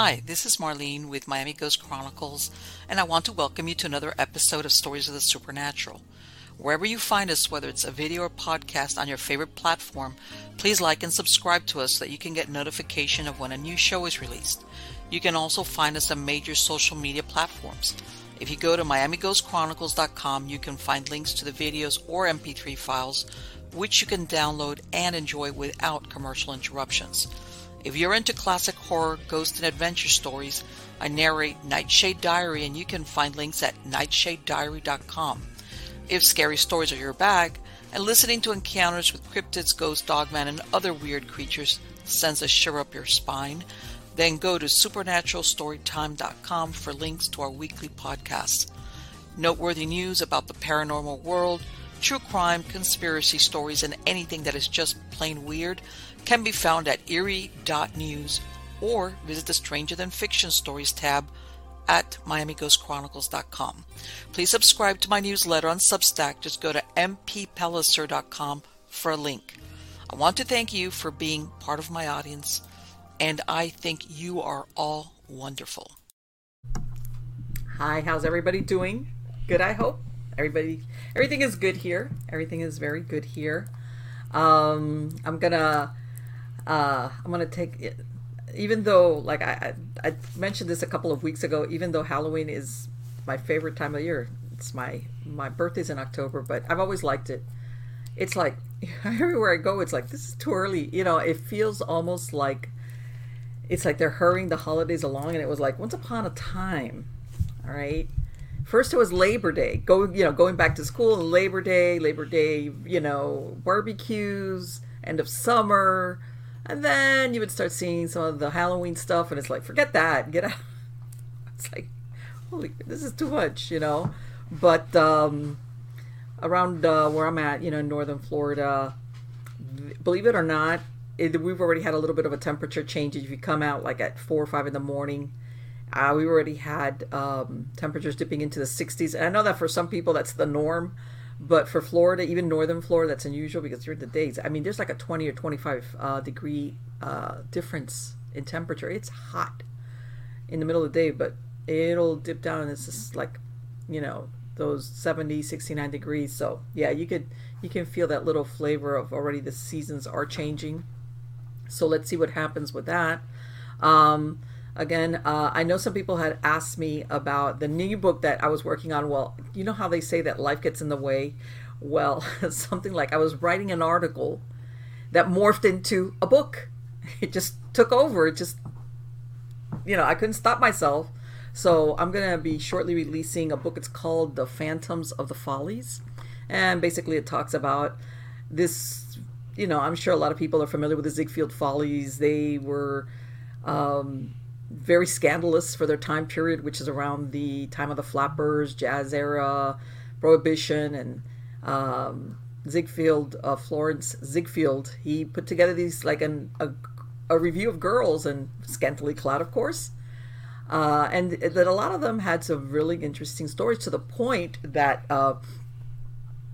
Hi, this is Marlene with Miami Ghost Chronicles, and I want to welcome you to another episode of Stories of the Supernatural. Wherever you find us, whether it's a video or podcast on your favorite platform, please like and subscribe to us so that you can get notification of when a new show is released. You can also find us on major social media platforms. If you go to MiamiGhostChronicles.com, you can find links to the videos or MP3 files, which you can download and enjoy without commercial interruptions. If you're into classic horror, ghost, and adventure stories, I narrate Nightshade Diary, and you can find links at nightshadediary.com. If scary stories are your bag, and listening to encounters with cryptids, ghosts, dogmen, and other weird creatures sends a shiver up your spine, then go to supernaturalstorytime.com for links to our weekly podcasts. Noteworthy news about the paranormal world, true crime, conspiracy stories, and anything that is just plain weird can be found at eerie.news or visit the Stranger Than Fiction Stories tab at miamighostchronicles.com. Please subscribe to my newsletter on Substack. Just go to mppelliser.com for a link. I want to thank you for being part of my audience, and I think you are all wonderful. Hi, how's everybody doing? Good, I hope. Everybody, everything is good here. Everything is very good here. Um, I'm gonna, uh, I'm gonna take it. Even though, like I, I, I mentioned this a couple of weeks ago. Even though Halloween is my favorite time of year, it's my my birthday's in October, but I've always liked it. It's like everywhere I go, it's like this is too early. You know, it feels almost like it's like they're hurrying the holidays along, and it was like once upon a time. All right, first it was Labor Day, going you know going back to school Labor Day, Labor Day, you know barbecues, end of summer, and then you would start seeing some of the Halloween stuff, and it's like forget that, get out. It's like holy, this is too much, you know. But um, around uh, where I'm at, you know, in northern Florida, believe it or not, it, we've already had a little bit of a temperature change. If you come out like at four or five in the morning, uh, we already had um, temperatures dipping into the 60s. And I know that for some people that's the norm, but for Florida, even northern Florida, that's unusual because during the days, I mean, there's like a 20 or 25 uh, degree uh, difference in temperature. It's hot in the middle of the day, but it'll dip down and it's just like, you know, those 70, 69 degrees. So yeah, you could you can feel that little flavor of already the seasons are changing. So let's see what happens with that. Um, again, uh, I know some people had asked me about the new book that I was working on. Well, you know how they say that life gets in the way? Well, something like I was writing an article that morphed into a book. It just took over. It just, you know, I couldn't stop myself. So I'm going to be shortly releasing a book. It's called The Phantoms of the Follies. And basically, it talks about this. You know, I'm sure a lot of people are familiar with the Ziegfeld Follies. They were um, very scandalous for their time period, which is around the time of the flappers, jazz era, prohibition, and um, Ziegfeld, uh, Florenz Ziegfeld. He put together these like an, a, a revue of girls and scantily clad, of course. Uh, and that a lot of them had some really interesting stories to the point that uh,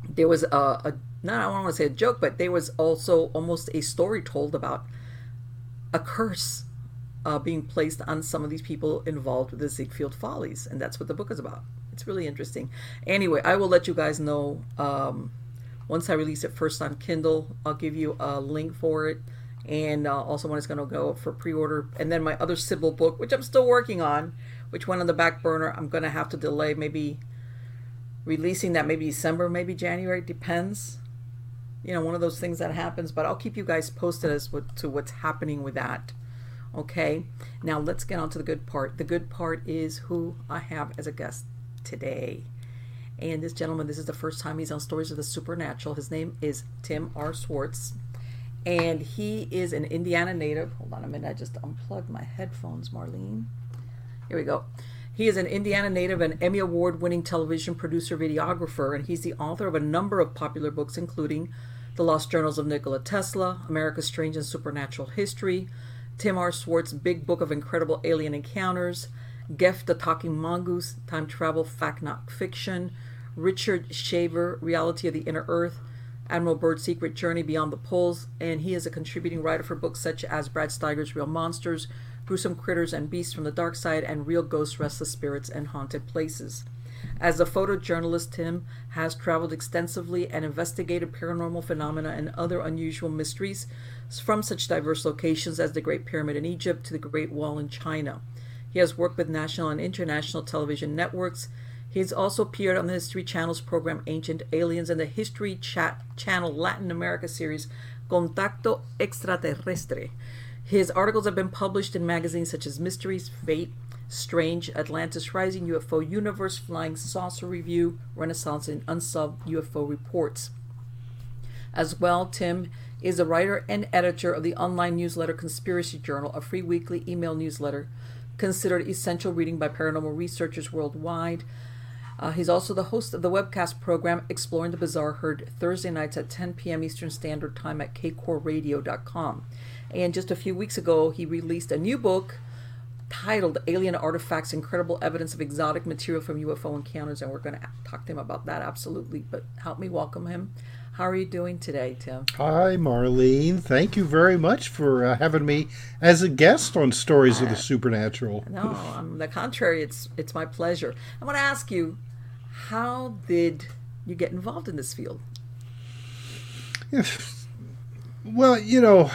there was a, a not I don't want to say a joke, but there was also almost a story told about a curse uh, being placed on some of these people involved with the Ziegfeld Follies, and that's what the book is about. It's really interesting. Anyway, I will let you guys know um, once I release it first on Kindle. I'll give you a link for it, and uh, also when it's going to go for pre-order. And then my other Sybil book, which I'm still working on, which went on the back burner. I'm going to have to delay maybe releasing that maybe December, maybe January. Depends. You know, one of those things that happens. But I'll keep you guys posted as to what's happening with that. Okay, now let's get on to the good part. The good part is who I have as a guest today. And this gentleman, this is the first time he's on Stories of the Supernatural. His name is Tim R. Swartz. And he is an Indiana native. Hold on a minute, I just unplugged my headphones, Marlene. Here we go. He is an Indiana native and Emmy Award winning television producer videographer, and he's the author of a number of popular books, including The Lost Journals of Nikola Tesla, America's Strange and Supernatural History, Tim R. Swartz's Big Book of Incredible Alien Encounters, Gef the Talking Mongoose, Time Travel, Fact Not Fiction, Richard Shaver, Reality of the Inner Earth, Admiral Byrd's Secret Journey Beyond the Poles, and he is a contributing writer for books such as Brad Steiger's Real Monsters, gruesome critters and beasts from the dark side, and real ghosts, restless spirits, and haunted places. As a photojournalist, Tim has traveled extensively and investigated paranormal phenomena and other unusual mysteries from such diverse locations as the Great Pyramid in Egypt to the Great Wall in China. He has worked with national and international television networks. He has also appeared on the History Channel's program Ancient Aliens and the History Chat Channel Latin America series Contacto Extraterrestre. His articles have been published in magazines such as Mysteries, Fate, Strange, Atlantis Rising, UFO Universe, Flying Saucer Review, Renaissance, and Unsolved UFO Reports. As well, Tim is a writer and editor of the online newsletter Conspiracy Journal, a free weekly email newsletter considered essential reading by paranormal researchers worldwide. Uh, he's also the host of the webcast program Exploring the Bizarre, heard Thursday nights at 10 p.m. Eastern Standard Time at kcorradio.com. And just a few weeks ago, he released a new book titled Alien Artifacts Incredible Evidence of Exotic Material from UFO Encounters, and we're going to talk to him about that absolutely. But help me welcome him. How are you doing today, Tim? Hi, Marlene. Thank you very much for uh, having me as a guest on Stories uh, of the Supernatural. No, on the contrary, it's it's my pleasure. I want to ask you, how did you get involved in this field? Well, you know,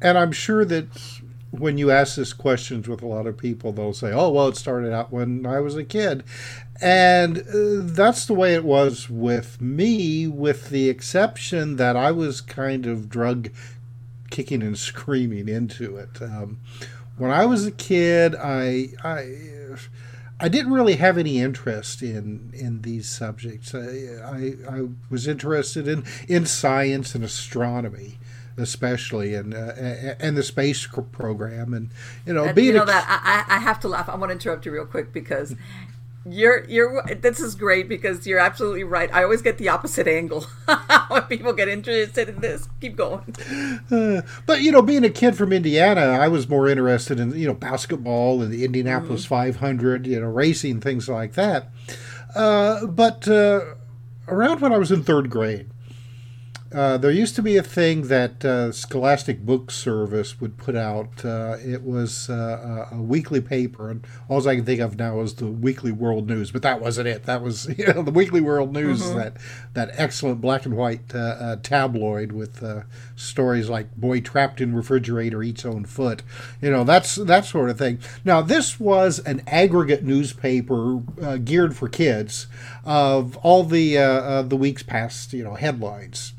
and I'm sure that when you ask this questions with a lot of people, they'll say, "Oh, well, it started out when I was a kid," and uh, that's the way it was with me, with the exception that I was kind of drug kicking and screaming into it. Um, when I was a kid, I I I didn't really have any interest in in these subjects. I I, I was interested in in science and astronomy especially and uh, and the space program and you know and being you know a, that I, I have to laugh. I want to interrupt you real quick because you're you're this is great because you're absolutely right. I always get the opposite angle when people get interested in this. Keep going. Uh, but you know being a kid from indiana i was more interested in you know basketball and the indianapolis mm-hmm. 500 you know racing things like that. Uh, but uh, around when i was in third grade uh, there used to be a thing that uh, Scholastic Book Service would put out. Uh, it was uh, a weekly paper, and all I can think of now is the Weekly World News. But that wasn't it. That was you know the Weekly World News, mm-hmm. that that excellent black and white uh, tabloid with stories like "Boy Trapped in Refrigerator Eats Own Foot," you know that's that sort of thing. Now this was an aggregate newspaper geared for kids of all the the week's past you know headlines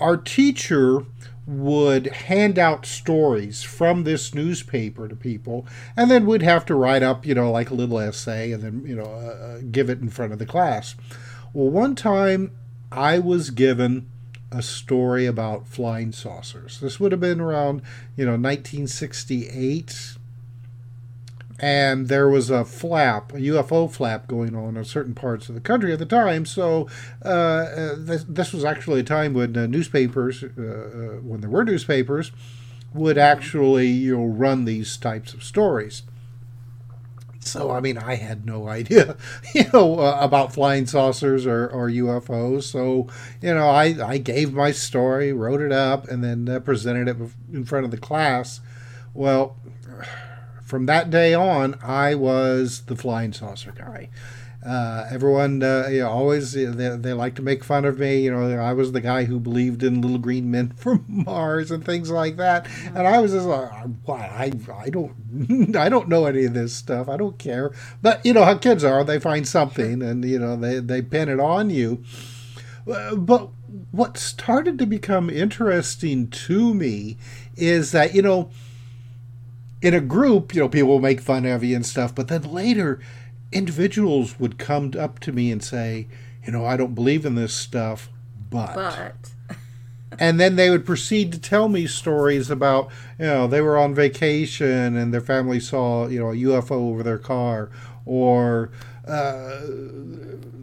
our teacher would hand out stories from this newspaper to people and then we'd have to write up you know like a little essay and then you know uh, uh give it in front of the class. Well one time i was given a story about flying saucers. This would have been around you know 1968 and there was a flap, a UFO flap going on in certain parts of the country at the time. So uh, uh this, this, was actually a time when uh, newspapers, uh, uh, when there were newspapers, would actually you know run these types of stories. So I mean, I had no idea, you know, uh, about flying saucers or, or UFOs. So you know, I I gave my story, wrote it up, and then presented it in front of the class. Well from that day on, I was the flying saucer guy. Uh, everyone uh, you know, always they, they like to make fun of me. You know, I was the guy who believed in little green men from Mars and things like that. And I was just like, why? I, I don't, I don't know any of this stuff. I don't care. But you know how kids are; they find something, and you know they they pin it on you. Uh, but what started to become interesting to me is that you know in a group, you know, people will make fun of you and stuff, but then later, individuals would come up to me and say, you know, I don't believe in this stuff, but. But. and then they would proceed to tell me stories about, you know, they were on vacation and their family saw, you know, a UFO over their car, or uh,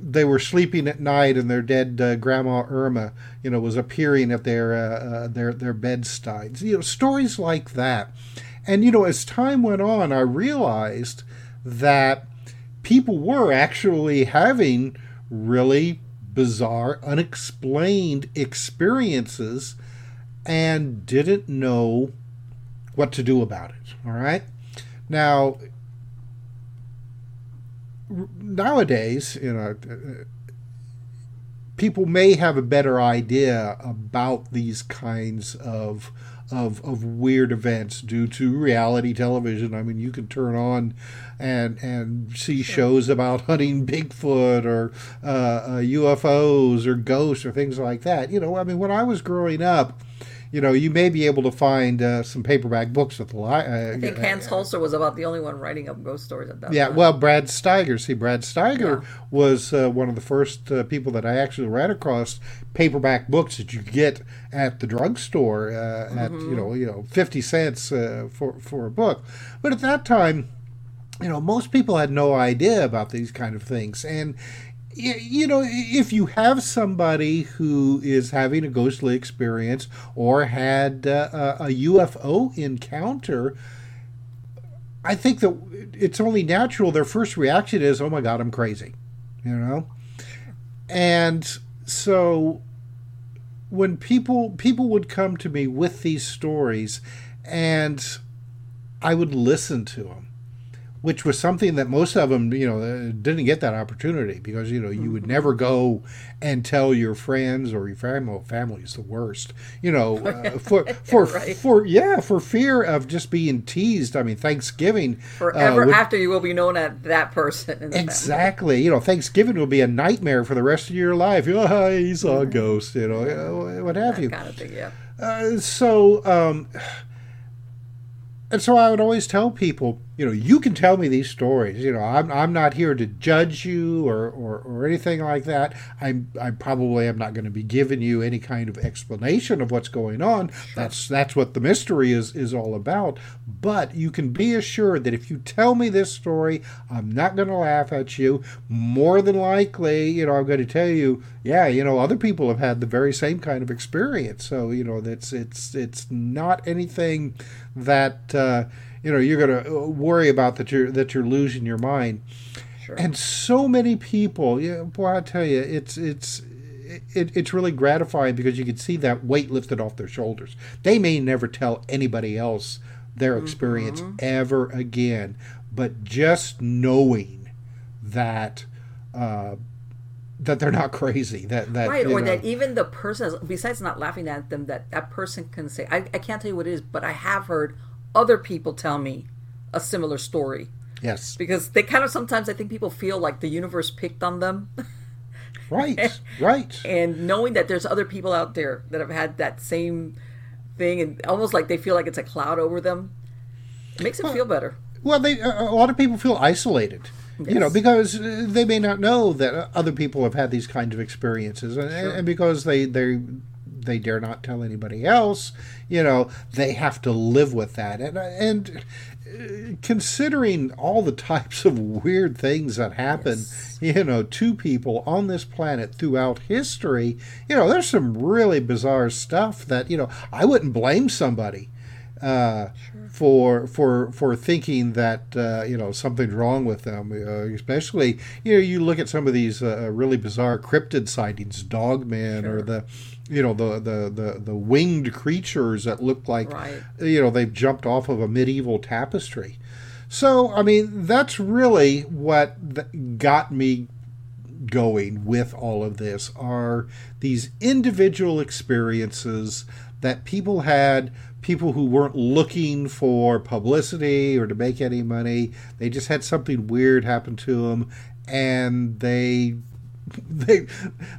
they were sleeping at night and their dead uh, grandma Irma, you know, was appearing at their uh, uh their their bedsides. You know, stories like that. And, you know, as time went on, I realized that people were actually having really bizarre, unexplained experiences and didn't know what to do about it. All right. Now, nowadays, you know, people may have a better idea about these kinds of of of weird events due to reality television. I mean, you can turn on and and see sure. shows about hunting Bigfoot or uh, uh, UFOs or ghosts or things like that. You know, I mean, when I was growing up you know, you may be able to find uh, some paperback books at the library. Uh, I think Hans Holzer was about the only one writing up ghost stories at that yeah, time. well, Brad Steiger. See, Brad Steiger yeah. was uh, one of the first uh, people that I actually ran across paperback books that you get at the drugstore uh, mm-hmm. at you know you know fifty cents uh, for for a book. But at that time you know most people had no idea about these kind of things and you know, if you have somebody who is having a ghostly experience or had uh, a UFO encounter, I think that it's only natural their first reaction is, "Oh my God, I'm crazy," you know, and so when people people would come to me with these stories, and I would listen to them which was something that most of them, you know, uh, didn't get that opportunity because you know you would never go and tell your friends or your family. Family is the worst, you know, uh, for for right. for yeah, for fear of just being teased. I mean, Thanksgiving forever uh, would, after you will be known as that person. Exactly, family. you know, Thanksgiving will be a nightmare for the rest of your life. Oh, he saw a ghost, you know, what have that you. Kind of thing, yeah. Uh, so. Um, and so I would always tell people, you know, you can tell me these stories. You know, I'm, I'm not here to judge you or, or, or anything like that. I'm I probably am not going to be giving you any kind of explanation of what's going on. Sure. That's that's what the mystery is is all about. But you can be assured that if you tell me this story, I'm not going to laugh at you. More than likely, you know, I'm going to tell you, yeah, you know, other people have had the very same kind of experience. So you know, that's it's it's not anything that uh, you know you're going to uh, worry about that you're that you're losing your mind. Sure. And so many people, yeah, boy, I tell you, it's it's it, it's really gratifying because you can see that weight lifted off their shoulders. They may never tell anybody else their experience mm-hmm. ever again, but just knowing that uh, that they're not crazy, that that right, or know, that even the person, besides not laughing at them, that that person can say, I, I can't tell you what it is, but I have heard other people tell me a similar story. Yes. Because they kind of sometimes I think people feel like the universe picked on them. right. right. And knowing that there's other people out there that have had that same thing and almost like they feel like it's a cloud over them It makes it well, feel better. Well, they a lot of people feel isolated. Yes. You know, because they may not know that other people have had these kinds of experiences, and, sure. and because they they they dare not tell anybody else. You know, they have to live with that, and and uh, considering all the types of weird things that happen, yes. you know, to people on this planet throughout history, you know, there's some really bizarre stuff that you know I wouldn't blame somebody. Uh, sure for for for thinking that uh, you know something's wrong with them. Uh, especially you know you look at some of these uh, really bizarre cryptid sightings, Dogman, sure. or the you know the, the the the winged creatures that look like right. you know they've jumped off of a medieval tapestry. So I mean that's really what got me going with all of this are these individual experiences that people had people who weren't looking for publicity or to make any money. They just had something weird happen to them, and they they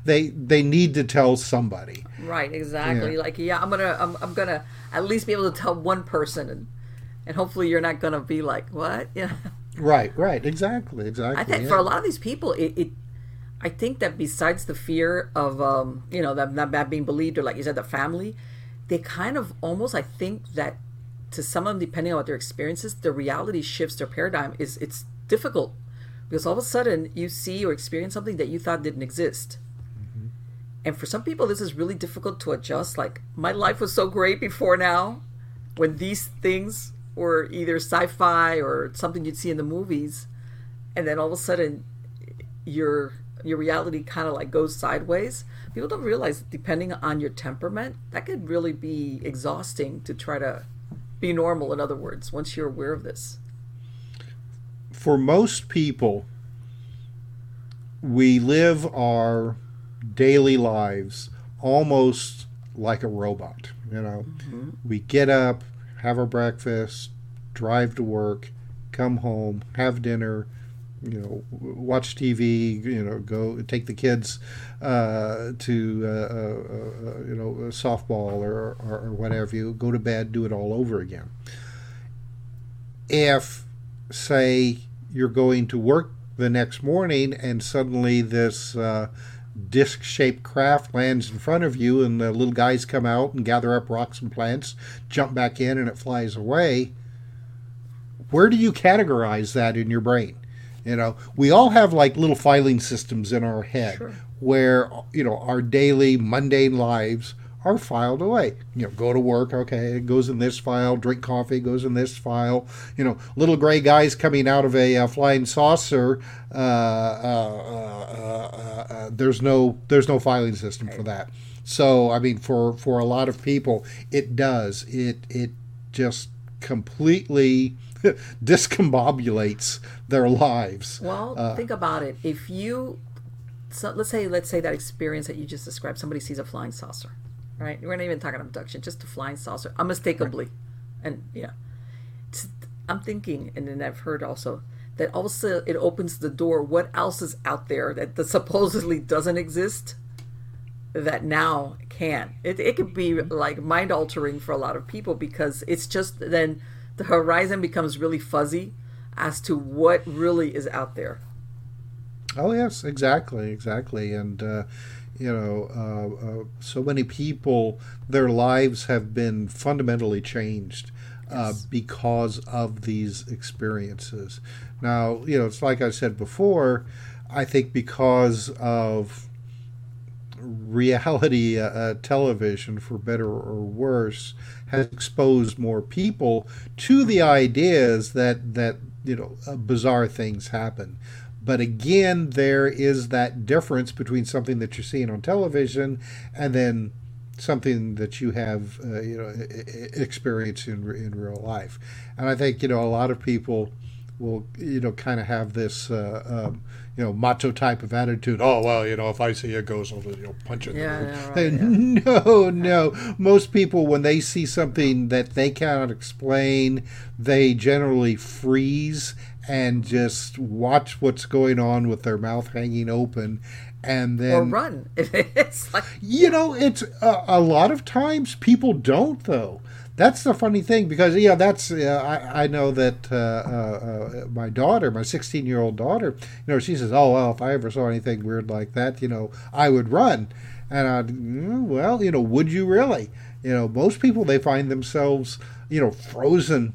they they need to tell somebody. Right. Exactly. Yeah. Like yeah, I'm gonna I'm, I'm gonna at least be able to tell one person, and and hopefully you're not gonna be like what yeah. Right. Right. Exactly. Exactly. I think yeah. for a lot of these people, it, it I think that besides the fear of um, you know that not being believed or like you said the family, they kind of almost I think that to some of them, depending on what their experiences, the reality shifts their paradigm is it's difficult because all of a sudden you see or experience something that you thought didn't exist. Mm-hmm. And for some people, this is really difficult to adjust. Like, my life was so great before now when these things were either sci fi or something you'd see in the movies. And then all of a sudden, your your reality kind of like goes sideways people don't realize depending on your temperament that could really be exhausting to try to be normal, in other words, once you're aware of this? For most people, we live our daily lives almost like a robot. You know, mm-hmm. we get up, have our breakfast, drive to work, come home, have dinner, you know, watch TV, you know, go take the kids uh, to, uh, uh, uh you know, softball or, or, or whatever you, go to bed, do it all over again. If, say, you're going to work the next morning and suddenly this uh, disc shaped craft lands in front of you and the little guys come out and gather up rocks and plants, jump back in, and it flies away, where do you categorize that in your brain? You know, we all have like little filing systems in our head sure. where, you know, our daily mundane lives are filed away. You know, go to work, okay, it goes in this file, drink coffee, goes in this file. You know, little gray guys coming out of a, a flying saucer, uh, uh, uh, uh, there's no there's no filing system for that. So, I mean, for, for a lot of people, it does. It, it just completely discombobulates their lives. Well, uh, think about it. If you, so let's say, let's say that experience that you just described, somebody sees a flying saucer, right? We're not even talking abduction, just a flying saucer, unmistakably, right. and yeah, I'm thinking, and then I've heard also that also it opens the door. What else is out there that the supposedly doesn't exist? That now can. It it could be like mind altering for a lot of people because it's just then the horizon becomes really fuzzy as to what really is out there. Oh yes, exactly, exactly, and uh, you know, uh, uh, so many people, their lives have been fundamentally changed uh, yes. because of these experiences. Now, you know, it's like I said before. I think because of reality uh, uh, television, for better or worse, has exposed more people to the ideas that that you know uh, bizarre things happen. But again, there is that difference between something that you're seeing on television and then something that you have uh, you know experienced in in real life. And I think you know a lot of people will you know kind of have this uh, um, you know macho type of attitude. Oh well, you know if I see a ghost, I'll you know punch it. Yeah, yeah, right, yeah. No, no. Most people when they see something that they cannot explain, they generally freeze and just watch what's going on with their mouth hanging open and then or run. It's like you know it's a, a lot of times people don't though. That's the funny thing because yeah, that's uh, I, I know that uh, uh, uh my daughter, my 16 year old daughter, you know, she says, oh well, if I ever saw anything weird like that, you know, I would run, and I, mm, well, you know, would you really? You know, most people they find themselves, you know, frozen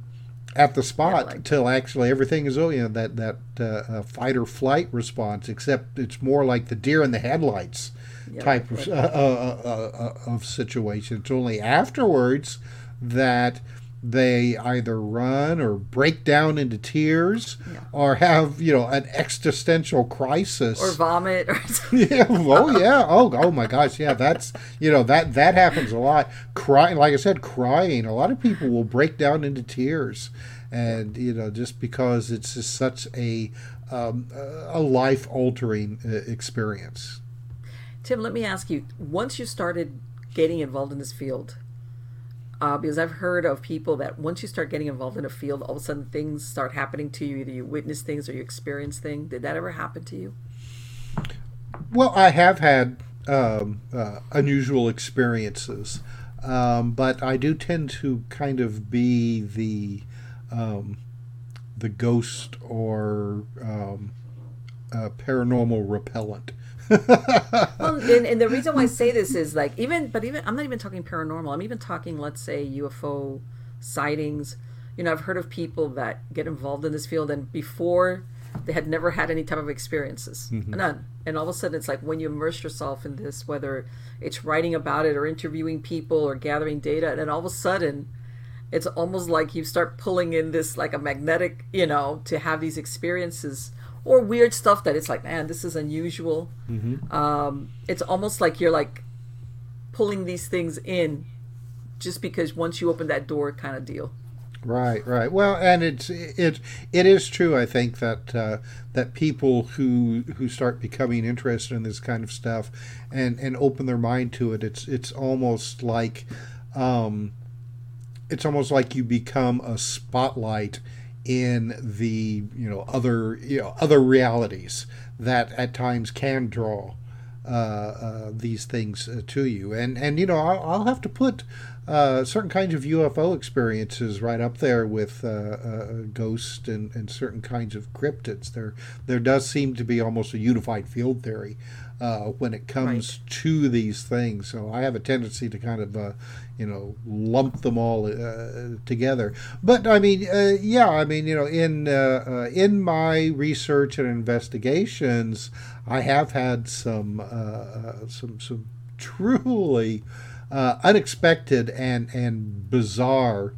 at the spot yeah, until actually everything is oh you know that that uh, uh, fight or flight response except it's more like the deer in the headlights yep. type of, uh, uh, of situation. It's only afterwards that they either run or break down into tears yeah. or have you know an existential crisis. Or vomit or yeah oh yeah. Oh oh my gosh yeah that's you know that that happens a lot. Crying like i said crying. A lot of people will break down into tears and you know just because it's just such a um, a life altering uh, experience. Tim let me ask you once you started getting involved in this field uh, because I've heard of people that once you start getting involved in a field, all of a sudden things start happening to you. Either you witness things or you experience things. Did that ever happen to you? Well, I have had um, uh, unusual experiences, um, but I do tend to kind of be the um, the ghost or uh, paranormal repellent well, and, and, the reason why I say this is like even, but even I'm not even talking paranormal. I'm even talking, let's say, UFO sightings. You know, I've heard of people that get involved in this field, and before they had never had any type of experiences, mm-hmm. none. And all of a sudden, it's like when you immerse yourself in this, whether it's writing about it or interviewing people or gathering data, and then all of a sudden, it's almost like you start pulling in this like a magnetic, you know, to have these experiences or weird stuff that it's like, man, this is unusual. Mm-hmm. Um, it's almost like you're like pulling these things in just because once you open that door kind of deal. Right, right. Well, and it's it it is true. I think that uh, that people who who start becoming interested in this kind of stuff and and open their mind to it, it's it's almost like um, it's almost like you become a spotlight in the you know other you know other realities that at times can draw uh, uh, these things uh, to you. And and you know I'll, I'll have to put uh, certain kinds of UFO experiences right up there with uh, uh, ghosts and, and certain kinds of cryptids. There there does seem to be almost a unified field theory when it comes right. to these things. So I have a tendency to kind of you know lump them all uh, together but i mean uh, yeah i mean you know in uh, in my research and investigations i have had some some some truly unexpected and and bizarre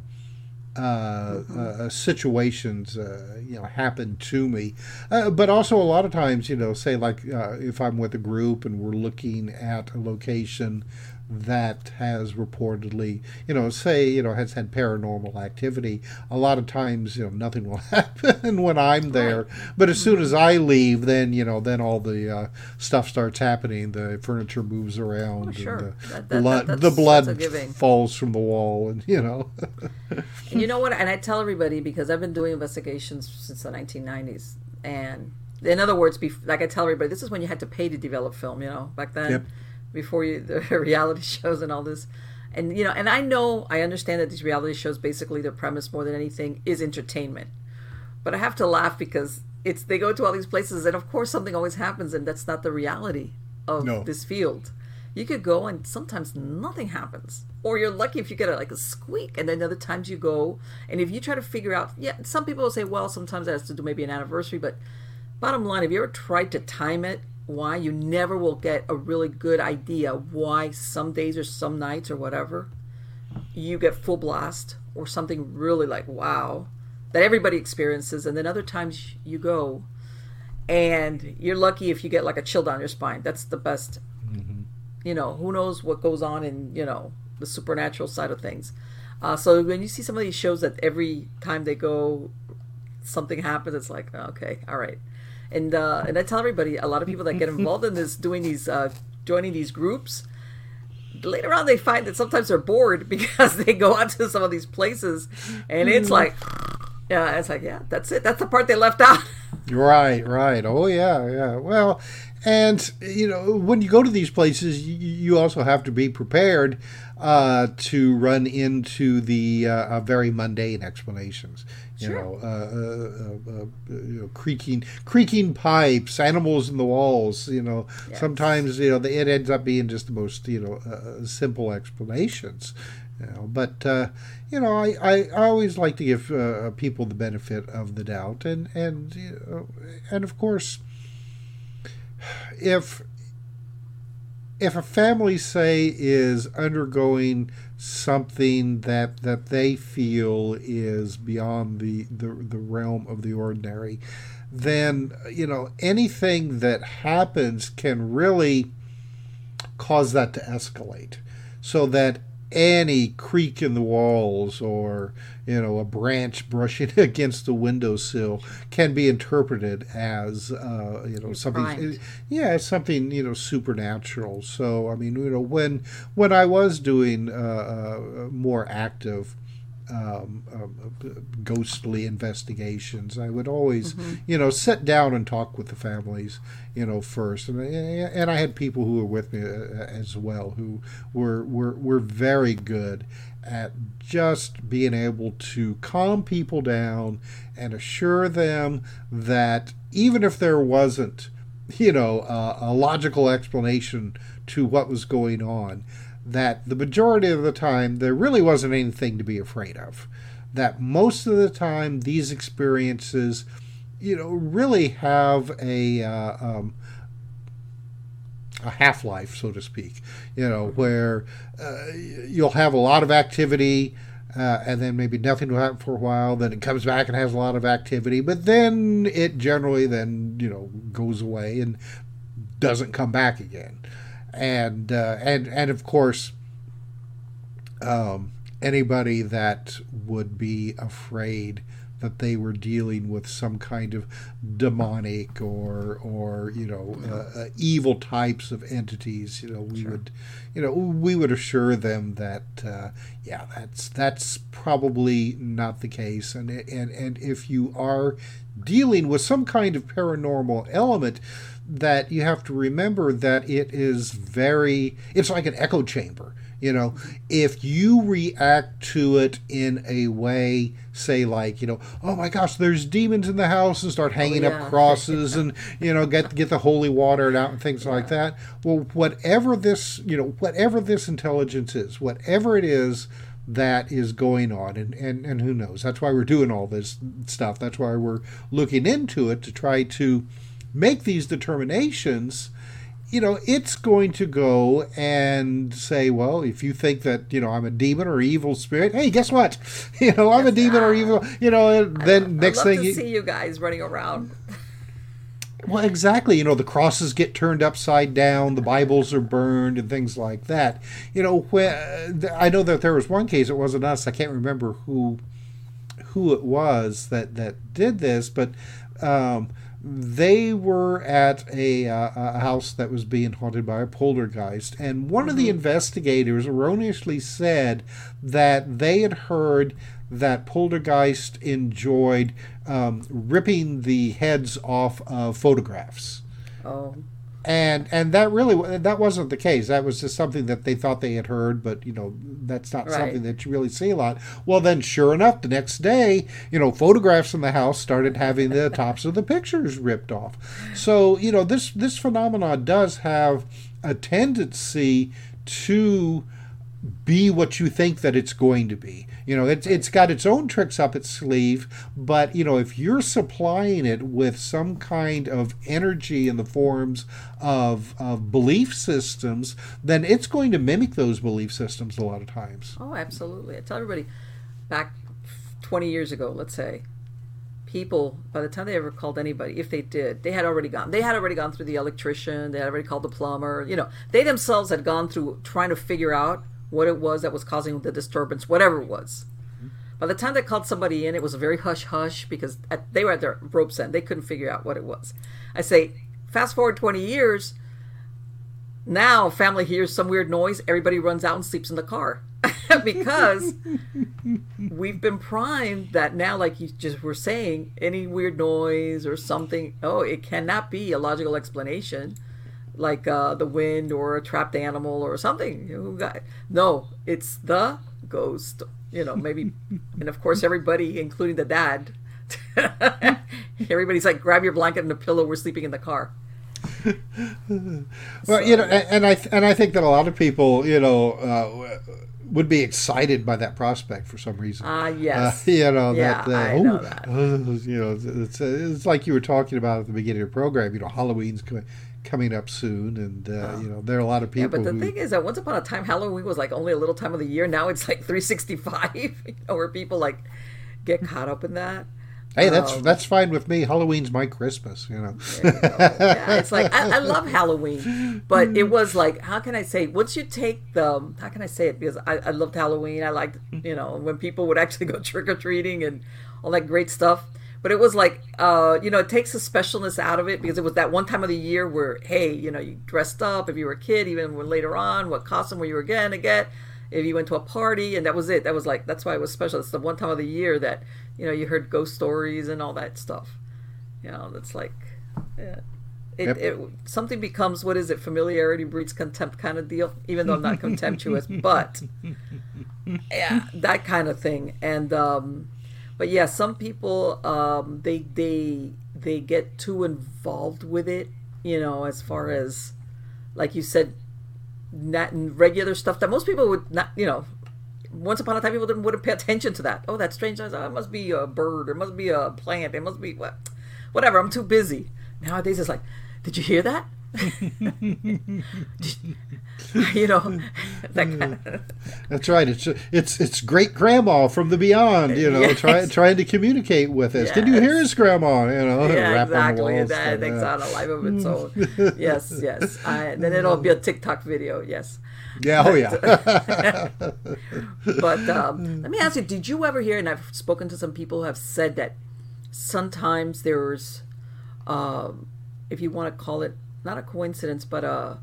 uh, uh, situations uh, you know happen to me. But also a lot of times you know say like if i'm with a group and we're looking at a location that has reportedly, you know, say, you know, has had paranormal activity. A lot of times, you know, nothing will happen when I'm there. But as soon as I leave, then, you know, then all the uh, stuff starts happening. The furniture moves around. Oh, sure. And the, that, that, blood, the blood falls from the wall, and, you know. and you know what? And I tell everybody because I've been doing investigations since the 1990s. And in other words, like I tell everybody, this is when you had to pay to develop film, you know, back then. Yep before you the reality shows and all this. And you know and i know i understand that these reality shows basically their premise more than anything is entertainment. But i have to laugh because it's they go to all these places and of course something always happens and that's not the reality of no. this field. You could go and sometimes nothing happens. Or you're lucky if you get a, like a squeak and then other times you go and if you try to figure out yeah some people will say well sometimes it has to do maybe an anniversary but bottom line have you ever tried to time it why you never will get a really good idea why some days or some nights or whatever you get full blast or something really like wow that everybody experiences and then other times you go. And you're lucky if you get like a chill down your spine. That's the best. Mm-hmm. you know who knows what goes on in you know the supernatural side of things. Uh, so when you see some of these shows that every time they go something happens it's like okay all right and uh, and I tell everybody, a lot of people that get involved in this, doing these, uh, joining these groups, later on they find that sometimes they're bored because they go out to some of these places, and it's mm. like, yeah, it's like, yeah, that's it. That's the part they left out. right, right. Oh yeah, yeah. Well, and you know, when you go to these places, you, you also have to be prepared uh, to run into the uh, very mundane explanations. You sure. know, uh, uh, uh, you know, creaking creaking pipes, animals in the walls. You know, yes. sometimes you know it ends up being just the most you know simple explanations. You know, but you know, I, I, I, always like to give people the benefit of the doubt, and and you know, and of course, if if a family say is undergoing something that that they feel is beyond the, the the realm of the ordinary then you know anything that happens can really cause that to escalate. So that any creak in the walls or you know a branch brushing against the windowsill can be interpreted as uh, you know something yeah something you know supernatural. So i mean you know when when i was doing uh, uh, more active um, uh, ghostly investigations. I would always, mm-hmm. you know, sit down and talk with the families, you know, first, and and I had people who were with me uh, as well who were were were very good at just being able to calm people down and assure them that even if there wasn't, you know, uh, a logical explanation to what was going on that the majority of the time there really wasn't anything to be afraid of. That most of the time these experiences, you know, really have a uh, um, a half life, so to speak. You know, where uh, you'll have a lot of activity. Uh, and then maybe nothing will happen for a while. Then it comes back and has a lot of activity, but then it generally then you know goes away and doesn't come back again and uh, and and of course, um, anybody that would be afraid that they were dealing with some kind of demonic or or you know uh, uh, evil types of entities you know we sure. would you know we would assure them that uh, yeah that's that's probably not the case and and and if you are dealing with some kind of paranormal element that you have to remember that it is very it's like an echo chamber you know if you react to it in a way say like you know oh my gosh there's demons in the house and start oh, hanging oh, yeah. up crosses and you know get get the holy water out and things yeah. like that well whatever this you know whatever this intelligence is whatever it is that is going on and, and and who knows that's why we're doing all this stuff that's why we're looking into it to try to make these determinations, you know, it's going to go and say, well, if you think that, you know, I'm a demon or evil spirit, hey, guess what? You know, I'm a demon or evil, you know, then I, next I thing you see you guys running around. Well, exactly. You know, the crosses get turned upside down, the Bibles are burned, and things like that. You know, when, I know that there was one case. It wasn't us. I can't remember who who it was that that did this, but um, they were at a, uh, a, house that was being haunted by a poltergeist, and one mm-hmm. of the mm-hmm. investigators erroneously said that they had heard that poltergeist enjoyed um, ripping the heads off of photographs. Oh and and that really that wasn't the case. That was just something that they thought they had heard but you know that's not right. something that you really see a lot. Well then sure enough the next day you know photographs in the house started having the tops of the pictures ripped off. So you know this this phenomenon does have a tendency to be what you think that it's going to be you know, it's it's got its own tricks up its sleeve, but you know, if you're supplying it with some kind of energy in the forms of of belief systems, then it's going to mimic those belief systems a lot of times. Oh, absolutely. I tell everybody back 20 years ago, let's say, people by the time they ever called anybody if they did they had already gone they had already gone through the electrician they had already called the plumber you know they themselves had gone through trying to figure out what it was that was causing the disturbance, whatever it was. Mm-hmm. By the time they called somebody in, it was a very hush hush because at, they were at their rope's end. They couldn't figure out what it was. I say, fast forward 20 years, now family hears some weird noise, everybody runs out and sleeps in the car. because we've been primed that now, like you just were saying, any weird noise or something, oh, it cannot be a logical explanation like uh, the wind or a trapped animal or something. Got no? It's the ghost. You know, maybe, and of course everybody, including the dad. Everybody's like, grab your blanket and a pillow. We're sleeping in the car. well, so, you know, and, and, I and I think that a lot of people, you know, uh, would be excited by that prospect for some reason. Ah, uh, yes. Uh, you know yeah, that. Uh, I know that. you know, it's, it's like you were talking about at the beginning of the program. You know, Halloween's coming coming up soon, and uh, oh. you know there are a lot of people. Yeah, but the who... thing is that once upon a time Halloween was like only a little time of the year. Now it's like 365, you know, where people like get caught up in that. Hey, that's um, that's fine with me. Halloween's my Christmas, you know. You yeah, it's like I, I, love Halloween, but it was like, how can I say? Once you take the, how can I say it? Because I, I loved Halloween. I liked, you know, when people would actually go trick or treating and all that great stuff but it was like uh, you know it takes the specialness out of it because it was that one time of the year where hey you know you dressed up if you were a kid even when later on what costume were you were gonna get? If you went to a party and that was it. That was like that's why it was special. It's the one time of the year that you know you heard ghost stories and all that stuff. You know that's like yeah. It, yep. it something becomes what is it familiarity breeds contempt kind of deal even though i'm not contemptuous but yeah that kind of thing. And um but yeah, some people um, they they they get too involved with it. You know, as far as like you said, not regular stuff that most people would not. You know, once upon a time people didn't wouldn't pay attention to that. Oh, that's strange. Oh, it must be a bird. It must be a plant. It must be what, whatever. I'm too busy. Nowadays it's like, did you hear that? you know, that kind of... That's right. It's it's it's great grandma from the beyond. You know, yes. trying trying to communicate with us. Yes. Did you hear his grandma? You know, yeah, exactly. That takes on a life of its own. yes, yes. I, then it'll be a TikTok video. Yes. Yeah, oh yeah. but um, let me ask you: Did you ever hear? And I've spoken to some people who have said that sometimes there's, um, if you want to call it, not a coincidence, but a,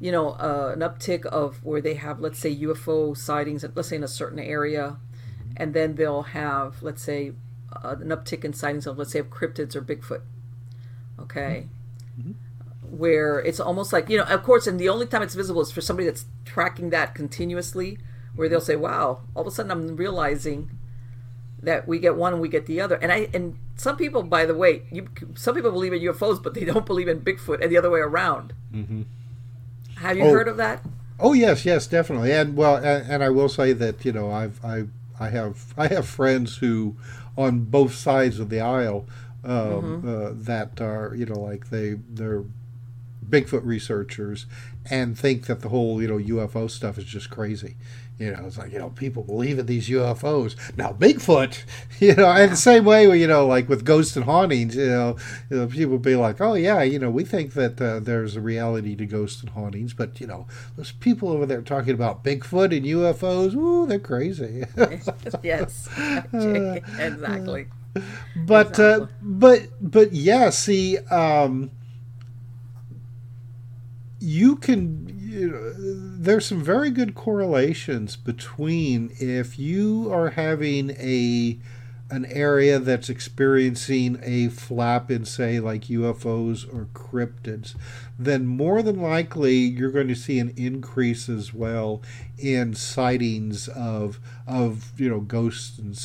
you know, uh, an uptick of where they have, let's say, UFO sightings, let's say in a certain area, and then they'll have, let's say, uh, an uptick in sightings of, let's say, of cryptids or Bigfoot. Okay. Mm-hmm. Where it's almost like, you know, of course, and the only time it's visible is for somebody that's tracking that continuously, where they'll say, wow, all of a sudden I'm realizing that we get one and we get the other. And I and some people, by the way, you some people believe in UFOs, but they don't believe in Bigfoot, and the other way around. Mm-hmm. Have you oh, heard of that? Oh yes, yes, definitely. And well, and, and, I will say that you know I've I I have I have friends who, on both sides of the aisle, um, mm-hmm. uh, that are you know like they they're Bigfoot researchers and think that the whole you know UFO stuff is just crazy. You know, it's like you know people believe in these UFOs. Now Bigfoot, you know, and the same way you know like with ghosts and hauntings, you know, you know people be like, oh yeah, you know, we think that uh, there's a reality to ghosts and hauntings, but you know, those people over there talking about Bigfoot and UFOs, ooh, they're crazy. yes, exactly but exactly. uh, but but yeah, see, um, you can. You know, there's some very good correlations between if you are having a an area that's experiencing a flap in, say, like UFOs or cryptids, then more than likely you're going to see an increase as well in sightings of of you know ghosts and,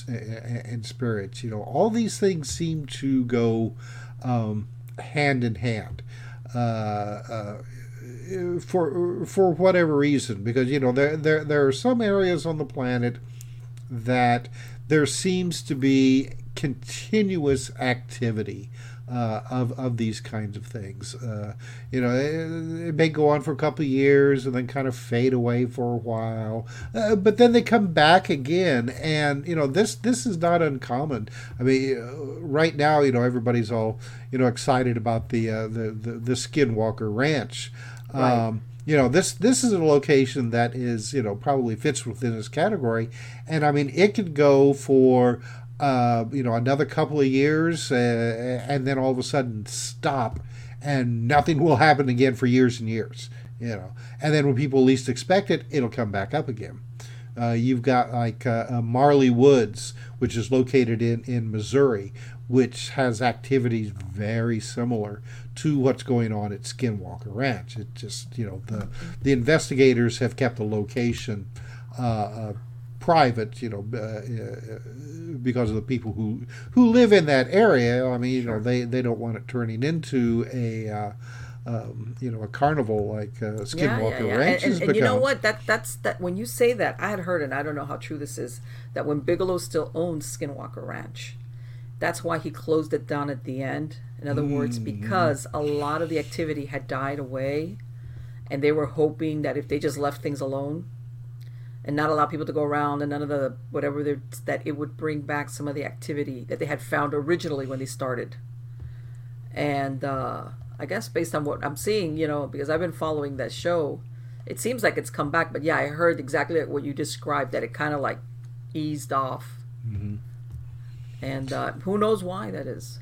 and spirits. You know, all these things seem to go um, hand in hand. Uh, uh, for for whatever reason, because you know there there there are some areas on the planet that there seems to be continuous activity uh, of of these kinds of things. Uh, you know, it, it, may go on for a couple of years and then kind of fade away for a while, uh, but then they come back again. And you know, this this is not uncommon. I mean, uh, right now, you know, everybody's all you know excited about the uh, the, the, the Skinwalker Ranch. Right. Um, you know this this is a location that is you know probably fits within this category. And i mean it could go for uh, you know another couple of years uh, and then all of a sudden stop and nothing will happen again for years and years you know. And then when people least expect it it'll come back up again. Uh, you've got like uh, uh, Marley Woods, which is located in, in Missouri, which has activities very similar to what's going on at Skinwalker Ranch. It just, you know, the the investigators have kept the location uh, uh, private, you know, uh, uh, because of the people who who live in that area. I mean, you know, they they don't want it turning into a uh, um, you know, a carnival like uh, Skinwalker yeah, yeah, yeah. Ranch and, and, and, and you know what? That that's that. When you say that, I had heard, and I don't know how true this is, that when Bigelow still owns Skinwalker Ranch, that's why he closed it down at the end. In other mm. words, because a lot of the activity had died away, and they were hoping that if they just left things alone and not allow people to go around and none of the whatever that it would bring back some of the activity that they had found originally when they started. And uh, I guess based on what I'm seeing, you know, because I've been following that show, it seems like it's come back. But yeah, I heard exactly what you described that it kind of like eased off. Mm-hmm and uh, who knows why that is.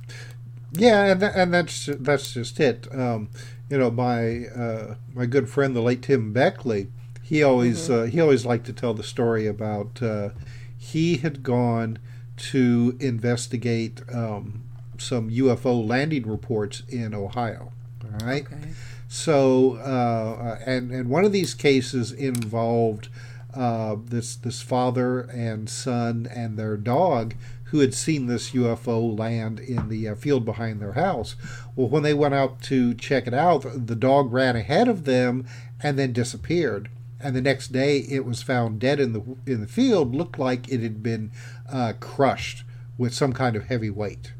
Yeah, and and that's that's just it. Um, you know, my uh, my good friend, the late Tim Beckley, he always mm-hmm. uh, he always liked to tell the story about uh, he had gone to investigate um, some UFO landing reports in Ohio. All right. Okay. So, uh, and and one of these cases involved uh, this this father and son and their dog who had seen this UFO land in the uh, field behind their house. Well, when they went out to check it out, the dog ran ahead of them and then disappeared. And the next day, it was found dead in the in the field. Looked like it had been uh, crushed with some kind of heavy weight.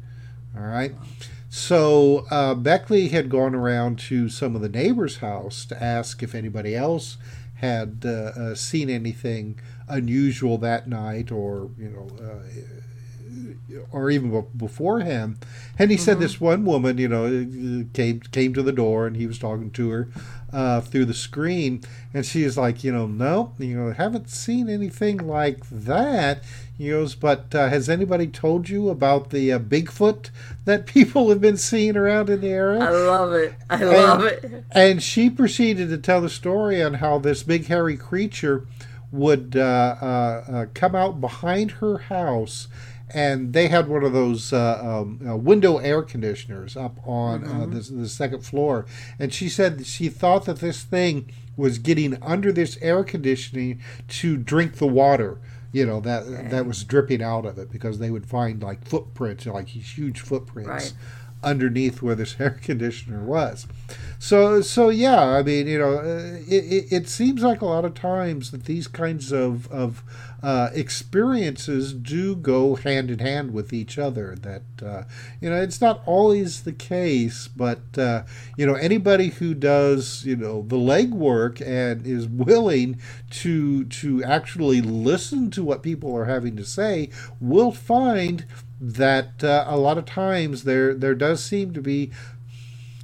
All right. So uh, Beckley had gone around to some of the neighbors' house to ask if anybody else had uh, uh, seen anything unusual that night, or you know, uh, or even beforehand. And he mm-hmm. said this one woman, you know, came came to the door, and he was talking to her uh, through the screen, and she was like, you know, no, you know, haven't seen anything like that. He goes, but uh, has anybody told you about the uh, Bigfoot that people have been seeing around in the area? I love it. I and, love it. And she proceeded to tell the story on how this big hairy creature would uh, uh, uh, come out behind her house and they had one of those uh, um, uh, window air conditioners up on uh, mm-hmm. the, the, second floor. And she said she thought that this thing was getting under this air conditioning to drink the water. You know that that was dripping out of it because they would find like footprints, like these huge footprints right. Underneath where this air conditioner was. So, so yeah, I mean, you know, uh, it, it, it, seems like a lot of times that these kinds of, of uh, experiences do go hand in hand with each other. That, uh, you know, it's not always the case, but, uh, you know, anybody who does, you know, the legwork and is willing to, to actually listen to what people are having to say will find that uh, a lot of times there there does seem to be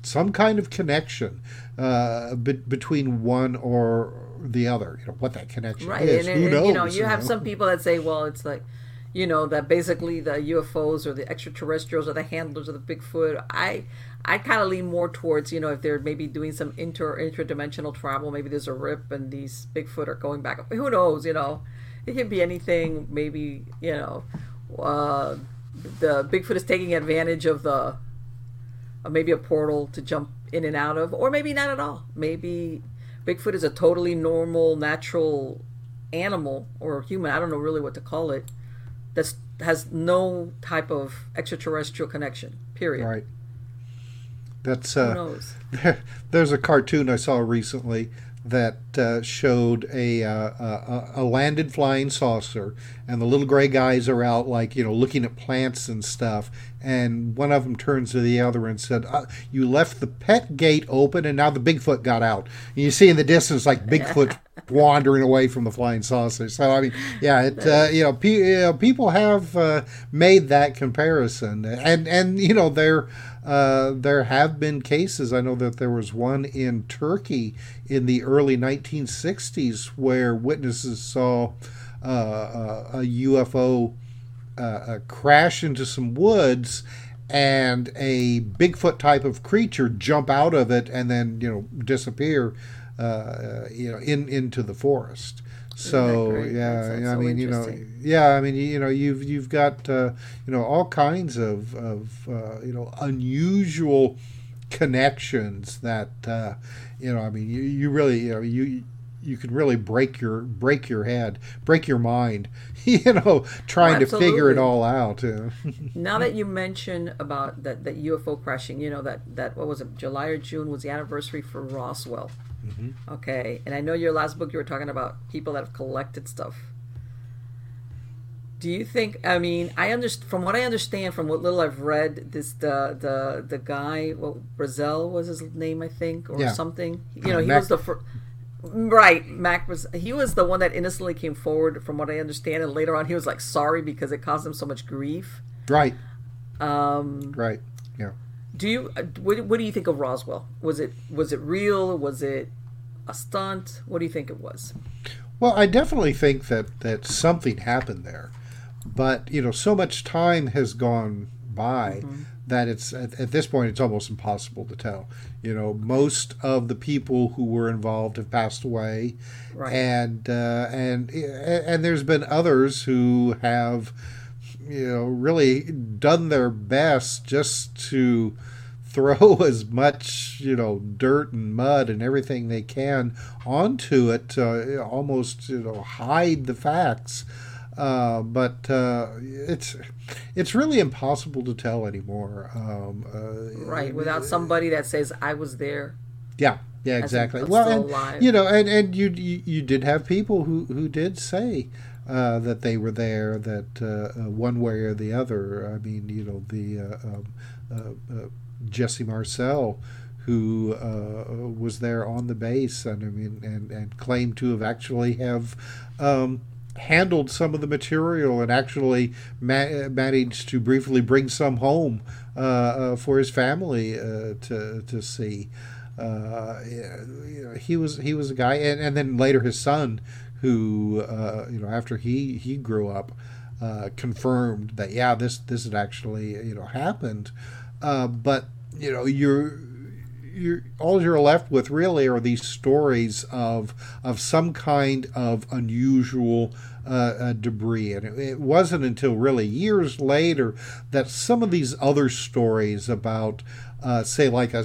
some kind of connection uh, be- between one or the other. You know what that connection right. is. And, Who and, knows? You know, you, you have know? some people that say, well, it's like, you know, that basically the UFOs or the extraterrestrials or the handlers of the Bigfoot. I I kind of lean more towards, you know, if they're maybe doing some inter interdimensional travel, maybe there's a rip and these Bigfoot are going back. Who knows? You know, it could be anything. Maybe you know, uh, the Bigfoot is taking advantage of the maybe a portal to jump in and out of, or maybe not at all. Maybe Bigfoot is a totally normal, natural animal or human. I don't know really what to call it. That has no type of extraterrestrial connection. Period. Right. That's uh, there, there's a cartoon I saw recently that uh, showed a, uh, a, a landed flying saucer, and the little gray guys are out like you know looking at plants and stuff. And one of them turns to the other and said, uh, "You left the pet gate open, and now the Bigfoot got out." And you see in the distance like Bigfoot wandering away from the flying saucer. So I mean, yeah, it uh, you, know, pe- you know, people have uh, made that comparison, and and you know they're uh, there have been cases. I know that there was one in Turkey in the early 1960s where witnesses saw uh, uh a UFO uh, crash into some woods and a Bigfoot type of creature jump out of it and then you know disappear uh, you know in into the forest. So yeah, I mean, you know, yeah, I mean, you know, you've you've got uh, you know all kinds of of uh, you know unusual connections that uh, you know. I mean, you, you really you know you you can really break your break your head, break your mind, you know, trying to figure it all out. now that you mention about that that UFO crashing, you know that that what was it, July or June was the anniversary for Roswell. Mm-hmm. Okay, and I know your last book you were talking about people that have collected stuff. Do you think? I mean, I understand from what I understand from what little I've read. This the the the guy, well, Brazel was his name, I think, or yeah. something. You know, he Mac, was the first. Right, Mac was he was the one that innocently came forward, from what I understand, and later on he was like sorry because it caused him so much grief. Right. Um, right. Yeah. Do you uh, what, what do you think of Roswell? Was it was it real? Was it a stunt? What do you think it was? Well, I definitely think that that something happened there, but you know, so much time has gone by mm-hmm. that it's at, at, this point it's almost impossible to tell. You know, most of the people who were involved have passed away, right. and uh, and and there's been others who have you know really done their best just to throw as much you know dirt and mud and everything they can onto it uh, almost you know hide the facts. Uh, but uh, it's it's really impossible to tell anymore. Um, uh, right without somebody that says I was there. Yeah yeah exactly. well and you know and, and you, you you did have people who who did say uh, that they were there, that uh, uh, one way or the other. I mean, you know, the uh, um, Jesse Marcel, who was there on the base, and I mean, and, and claimed to have actually have um, handled some of the material and actually ma- managed to briefly bring some home uh, uh, for his family uh, to to see. You know, he was he was a guy, and, and then later his son, who uh, you know after he he grew up, uh, confirmed that yeah this this had actually you know happened, but you know you're you're all you're left with really are these stories of of some kind of unusual uh, uh, debris, and it, it, wasn't until really years later that some of these other stories about, uh, say, like a,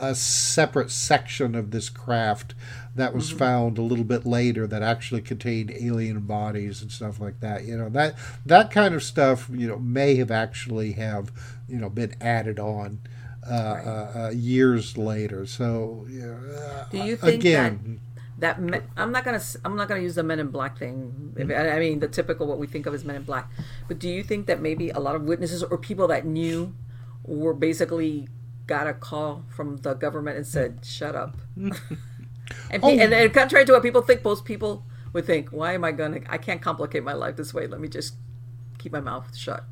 a, a, separate section of this craft that was mm-hmm. found a little bit later that actually contained alien bodies and stuff like that. You know that that kind of stuff, you know, may have actually have you know been added on uh, right. Uh, uh, years later. So, do you think again? That, that I'm not gonna I'm not gonna use the Men in Black thing. I mean, the typical what we think of as Men in Black. But do you think that maybe a lot of witnesses or people that knew were basically got a call from the government and said, "Shut up." and, oh. and, and contrary to what people think, most people would think, "Why am I gonna? I can't complicate my life this way. Let me just keep my mouth shut."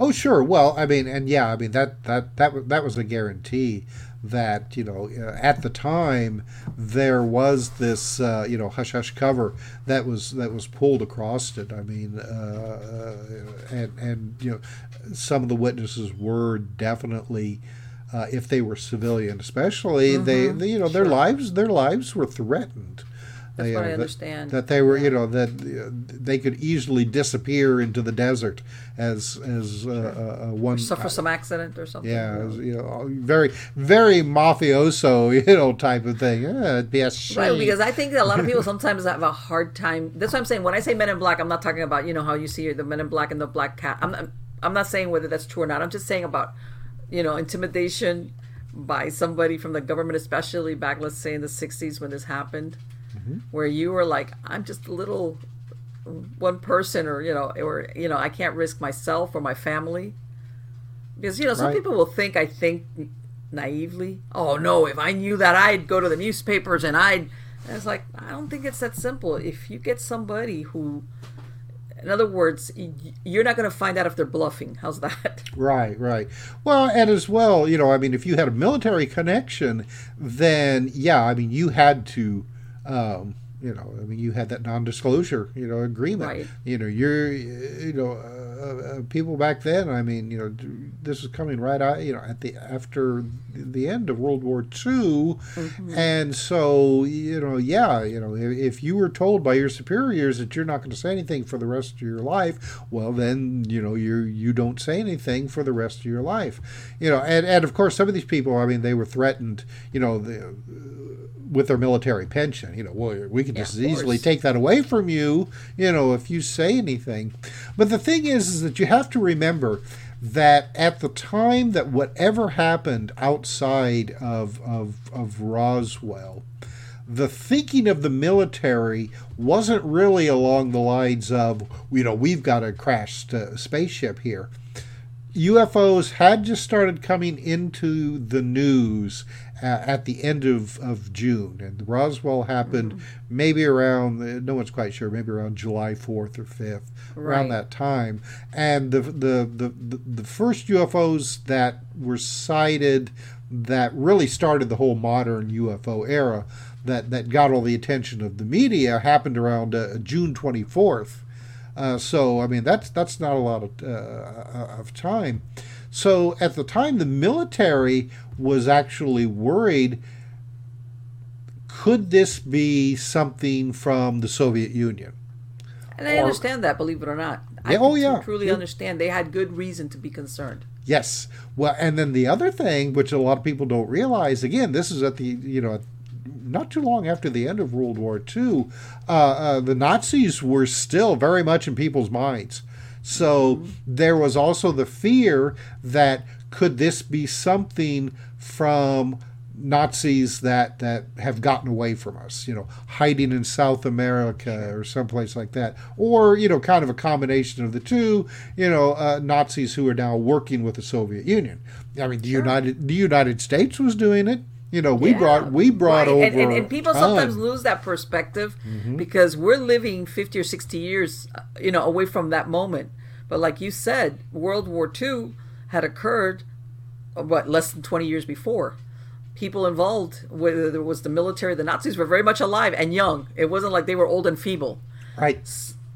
Oh, sure. Well, I mean, and yeah, I mean that that that that was a guarantee that you know uh, at the time there was this uh, you know hush hush cover that was that was pulled across it. I mean, uh, uh, and and you know some of the witnesses were definitely. Uh, if they were civilian, especially mm-hmm. they, they, you know, their lives, their lives were threatened. That's they, what I understand. That, that they were, you know, that uh, they could easily disappear into the desert as as uh, uh, one or suffer some accident or something. Yeah, as, you know, very very mafioso, you know, type of thing. Yeah, it'd be a shame. Right, because I think a lot of people sometimes have a hard time. That's what I'm saying. When I say Men in Black, I'm not talking about you know how you see the Men in Black and the Black Cat. I'm not, I'm not saying whether that's true or not. I'm just saying about you know intimidation by somebody from the government, especially back, let's say in the '60s when this happened mm-hmm. where you were like, I'm just a little one person, or you know, or you know, I can't risk myself or my family because you know some right. people will think I think naively. Oh no, if I knew that, I'd go to the newspapers and I'd. And it's like I don't think it's that simple. If you get somebody who in other words, you're not going to find out if they're bluffing. How's that? Right, right. Well, and as well, you know, I mean, if you had a military connection, then yeah, I mean, you had to um, you know, I mean, you had that non-disclosure, you know, agreement. Right. You know, you're, you know, uh, uh, people back then. I mean, you know, this is coming right out, you know, at the after the end of World War II, mm-hmm. and so you know, yeah, you know, if, if, you were told by your superiors that you're not going to say anything for the rest of your life, well, then you know, you you don't say anything for the rest of your life, you know, and and of course, some of these people, I mean, they were threatened, you know, the with their military pension. You know, well, we can just yeah, easily take that away from you, you know, if you say anything. But the thing is, is that you have to remember that at the time that whatever happened outside of, of, of Roswell, the thinking of the military wasn't really along the lines of, you know, we've got a crashed uh, spaceship here. UFOs had just started coming into the news at the end of, of June. And Roswell happened mm-hmm. maybe around, no one's quite sure, maybe around July 4th or 5th, right. around that time. And the, the, the, the, first UFOs that were sighted that really started the whole modern UFO era that, that got all the attention of the media happened around uh, June 24th. Uh, so, I mean, that's, that's not a lot of, uh, of time. So at the time, the military was actually worried could this be something from the Soviet Union? And I or, understand that, believe it or not. I oh, yeah. truly yeah. understand. They had good reason to be concerned. Yes. Well, and then the other thing, which a lot of people don't realize, again, this is at the, you know, not too long after the end of World War II, uh, uh, the Nazis were still very much in people's minds. So mm-hmm. there was also the fear that could this be something from Nazis that that have gotten away from us, you know, hiding in South America or someplace like that, or you know, kind of a combination of the two, you know, uh, Nazis who are now working with the Soviet Union. I mean, the sure. United the United States was doing it. You know, we Yeah. brought we brought Right. over and, and, and people sometimes lose that perspective Mm-hmm. because we're living 50 or 60 years uh, you know away from that moment but like you said world war ii had occurred uh, what less than 20 years before. People involved whether it was the military the nazis were very much alive and young. It wasn't like they were old and feeble. Right.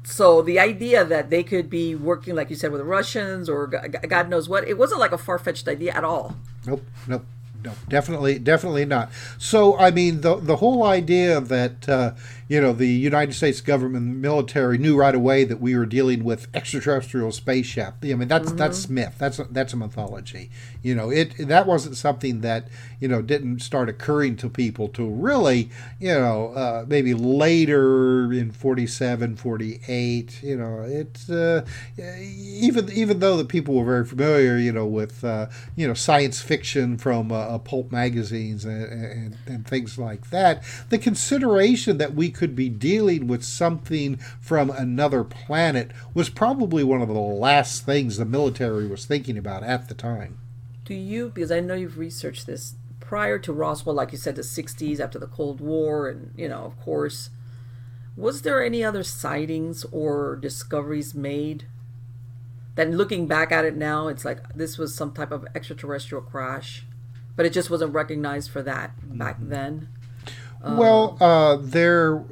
so the idea that they could be working like you said with the russians or god knows what it wasn't like a far-fetched idea at all. Nope, nope, no, definitely, definitely not. So, I mean, the the whole idea that uh, you know the United States government, and military knew right away that we were dealing with extraterrestrial spaceship. I mean, that's that's myth. That's a, that's a mythology. You know, it that wasn't something that you know didn't start occurring to people to really you know uh, maybe later in 47 48 you know it's uh, even even though the people were very familiar you know with uh, you know science fiction from uh, pulp magazines and, and, and things like that the consideration that we could be dealing with something from another planet was probably one of the last things the military was thinking about at the time Do you, because I know you've researched this, prior to Roswell, like you said, the 60s, after the Cold War, and, you know, of course, was there any other sightings or discoveries made? That looking back at it now, it's like this was some type of extraterrestrial crash, but it just wasn't recognized for that back mm-hmm. then. Well, uh, there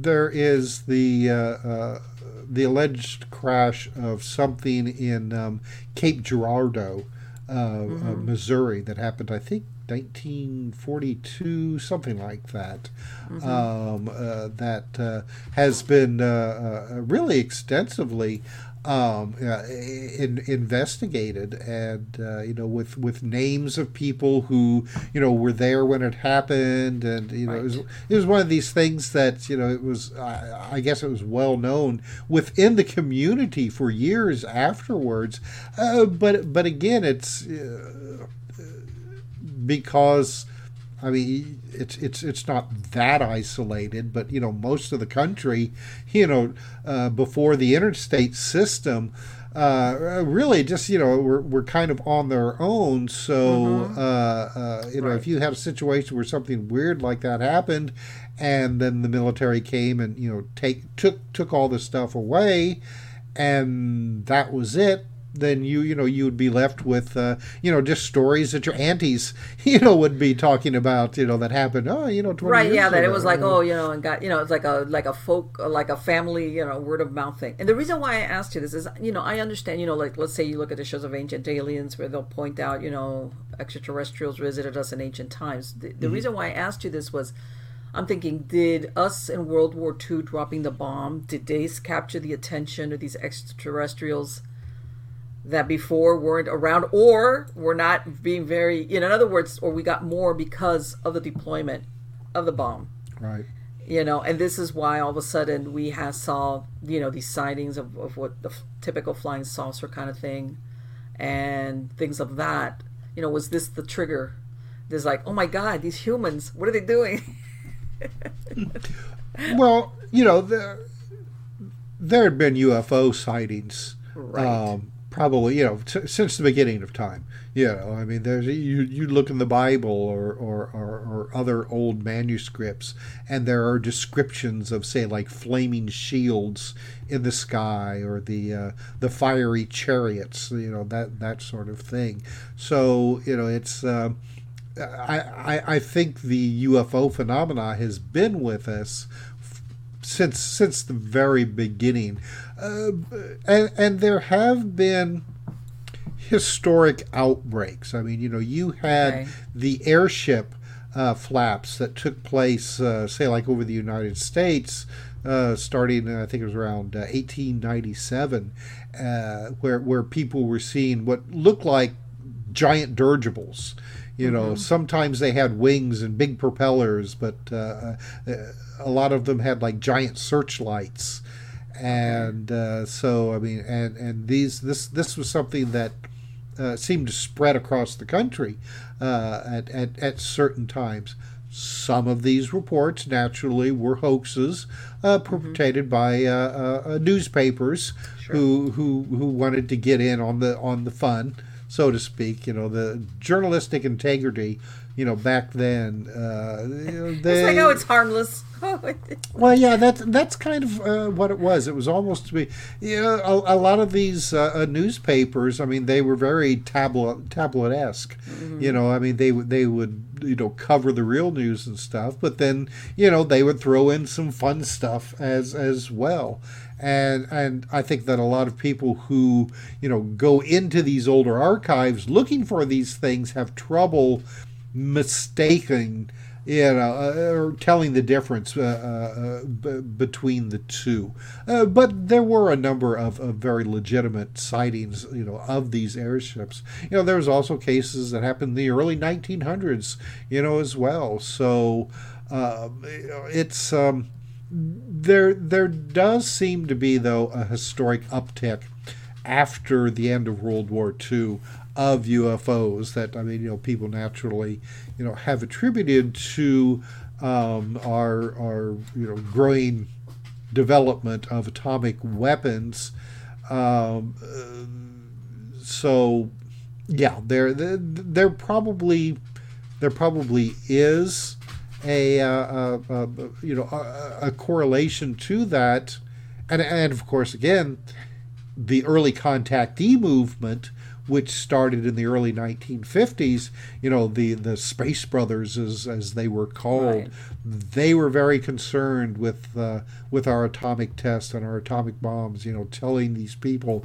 there is the uh, uh, the alleged crash of something in um, Cape Girardeau, uh, uh, Missouri, that happened. I think. 1942, something like that, um, uh, that uh, has been uh, uh, really extensively um, uh, in, investigated, and uh, you know, with with names of people who you know were there when it happened, and you know, it was it was one of these things that you know it was I, I guess it was well known within the community for years afterwards, uh, but but again, it's. Uh, because I mean it's it's it's not that isolated, but you know most of the country, you know, uh, before the interstate system, uh, really just you know we're, we're kind of on their own. So uh, uh, you know if you had a situation where something weird like that happened, and then the military came and you know take took took all this stuff away, and that was it then you you know you would be left with uh, you know just stories that your aunties you know would be talking about you know that happened oh you know 20 right yeah that it was like oh you know and got you know it's like a like a folk like a family you know word of mouth thing and the reason why i asked you this is you know i understand you know like let's say you look at the shows of ancient aliens where they'll point out you know extraterrestrials visited us in ancient times the, the reason why i asked you this was i'm thinking did us in world war ii dropping the bomb did they capture the attention of these extraterrestrials that before weren't around or were not being very you know in other words or we got more because of the deployment of the bomb. Right. You know and this is why all of a sudden we have saw you know these sightings of, of what the f- typical flying saucer kind of thing and things of that. You know was this the trigger? There's like oh my god these humans what are they doing? Well you know there there had been UFO sightings Right. um, probably you know t- since the beginning of time you know I mean there's you you look in the Bible or or, or or other old manuscripts and there are descriptions of say like flaming shields in the sky or the uh, the fiery chariots you know that that sort of thing. So you know it's uh, I, I I think the UFO phenomena has been with us since since the very beginning, uh, and and there have been historic outbreaks. I mean, you know, you had Okay. the airship uh, flaps that took place, uh, say, like over the United States, uh, starting I think it was around uh, 1897, uh, where where people were seeing what looked like giant dirigibles. You know, sometimes they had wings and big propellers, but uh, uh, a lot of them had like giant searchlights. And uh, so, I mean, and and these this this was something that uh, seemed to spread across the country uh, at, at at certain times. Some of these reports, naturally, were hoaxes uh, perpetrated by uh, newspapers who, who who wanted to get in on the on the fun, so to speak. You know, the journalistic integrity. You know, back then, uh, they, it's like oh, it's harmless. well, yeah, that's that's kind of uh, what it was. It was almost to be, you know, a, a lot of these uh, uh newspapers. I mean, they were very tablet tablet esque. Mm-hmm. You know, I mean, they they would you know cover the real news and stuff, but then you know they would throw in some fun stuff as as well. And and I think that a lot of people who you know go into these older archives looking for these things have trouble mistaking you know, uh, or telling the difference uh, uh, b- between the two. Uh, but there were a number of, of, very legitimate sightings, you know, of these airships. You know, there was also cases that happened in the early 1900s, you know, as well. So um, it's um, there. There does seem to be, though, a historic uptick after the end of World War II of UFOs that I mean, you know, people naturally, you know, have attributed to um, our our you know growing development of atomic weapons. Um, so, yeah, there there probably there probably is a, a, a you know a, a correlation to that, and and of course again, the early contactee movement which started in the early 1950s. You know, the the Space Brothers, as as they were called, right. they were very concerned with uh, with our atomic tests and our atomic bombs. You know, telling these people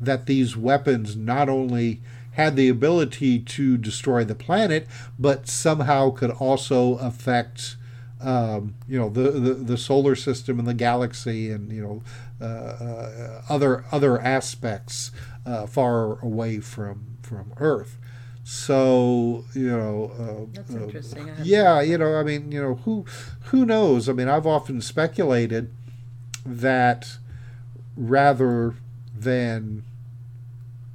that these weapons not only had the ability to destroy the planet, but somehow could also affect. Um, you know the, the, the solar system and the galaxy and you know uh, uh, other other aspects uh, far away from from Earth. So you know, uh, that's interesting. yeah, you know, I mean, you know, who who knows? I mean, I've often speculated that rather than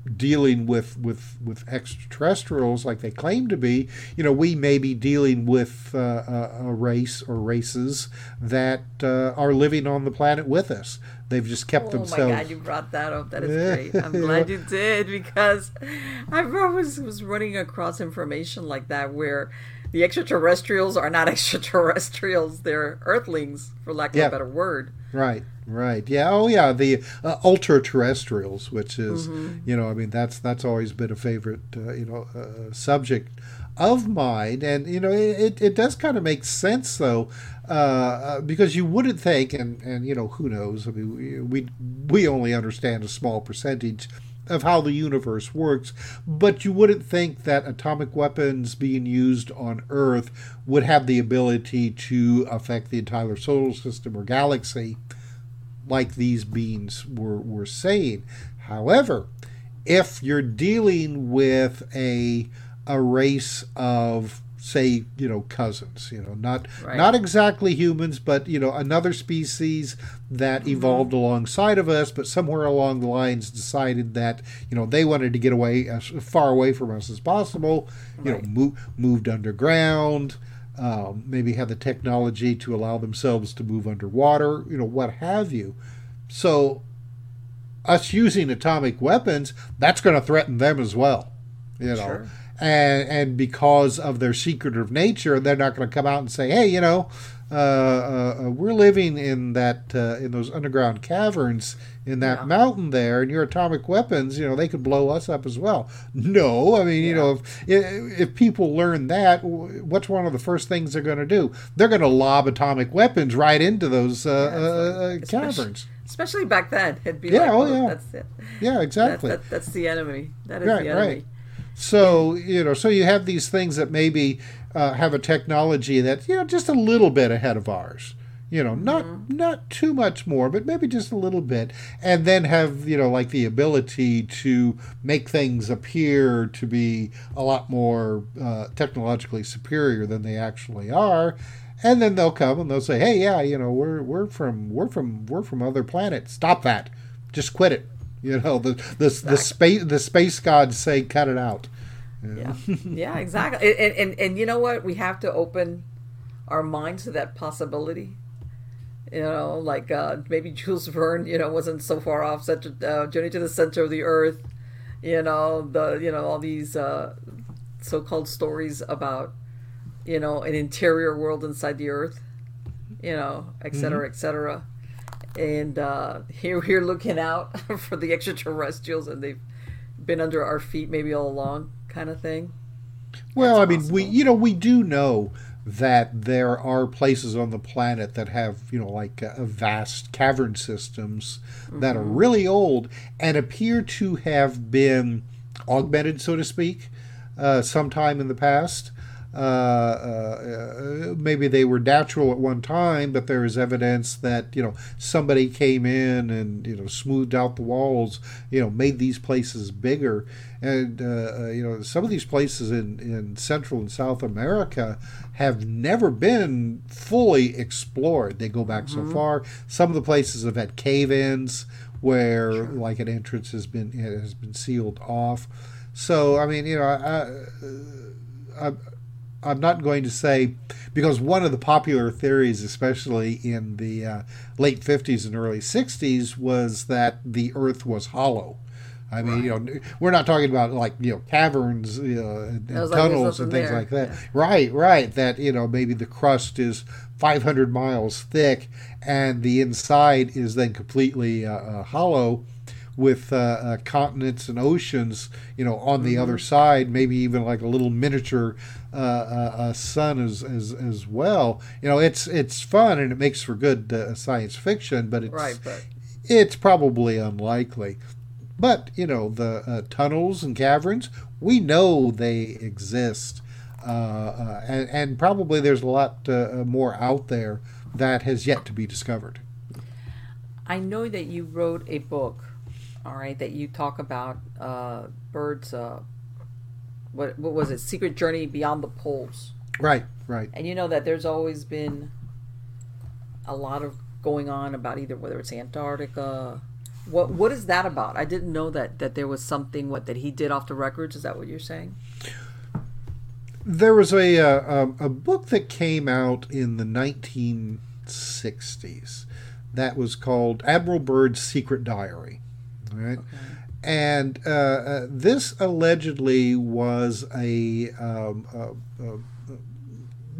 dealing with, with, with extraterrestrials like they claim to be, you know, we may be dealing with uh, a, race or races that uh, are living on the planet with us. They've just kept oh themselves. Oh my God, you brought that up. That is great. I'm glad you did because I was was running across information like that where the extraterrestrials are not extraterrestrials; they're Earthlings, for lack of yeah. a better word. Right. Right. Yeah. Oh, yeah. The uh, ultra terrestrials, which is, mm-hmm. you know, I mean, that's that's always been a favorite, uh, you know, uh, subject of mine, and you know, it it does kind of make sense though, uh, uh, because you wouldn't think, and and you know, who knows? I mean, we we only understand a small percentage of how the universe works, but you wouldn't think that atomic weapons being used on Earth would have the ability to affect the entire solar system or galaxy like these beings were, were saying. However, if you're dealing with a a race of say you know cousins you know not right. not exactly humans but you know another species that mm-hmm. evolved alongside of us but somewhere along the lines decided that you know they wanted to get away as far away from us as possible you right. know mo- moved underground um, maybe have the technology to allow themselves to move underwater, you know, what have you. So, us using atomic weapons, that's going to threaten them as well, you know. Sure. And and because of their secretive nature, they're not going to come out and say, "Hey, you know, uh, uh, uh, we're living in that uh, in those underground caverns in that yeah. mountain there, and your atomic weapons, you know, they could blow us up as well. No, I mean, yeah. you know, if if people learn that, what's one of the first things they're going to do? They're going to lob atomic weapons right into those uh, yeah, uh, like, caverns. Especially, back then, it'd be yeah, like, oh, oh yeah, that's it. Yeah, exactly. That, that, that's the enemy. That is right, the enemy. Right. So you know, so you have these things that maybe uh, have a technology that's you know just a little bit ahead of ours you know not mm-hmm. not too much more but maybe just a little bit. And then have you know like the ability to make things appear to be a lot more uh, technologically superior than they actually are. And then they'll come and they'll say hey yeah you know we're we're from we're from we're from other planets. Stop that. Just quit it. You know the the, the space the space gods say cut it out. Yeah, yeah, exactly. And, and and you know what? We have to open our minds to that possibility. You know, like uh, maybe Jules Verne, you know, wasn't so far off. Such a uh, journey to the center of the earth. you know the you know all these uh, so-called stories about you know an interior world inside the earth you know et cetera mm-hmm. et cetera and uh, here we're looking out for the extraterrestrials and they've been under our feet maybe all along kind of thing well That's i mean possible. we you know we do know that there are places on the planet that have, you know, like uh, vast cavern systems mm-hmm. that are mm-hmm. really old and appear to have been augmented, so to speak, uh, sometime in the past. Uh, uh, maybe they were natural at one time, but there is evidence that you know somebody came in and you know smoothed out the walls, you know, made these places bigger, and uh, uh, you know some of these places in in Central and South America have never been fully explored. They go back mm-hmm. so far. Some of the places have had cave-ins where sure. like an entrance has been has been sealed off. So I mean, you know, I, I, I'm not going to say because one of the popular theories, especially in the uh, late 50s and early 60s, was that the Earth was hollow. I mean, you know, we're not talking about like you know caverns you know, and, and tunnels and things there. like that. Yeah. Right, right. That you know maybe the crust is 500 miles thick and the inside is then completely uh, uh, hollow with uh, uh, continents and oceans, you know, on the mm-hmm. other side, maybe even like a little miniature uh, uh sun as, as as well. You know, it's it's fun and it makes for good uh, science fiction, but it's right, but... it's probably unlikely. But you know, the uh, tunnels and caverns, we know they exist. and, and, probably there's a lot more out there that has yet to be discovered. I know that you wrote a book all right, that you talk about uh, Byrd's. What what was it? Secret Journey Beyond the Poles. Right, right. And you know that there's always been a lot of going on about either whether it's Antarctica. What what is that about? I didn't know that that there was something what that he did off the records. Is that what you're saying? There was a uh, a, a book that came out in the 1960s that was called Admiral Byrd's Secret Diary right? Okay. And uh, uh, this allegedly was a, um, uh, uh,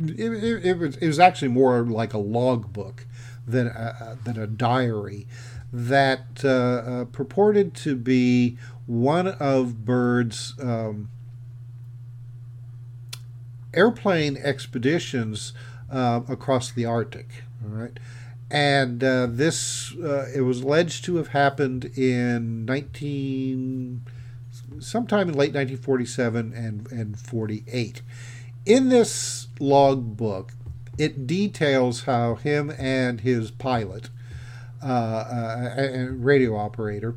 it, it, it, was, it was actually more like a logbook than a, than a diary that uh, purported to be one of Byrd's um, airplane expeditions uh, across the Arctic. All right, and uh, this uh, it was alleged to have happened in 19 sometime in late 1947 and and 48 in this log book it details how him and his pilot uh, uh and radio operator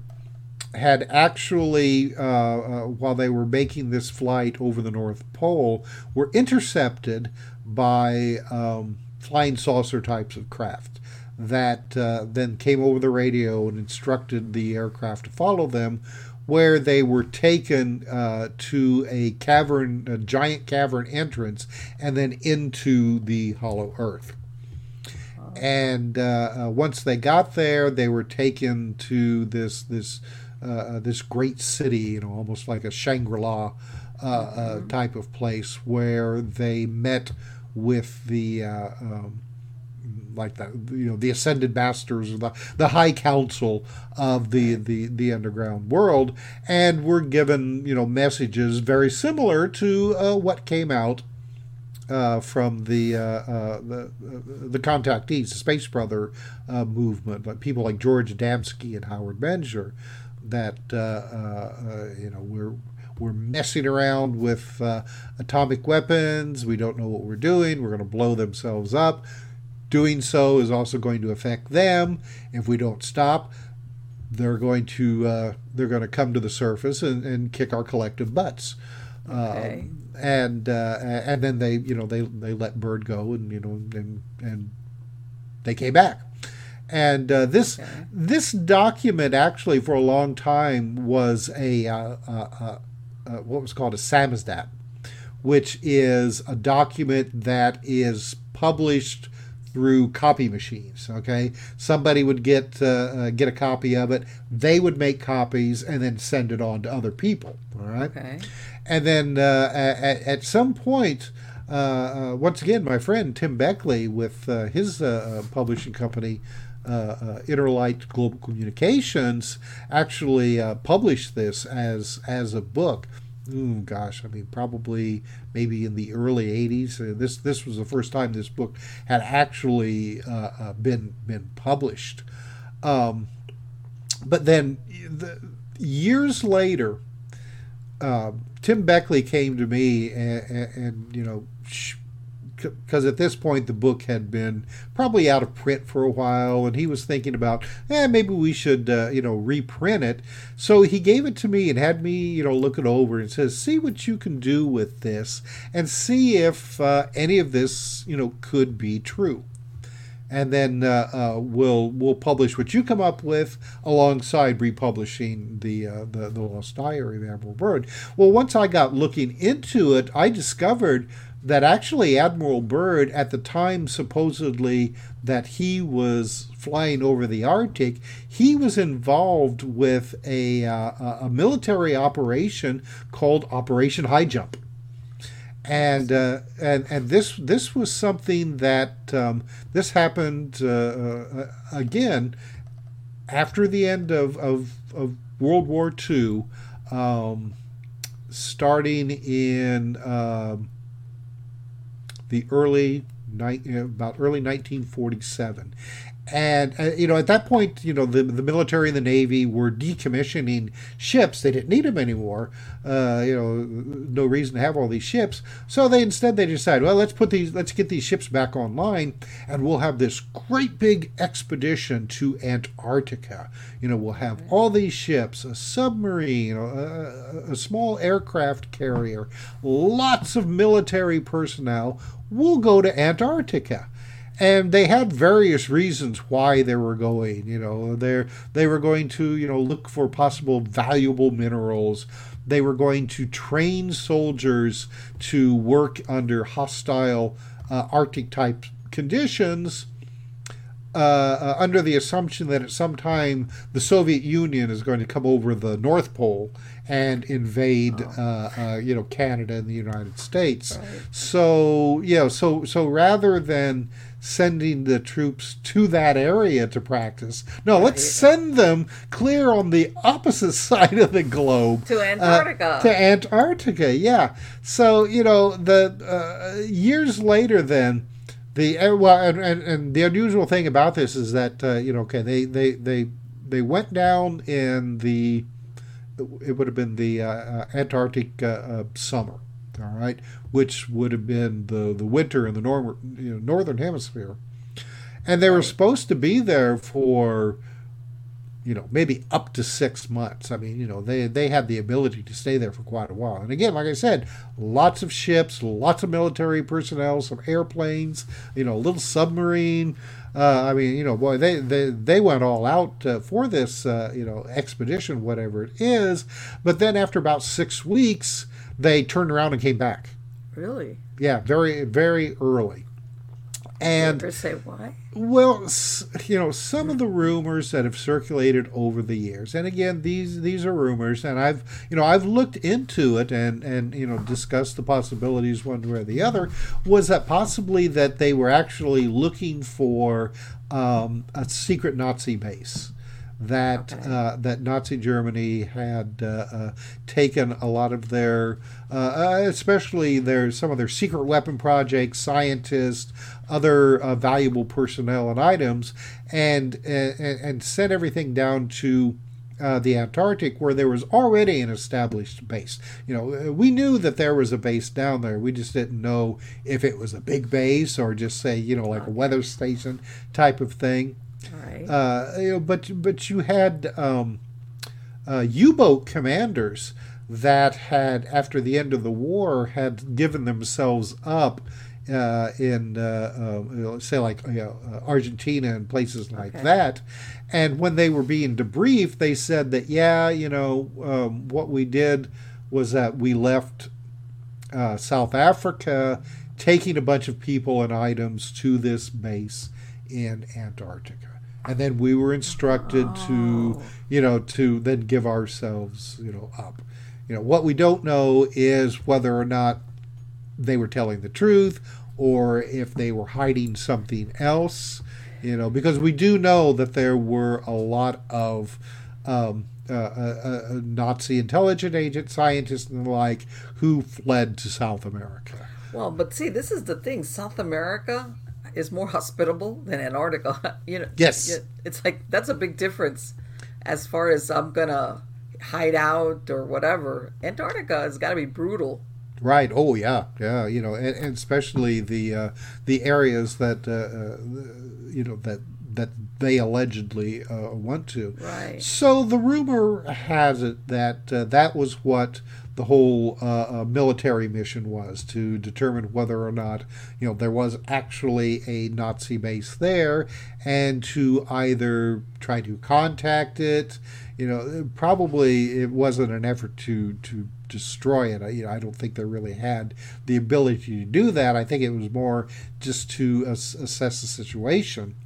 had actually uh, uh, while they were making this flight over the north pole were intercepted by um, flying saucer types of craft that uh, then came over the radio and instructed the aircraft to follow them, where they were taken uh, to a cavern, a giant cavern entrance, and then into the hollow earth. And uh, uh once they got there, they were taken to this this uh, this great city, you know, almost like a Shangri La mm-hmm. type of place, where they met with the um, like the you know the ascended masters or the the high council of the the the underground world and were given you know messages very similar to uh, what came out uh, from the uh, uh the uh, the contactees, the Space Brother uh, movement, like people like George Adamski and Howard Menger, that you know we're we're messing around with atomic weapons. We don't know what we're doing. We're going to blow themselves up. Doing so is also going to affect them. If we don't stop, they're going to uh, they're going to come to the surface and, and kick our collective butts. Okay. Um, and uh, and then they you know they they let Byrd go and you know and and they came back. And uh, this okay. this document actually for a long time was a uh, uh, uh, what was called a samizdat, which is a document that is published through copy machines. Okay, somebody would get uh, uh, get a copy of it. They would make copies and then send it on to other people. All right, Okay. and then uh, at, at some point. Uh, uh, once again, my friend Tim Beckley with uh, his publishing company, uh, uh, Inner Light Global Communications, actually uh, published this as as a book. Ooh, gosh, I mean, probably maybe in the early '80s. Uh, this this was the first time this book had actually uh, uh, been been published. Um, but then, the, years later, uh, Tim Beckley came to me and, and, and you know, because at this point the book had been probably out of print for a while, and he was thinking about, eh, maybe we should, uh, you know, reprint it. So he gave it to me and had me, you know, look it over and says, see what you can do with this, and see if uh, any of this, you know, could be true and then uh, uh, we'll we'll publish what you come up with alongside republishing the uh, the, the Lost Diary of Admiral Byrd. Well, once I got looking into it, I discovered that actually Admiral Byrd, at the time supposedly that he was flying over the Arctic, he was involved with a uh, a military operation called Operation Highjump. And uh, and and this this was something that um, this happened uh, uh, again after the end of, of, of World War II, um, starting in um, the early uh, about early 1947. And uh, you know, at that point, you know, the the military and the navy were decommissioning ships. They didn't need them anymore. Uh, you know, no reason to have all these ships. So they instead they decided, well, let's put these, let's get these ships back online, and we'll have this great big expedition to Antarctica. You know, we'll have all these ships, a submarine, a, a small aircraft carrier, lots of military personnel. We'll go to Antarctica and they had various reasons why they were going. You know, they they were going to you know look for possible valuable minerals. They were going to train soldiers to work under hostile uh, Arctic type conditions. Uh, uh, under the assumption that at some time the Soviet Union is going to come over the North Pole and invade, uh, uh, you know, Canada and the United States. Right. So, yeah, so so rather than sending the troops to that area to practice. No, let's send them clear on the opposite side of the globe To uh, Antarctica. to Antarctica, yeah. So you know, the uh, years later, then the uh, well, and, and, and the unusual thing about this is that uh, you know, okay, they they they they went down in the it would have been the uh, uh, Antarctic uh, uh, summer, all right, which would have been the the winter in the nor- you know, northern hemisphere, and they were supposed to be there for you know maybe up to six months. I mean, you know, they they had the ability to stay there for quite a while. And again, like I said, lots of ships, lots of military personnel, some airplanes, you know, a little submarine. Uh, I mean, you know, boy, they they, they went all out uh, for this, uh, you know, expedition, whatever it is. But then after about six weeks, they turned around and came back. really? Yeah, very very early. And say why? well, you know, some of the rumors that have circulated over the years, and again, these these are rumors, and I've you know I've looked into it and and you know discussed the possibilities one way or the other. Was that possibly that they were actually looking for um, a secret Nazi base? That Okay. uh, that Nazi Germany had uh, uh, taken a lot of their, uh, uh, especially their some of their secret weapon projects, scientists, other uh, valuable personnel and items, and and, and sent everything down to uh, the Antarctic, where there was already an established base. You know, we knew that there was a base down there. We just didn't know if it was a big base or just say, you know, like a weather station type of thing. All right. Uh, you know, but but you had um, uh, U-boat commanders that had, after the end of the war, had given themselves up uh, in, uh, uh, say, like you know, uh, Argentina and places like Okay. that. And when they were being debriefed, they said that, yeah, you know, um, what we did was that we left uh, South Africa taking a bunch of people and items to this base in Antarctica. And then we were instructed to, Oh. you know, to then give ourselves, you know, up. You know, what we don't know is whether or not they were telling the truth or if they were hiding something else, you know, because we do know that there were a lot of um, uh, uh, uh, Nazi intelligence agent scientists and the like who fled to South America. Well, but see, this is the thing. South America is more hospitable than Antarctica. you know. Yes. It's like that's a big difference as far as I'm gonna hide out or whatever. Antarctica has got to be brutal. Right. Oh, yeah, yeah. You know, and, and especially the uh, the areas that uh, uh, you know that that they allegedly uh, went to. Right. So the rumor has it that uh, that was what the whole uh, uh, military mission was to determine whether or not you know there was actually a Nazi base there, and to either try to contact it. You know, probably it wasn't an effort to to destroy it. I, you know, I don't think they really had the ability to do that. I think it was more just to ass- assess the situation.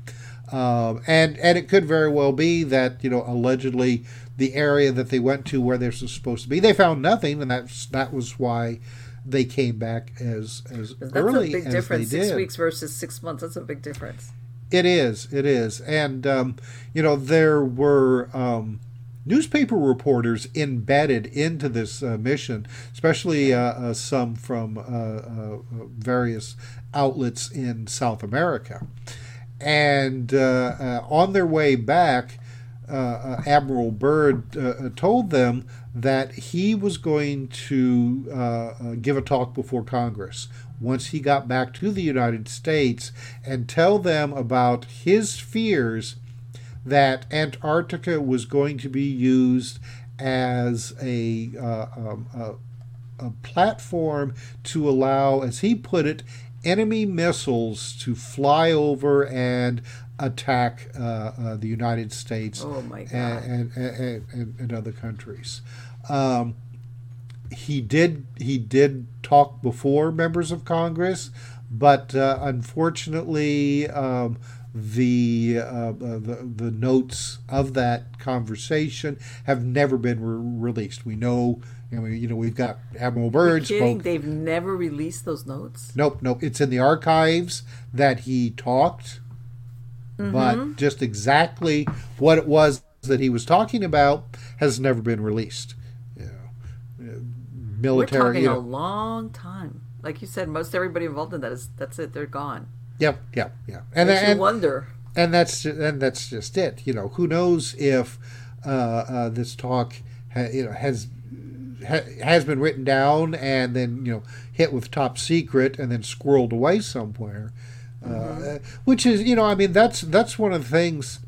Um, and and it could very well be that you know allegedly the area that they went to where they're supposed to be they found nothing and that's that was why they came back as as That's early a big as difference. they Six did. weeks versus six months. That's a big difference. It is. It is. And, um, you know, there were um, newspaper reporters embedded into this uh, mission, especially uh, uh, some from uh, uh, various outlets in South America. And uh, uh, on their way back, uh, Admiral Byrd told them that he was going to give a talk before Congress. Once he got back to the United States and tell them about his fears that Antarctica was going to be used as a, uh, um, a, a platform to allow, as he put it, enemy missiles to fly over and attack uh, uh, the United States Oh my God. and, and, and, and, and other countries. Um, he did he did talk before members of Congress, but uh, unfortunately, um, the, uh, uh, the the notes of that conversation have never been re- released. We know, I mean, you know, we've got Admiral Byrd spoke. They've never released those notes. Nope, nope. It's in the archives that he talked, but just exactly what it was that he was talking about has never been released. You know, uh, We're military. talking You a long time. Like you said, most everybody involved in that is that's it. They're gone. yep, yep, yeah. And Makes you wonder. and that's and that's just it. You know, who knows if uh, uh, this talk ha, you know has ha, has been written down and then you know hit with top secret and then squirreled away somewhere. Uh, which is you know I mean that's that's one of the things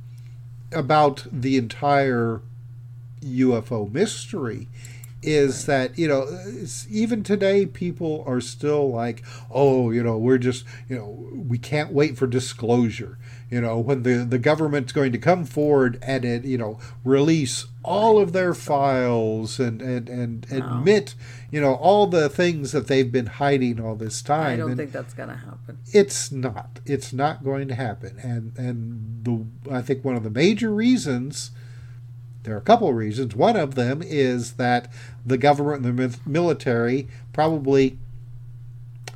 about the entire UFO mystery is that you know even today people are still like oh you know we're just you know we can't wait for disclosure you know when the the government's going to come forward and it, you know release all of their files and and and admit you know all the things that they've been hiding all this time I don't And- think that's gonna happen. it's not. It's not going to happen. And and the I think one of the major reasons there are a couple of reasons. One of them is that the government and the military probably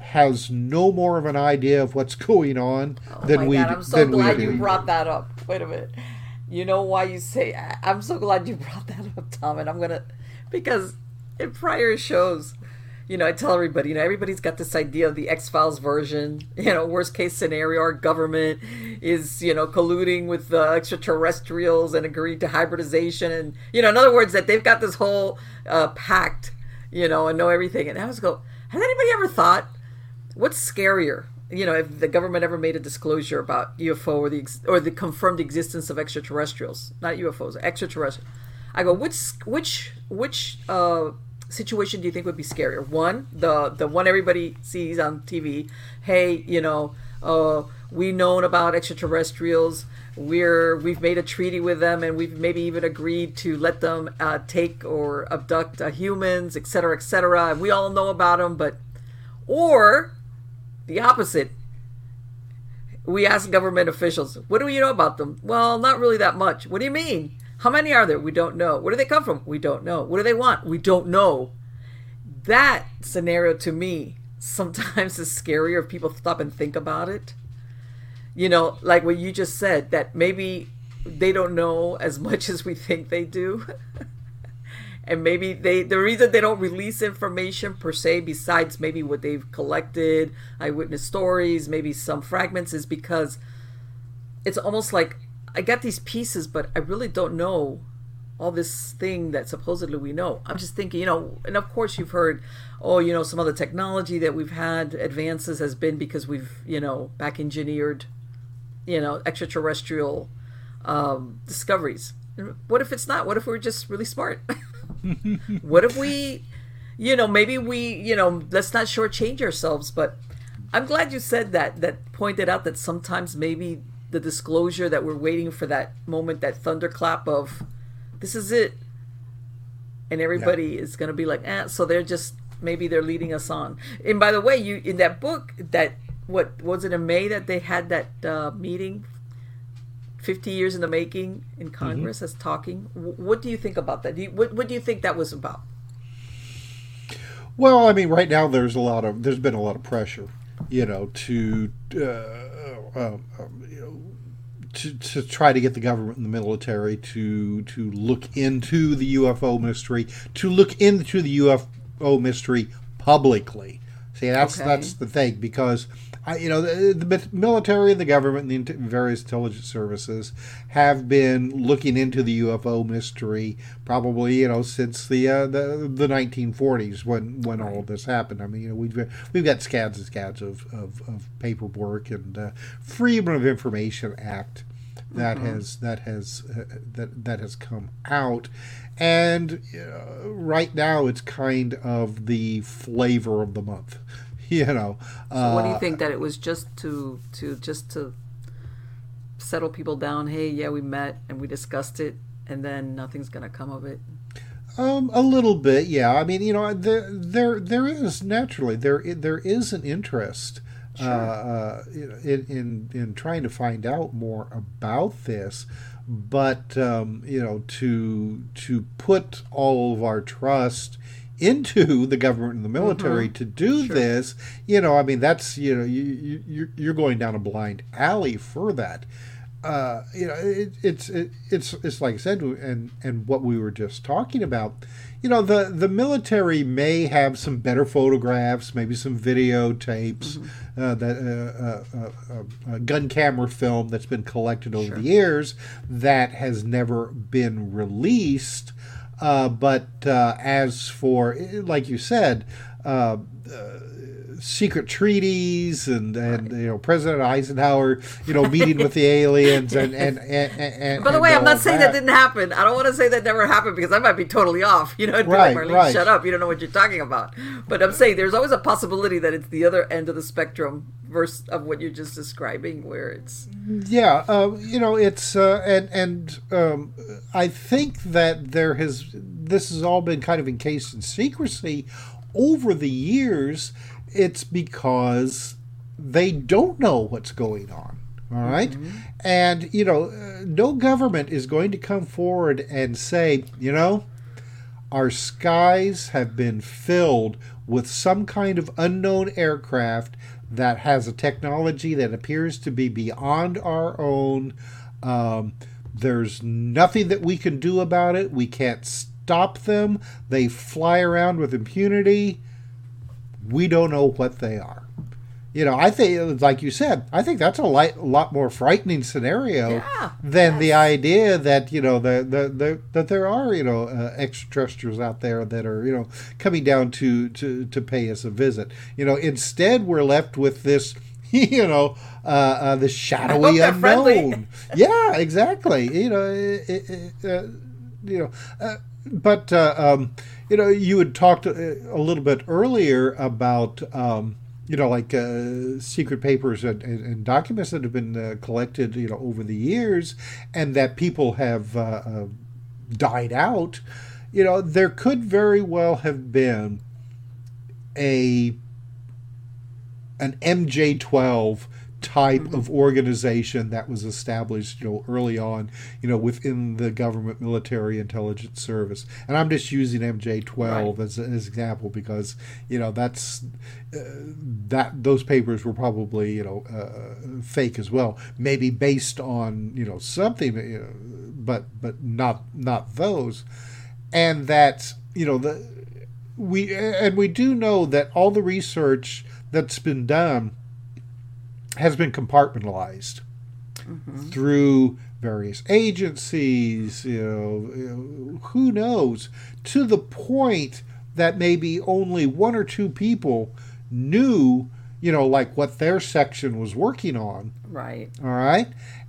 has no more of an idea of what's going on Oh than we god, I'm so than we glad do. you brought that up. Wait a minute. You know why you say I'm so glad you brought that up, Tom, and I'm gonna because in prior shows, you know, I tell everybody, you know, everybody's got this idea of the X Files version. You know, worst case scenario, our government is, you know, colluding with the extraterrestrials and agreed to hybridization, and you know, in other words, that they've got this whole uh, pact, you know, and know everything. And I was go, has anybody ever thought what's scarier? You know, if the government ever made a disclosure about UFO or the ex- or the confirmed existence of extraterrestrials, not UFOs, extraterrestrials. I go, which which which uh, situation do you think would be scarier? One, the the one everybody sees on TV. Hey, you know, uh, we known about extraterrestrials. We're we've made a treaty with them, and we've maybe even agreed to let them uh, take or abduct uh, humans, et cetera, et cetera. And we all know about them, but or the opposite. We ask government officials, what do you know about them? Well, not really that much. What do you mean? How many are there? We don't know. Where do they come from? We don't know. What do they want? We don't know. That scenario to me sometimes is scarier if people stop and think about it. You know, like what you just said, that maybe they don't know as much as we think they do. And maybe they the reason they don't release information per se besides maybe what they've collected eyewitness stories maybe some fragments is because it's almost like i got these pieces but i really don't know all this thing that supposedly we know. I'm just thinking you know and of course you've heard oh you know some of the technology that we've had advances has been because we've you know back engineered you know extraterrestrial um, discoveries. What if it's not? What if we're just really smart what if we, you know, maybe we, you know, let's not shortchange ourselves. But I'm glad you said that. That pointed out that sometimes maybe the disclosure that we're waiting for that moment, that thunderclap of, this is it, and everybody yeah. is going to be like, eh. So they're just maybe they're leading us on. And by the way, you in that book that what was it in May that they had that uh, meeting 50 years in the making in mm-hmm. Congress mm-hmm. as talking. What do you think about that? Do you, what, what do you think that was about? Well, I mean, right now there's a lot of there's been a lot of pressure, you know, to uh, uh, um, you know, to, to try to get the government and the military to to look into the UFO mystery, to look into the UFO mystery publicly. See, that's okay. that's the thing because I, you know, the, the, military and the government and the various intelligence services have been looking into the UFO mystery probably, you know, since the uh, the, the 1940s when when all of this happened. I mean, you know, we've we've got scads and scads of, of, of paperwork and uh, Freedom of Information Act that mm-hmm. has that has uh, that that has come out and uh, right now it's kind of the flavor of the month you know. So what do you uh, think that it was just to to just to settle people down? Hey, yeah, we met and we discussed it, and then nothing's gonna come of it. Um, a little bit, yeah. I mean, you know, there there there is naturally there there is an interest. Uh, sure. Uh, in, in in trying to find out more about this, but um, you know, to to put all of our trust into the government and the military mm-hmm. to do sure. this, you know, I mean, that's you know, you, you you're going down a blind alley for that. Uh, you know, it, it's it, it's it's like I said, and and what we were just talking about. You know, the the military may have some better photographs, maybe some videotapes, mm-hmm. uh, that uh, uh, uh, uh gun camera film that's been collected over sure. the years that has never been released. Uh, but uh, as for, like you said, uh secret treaties and, and you know President Eisenhower, you know, meeting with the aliens and and and. and By the way, I'm not saying that. that. didn't happen. I don't want to say that never happened because I might be totally off. You know, right, like, right. shut up. You don't know what you're talking about. But I'm saying there's always a possibility that it's the other end of the spectrum versus of what you're just describing, where it's yeah, uh, you know, it's uh, and and um, I think that there has this has all been kind of encased in secrecy over the years. It's because they don't know what's going on. All right? mm-hmm. And, you know, uh, no government is going to come forward and say, you know, our skies have been filled with some kind of unknown aircraft that has a technology that appears to be beyond our own. Um, there's nothing that we can do about it. We can't stop them. They fly around with impunity. We don't know what they are you know, I think, like you said, I think that's a light, lot more frightening scenario yeah, than yes. the idea that you know the, the, the that there are you know uh, extraterrestrials out there that are you know coming down to to to pay us a visit. You know, instead we're left with this. You know, uh, uh, the shadowy unknown. yeah, exactly. You know, it, it, uh, you know, uh, but uh, um, you know, you had talked a, a little bit earlier about. Um, you know, like uh, secret papers and, and, and, documents that have been uh, collected, you know, over the years, and that people have uh, uh, died out. You know, there could very well have been a an MJ12 type mm-hmm. of organization that was established, you know, early on, you know, within the government military intelligence service. And I'm just using MJ12 right. as, as an example because, you know, that's uh, that those papers were probably, you know, uh, fake as well. Maybe based on, you know, something, you know, but but not not those. And that, you know, the we and we do know that all the research that's been done has been compartmentalized mm-hmm. through various agencies, you know, who knows, to the point that maybe only one or two people knew, you know, like what their section was working on. Right. All right.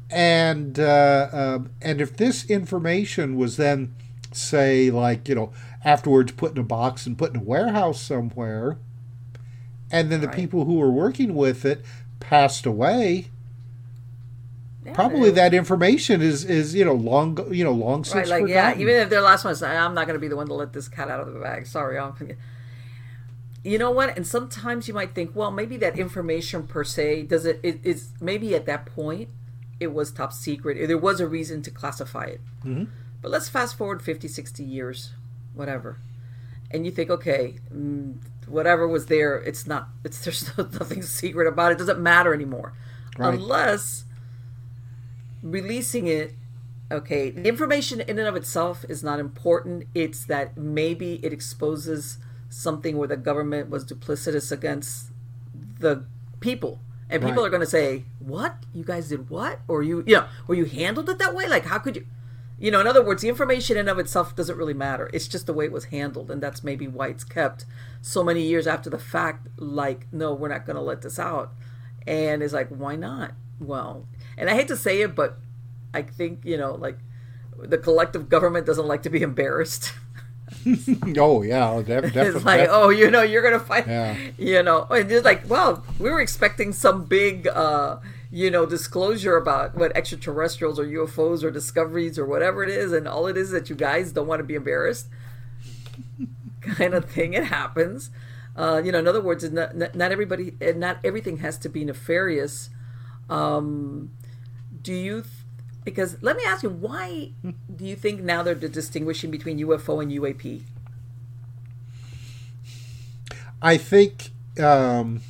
And uh, uh, and if this information was then, say, like you know, afterwards put in a box and put in a warehouse somewhere, and then the right. people who were working with it passed away, yeah, probably that information is is you know long you know long since right, like forgotten. yeah even if their last one say i'm not going to be the one to let this cat out of the bag. Sorry i'm you know what? And sometimes you might think well maybe that information per se does it, it is maybe at that point it was top secret there was a reason to classify it. Mm-hmm. but let's fast forward 50 60 years whatever. And you think okay mm, whatever was there, it's not. It's there's nothing secret about it. it doesn't matter anymore, right. unless releasing it. Okay, the information in and of itself is not important. It's that maybe it exposes something where the government was duplicitous against the people and people right. are going to say what you guys did what or you you know or you handled it that way like how could you you know in other words the information in of itself doesn't really matter it's just the way it was handled and that's maybe why it's kept so many years after the fact like no we're not going to let this out and it's like why not well and i hate to say it but i think you know like the collective government doesn't like to be embarrassed oh yeah, definitely. it's like, oh, you know, you're gonna fight. Yeah. You know, and it's like, well, we were expecting some big, uh, you know, disclosure about what extraterrestrials or UFOs or discoveries or whatever it is, and all it is that you guys don't want to be embarrassed, kind of thing. It happens. Uh, you know, in other words, not, not everybody, not everything has to be nefarious. Um, do you? Th- because let me ask you, why do you think now they're distinguishing between UFO and UAP? I think um,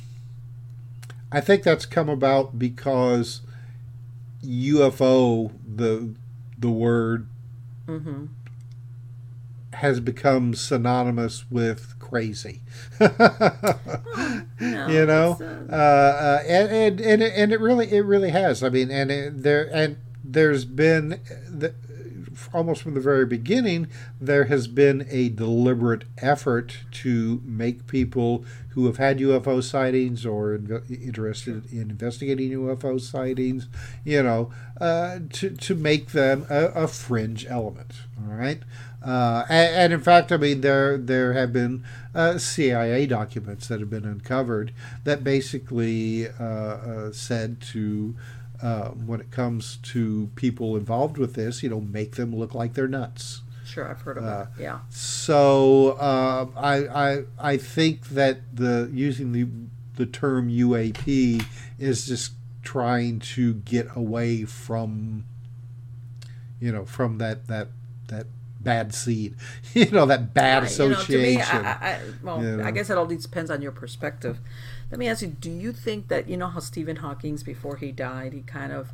I think that's come about because UFO the the word mm-hmm. has become synonymous with crazy. oh, no, you know, uh, uh, and, and and it, and it really it really has. I mean, and it, there and there's been the, almost from the very beginning, there has been a deliberate effort to make people who have had UFO sightings or inv- interested in investigating UFO sightings, you know, uh, to, to make them a, a fringe element. All right. Uh, and, and, in fact, I mean, there there have been uh, CIA documents that have been uncovered that basically uh, uh, said to uh, when it comes to people involved with this, you know, make them look like they're nuts. Sure, I've heard of uh, that. Yeah. So uh, I, I I think that the using the the term UAP is just trying to get away from you know from that that that bad seed you know that bad right. association you know, to me, I, I, well you know. I guess it all depends on your perspective let me ask you, do you think that you know how Stephen Hawking's before he died, he kind of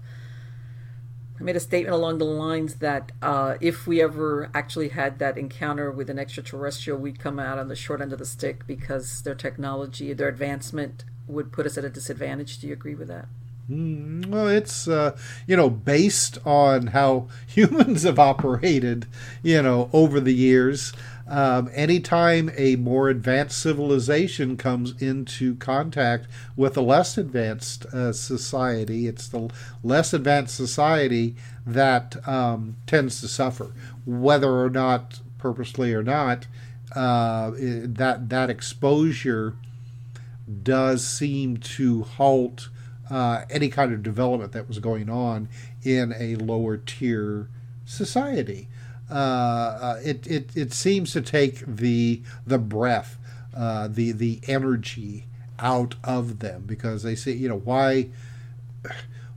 made a statement along the lines that uh, if we ever actually had that encounter with an extraterrestrial, we'd come out on the short end of the stick because their technology, their advancement would put us at a disadvantage. Do you agree with that? Mm, well, it's uh, you know based on how humans have operated, you know, over the years. Um, anytime a more advanced civilization comes into contact with a less advanced uh, society, it's the less advanced society that um, tends to suffer, whether or not purposely or not. Uh, that that exposure does seem to halt uh, any kind of development that was going on in a lower tier society. Uh, uh, it, it, it seems to take the the breath, uh, the the energy out of them because they say, you know, why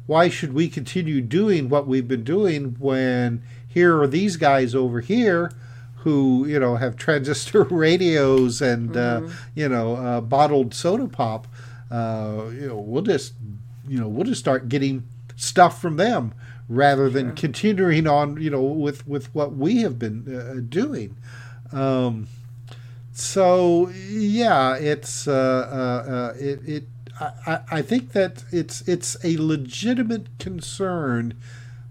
why should we continue doing what we've been doing when here are these guys over here who you know have transistor radios and uh, Mm-hmm. you know uh, bottled soda pop uh, you know we'll just you know we'll just start getting stuff from them rather than continuing on you know with with what we have been uh, doing. Um, so yeah it's uh, uh, uh, it, it I, I- I think that it's it's a legitimate concern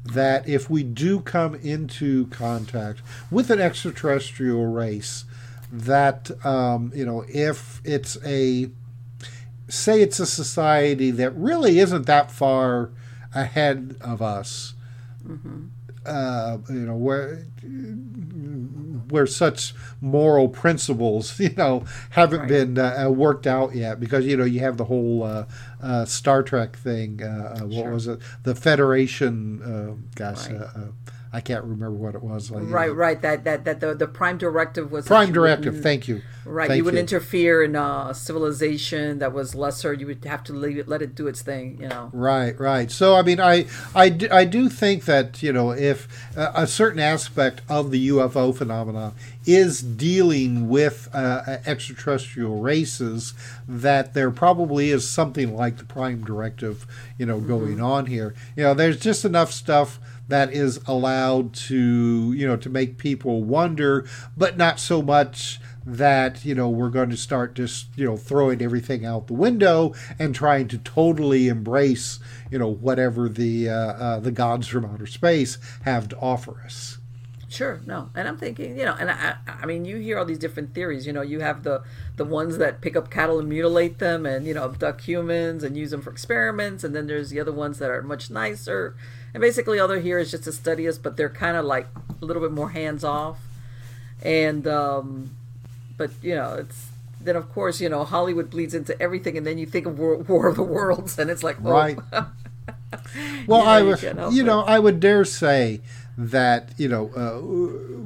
that if we do come into contact with an extraterrestrial race, that um, you know, if it's a say it's a society that really isn't that far ahead of us, uh, you know, where where such moral principles, you know, haven't Right. been uh, uh, worked out yet, because you know you have the whole uh, uh, Star Trek thing. Uh, what Sure. was it? The Federation. Uh, gosh, Right. Uh, uh, I can't remember what it was. Like, Right, right. That that that the, the prime directive was Prime directive. Thank you. Right, Thank you would interfere in a civilization that was lesser. You would have to leave it, let it do its thing. You know. Right, right. So, I mean, I, I, do, I do think that you know if uh, a certain aspect of the UFO phenomena is dealing with uh, extraterrestrial races, that there probably is something like the Prime Directive, you know, going on here. You know, there's just enough stuff that is allowed to you know to make people wonder, but not so much that you know we're going to start just you know throwing everything out the window and trying to totally embrace you know whatever the uh, uh, the gods from outer space have to offer us. Sure, no, and I'm thinking, you know, and I, I mean, you hear all these different theories. You know, you have the the ones that pick up cattle and mutilate them, and you know, abduct humans and use them for experiments, and then there's the other ones that are much nicer, and basically all they're here is just to study us, but they're kind of like a little bit more hands off, and um, but you know, it's then of course you know Hollywood bleeds into everything, and then you think of War, War of the Worlds, and it's like, oh, Right. Well, Yeah, I you would, can't you know. I would dare say that you know uh,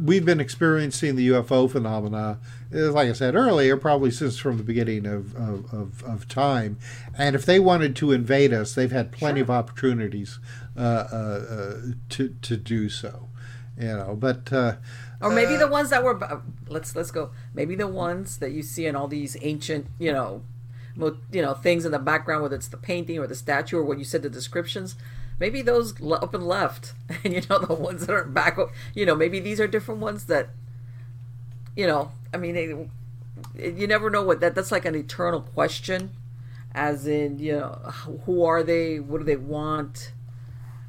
we've been experiencing the UFO phenomena, uh, like I said earlier, probably since from the beginning of of, of, of time. And if they wanted to invade us, they've had plenty of opportunities uh, uh, uh, to to do so. You know, but uh, Or maybe the ones that were let's let's go. Maybe the ones that you see in all these ancient, you know, you know things in the background, whether it's the painting or the statue or what you said the descriptions. Maybe those up and left, and you know the ones that are back. Up you know, maybe these are different ones that, you know, I mean, it, you never know what that. That's like an eternal question, as in, you know, who are they? What do they want?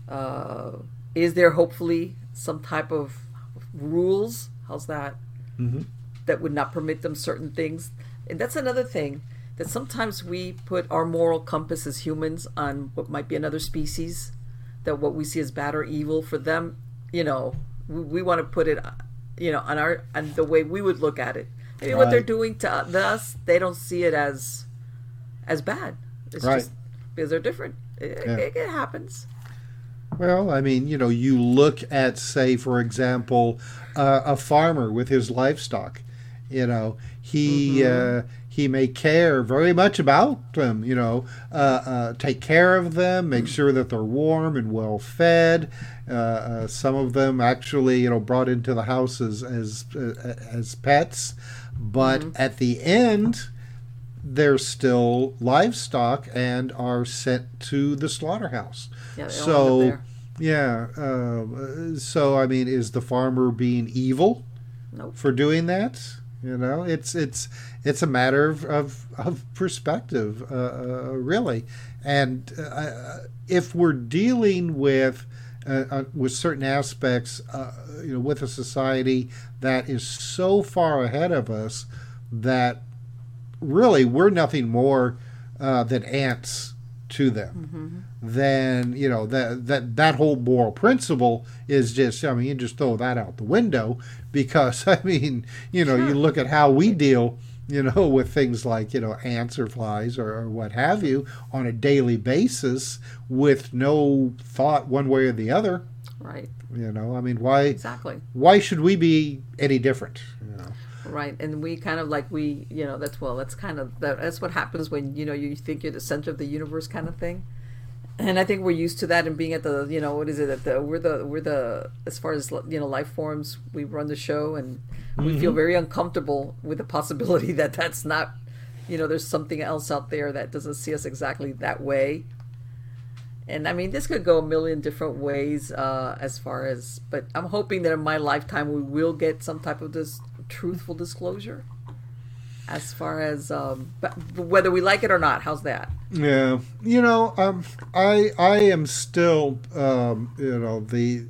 Uh, is there hopefully some type of rules? How's that? That would not permit them certain things. And that's another thing that sometimes we put our moral compass as humans on what might be another species, that what we see as bad or evil for them, you know, we, we want to put it, you know, on our on the way we would look at it. Maybe what they're doing to us, they don't see it as as bad. It's Right. just because they're different. It, Yeah. it, it happens. Well, I mean, you know, you look at, say, for example, uh, a farmer with his livestock. You know, he uh, he may care very much about them. You know, uh, uh, take care of them, make sure that they're warm and well fed. Uh, uh, some of them actually, you know, brought into the house as as, uh, as pets. But at the end, they're still livestock and are sent to the slaughterhouse. Yeah, they all end so, there. yeah. Uh, so, I mean, is the farmer being evil Nope. for doing that? You know, it's it's it's a matter of of, of perspective, uh, uh, really. And uh, if we're dealing with uh, uh, with certain aspects, uh, you know, with a society that is so far ahead of us that really we're nothing more uh, than ants to them. Then you know that that that whole moral principle is just I mean you just throw that out the window because I mean you know you look at how we deal you know with things like you know ants or flies or, or what have you on a daily basis with no thought one way or the other. Right. You know I mean why Exactly. why should we be any different? You know? right and we kind of like we you know that's well that's kind of that, that's what happens when you know you think you're the center of the universe kind of thing and i think we're used to that and being at the you know what is it at the we're the we're the as far as you know life forms we run the show and we Mm-hmm. feel very uncomfortable with the possibility that that's not you know there's something else out there that doesn't see us exactly that way and I mean, this could go a million different ways uh, as far as, but I'm hoping that in my lifetime we will get some type of this truthful disclosure as far as um, whether we like it or not. How's that? Yeah, you know, um, I I am still, um, you know, the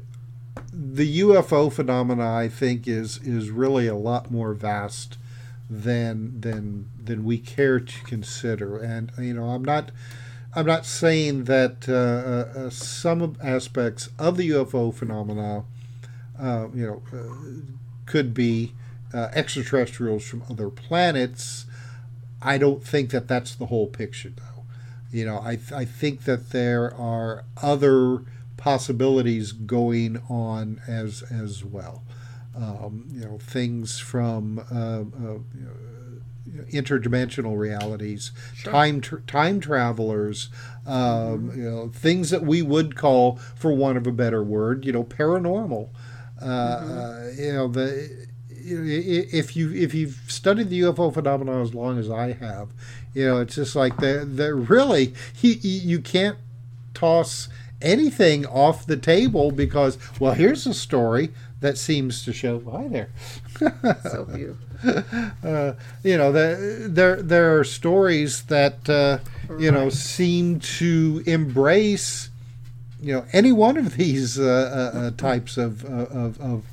the UFO phenomena. I think is is really a lot more vast than than than we care to consider. And you know, I'm not I'm not saying that uh, uh, some aspects of the UFO phenomena, uh, you know, uh, could be uh, extraterrestrials from other planets. I don't think that that's the whole picture, though. You know, I, I think that there are other possibilities going on as as well. Um, you know, things from uh, uh, you know, interdimensional realities, time tr time travelers, um, you know, things that we would call, for want of a better word, you know, paranormal. Uh, uh, you know, the you know, i- if you if you've studied the UFO phenomenon as long as I have, you know, it's just like they're, they're really you, you can't toss anything off the table because well, here's a story that seems to show. Hi there. So beautiful. uh, you know, the, there there are stories that uh, you know seem to embrace you know any one of these uh, uh, uh, types of, of of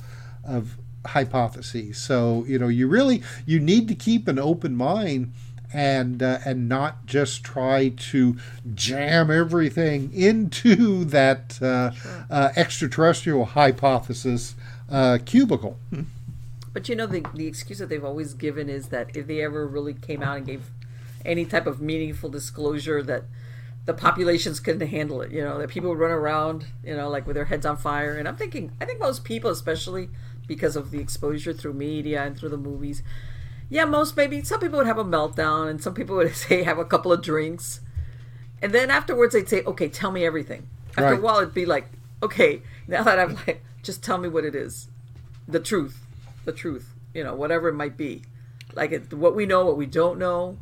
of hypotheses. So you know, you really you need to keep an open mind and uh, and not just try to jam everything into that uh, uh, extraterrestrial hypothesis uh, cubicle. But you know, the the excuse that they've always given is that if they ever really came out and gave any type of meaningful disclosure that the populations couldn't handle it, you know, that people would run around, you know, like with their heads on fire. And I'm thinking, I think most people, especially because of the exposure through media and through the movies, yeah, most maybe some people would have a meltdown and some people would say have a couple of drinks. And then afterwards they'd say, okay, tell me everything. After Right. a while it'd be like, okay, now that I'm like, just tell me what it is. The truth. The truth. You know, whatever it might be. Like it, what we know, what we don't know.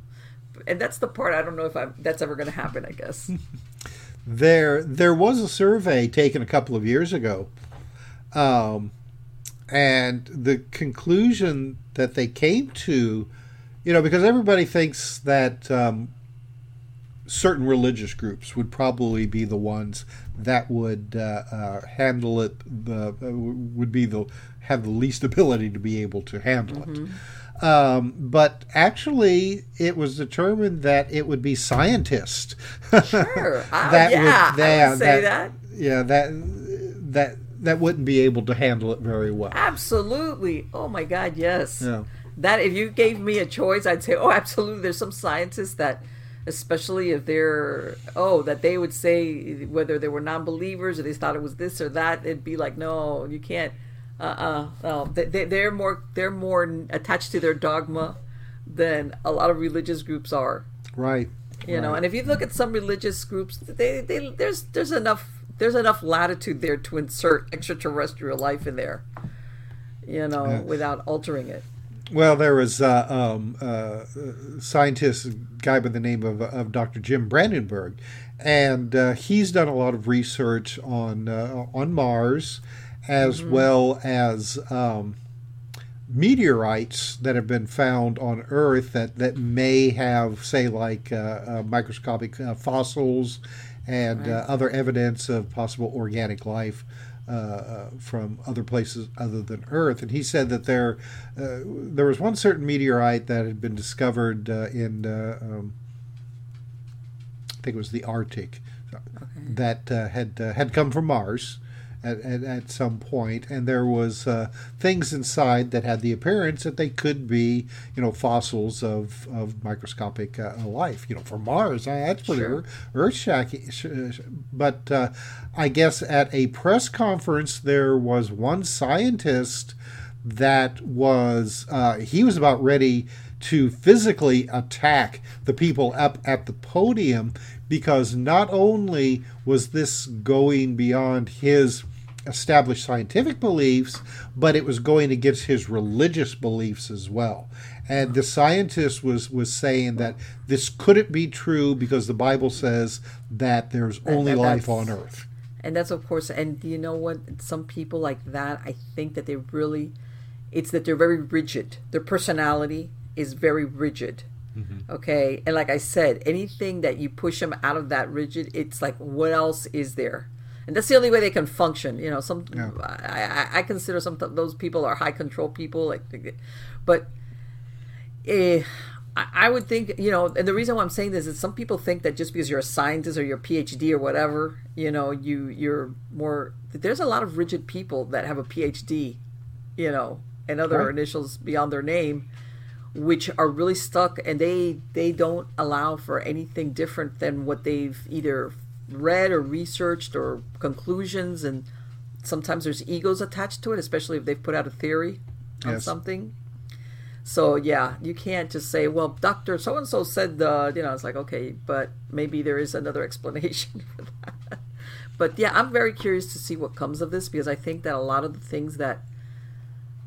And that's the part I don't know if I'm, that's ever going to happen, I guess. There, there was a survey taken a couple of years ago, um, and the conclusion that they came to, you know, because everybody thinks that um, certain religious groups would probably be the ones that would uh, uh, handle it, the uh, would be the have the least ability to be able to handle it. Um, but actually, it was determined that it would be scientists. Sure. I, That would- yeah, I that- would say that- that. yeah, that that that wouldn't be able to handle it very well. Absolutely. Oh my God, yes. Yeah. That if you gave me a choice, I'd say, oh, absolutely. There's some scientists that, especially if they're, oh, that they would say whether they were non-believers or they thought it was this or that, it'd be like, no, you can't. Uh-uh. No, they, they, they're more they're more attached to their dogma than a lot of religious groups are. Right. You know, and if you look at some religious groups, they, they there's there's enough there's enough latitude there to insert extraterrestrial life in there. You know, without altering it. Well, there was uh, um, uh, scientist guy by the name of, of Dr. Jim Brandenburg, and uh, he's done a lot of research on uh, on Mars, as well as um, meteorites that have been found on Earth that, that may have, say, like uh, uh, microscopic uh, fossils and uh, other evidence of possible organic life uh, uh, from other places other than Earth. And he said that there uh, there was one certain meteorite that had been discovered uh, in, uh, um, I think it was the Arctic, that uh, had uh, had come from Mars. At, at, at some point, and there was uh, things inside that had the appearance that they could be, you know, fossils of, of microscopic uh, life. You know, from Mars, that's pretty Sure. earth shaking. sh- sh- But uh, I guess at a press conference, there was one scientist that was uh, he was about ready to physically attack the people up at the podium because not only was this going beyond his established scientific beliefs, but it was going against his religious beliefs as well. And the scientist was was saying that this couldn't be true because the Bible says that there's only life on earth. and that's of course and you know what? Some people like that i think that they really it's that they're very rigid. Their personality is very rigid. Mm-hmm. Okay and like i said anything that you push them out of that rigid it's like what else is there and that's the only way they can function you know some I, I, I consider some those people are high control people like but eh, I I would think, you know, and the reason why I'm saying this is some people think that just because you're a scientist or you're a PhD or whatever, you know, you you're more. There's a lot of rigid people that have a PhD, you know, and other Right. initials beyond their name, which are really stuck, and they they don't allow for anything different than what they've either read or researched or conclusions, and sometimes there's egos attached to it, especially if they've put out a theory on Yes. something. So yeah, you can't just say, "Well, Doctor so and so said," uh, you know, it's like okay, but maybe there is another explanation for that. But yeah, I'm very curious to see what comes of this because I think that a lot of the things that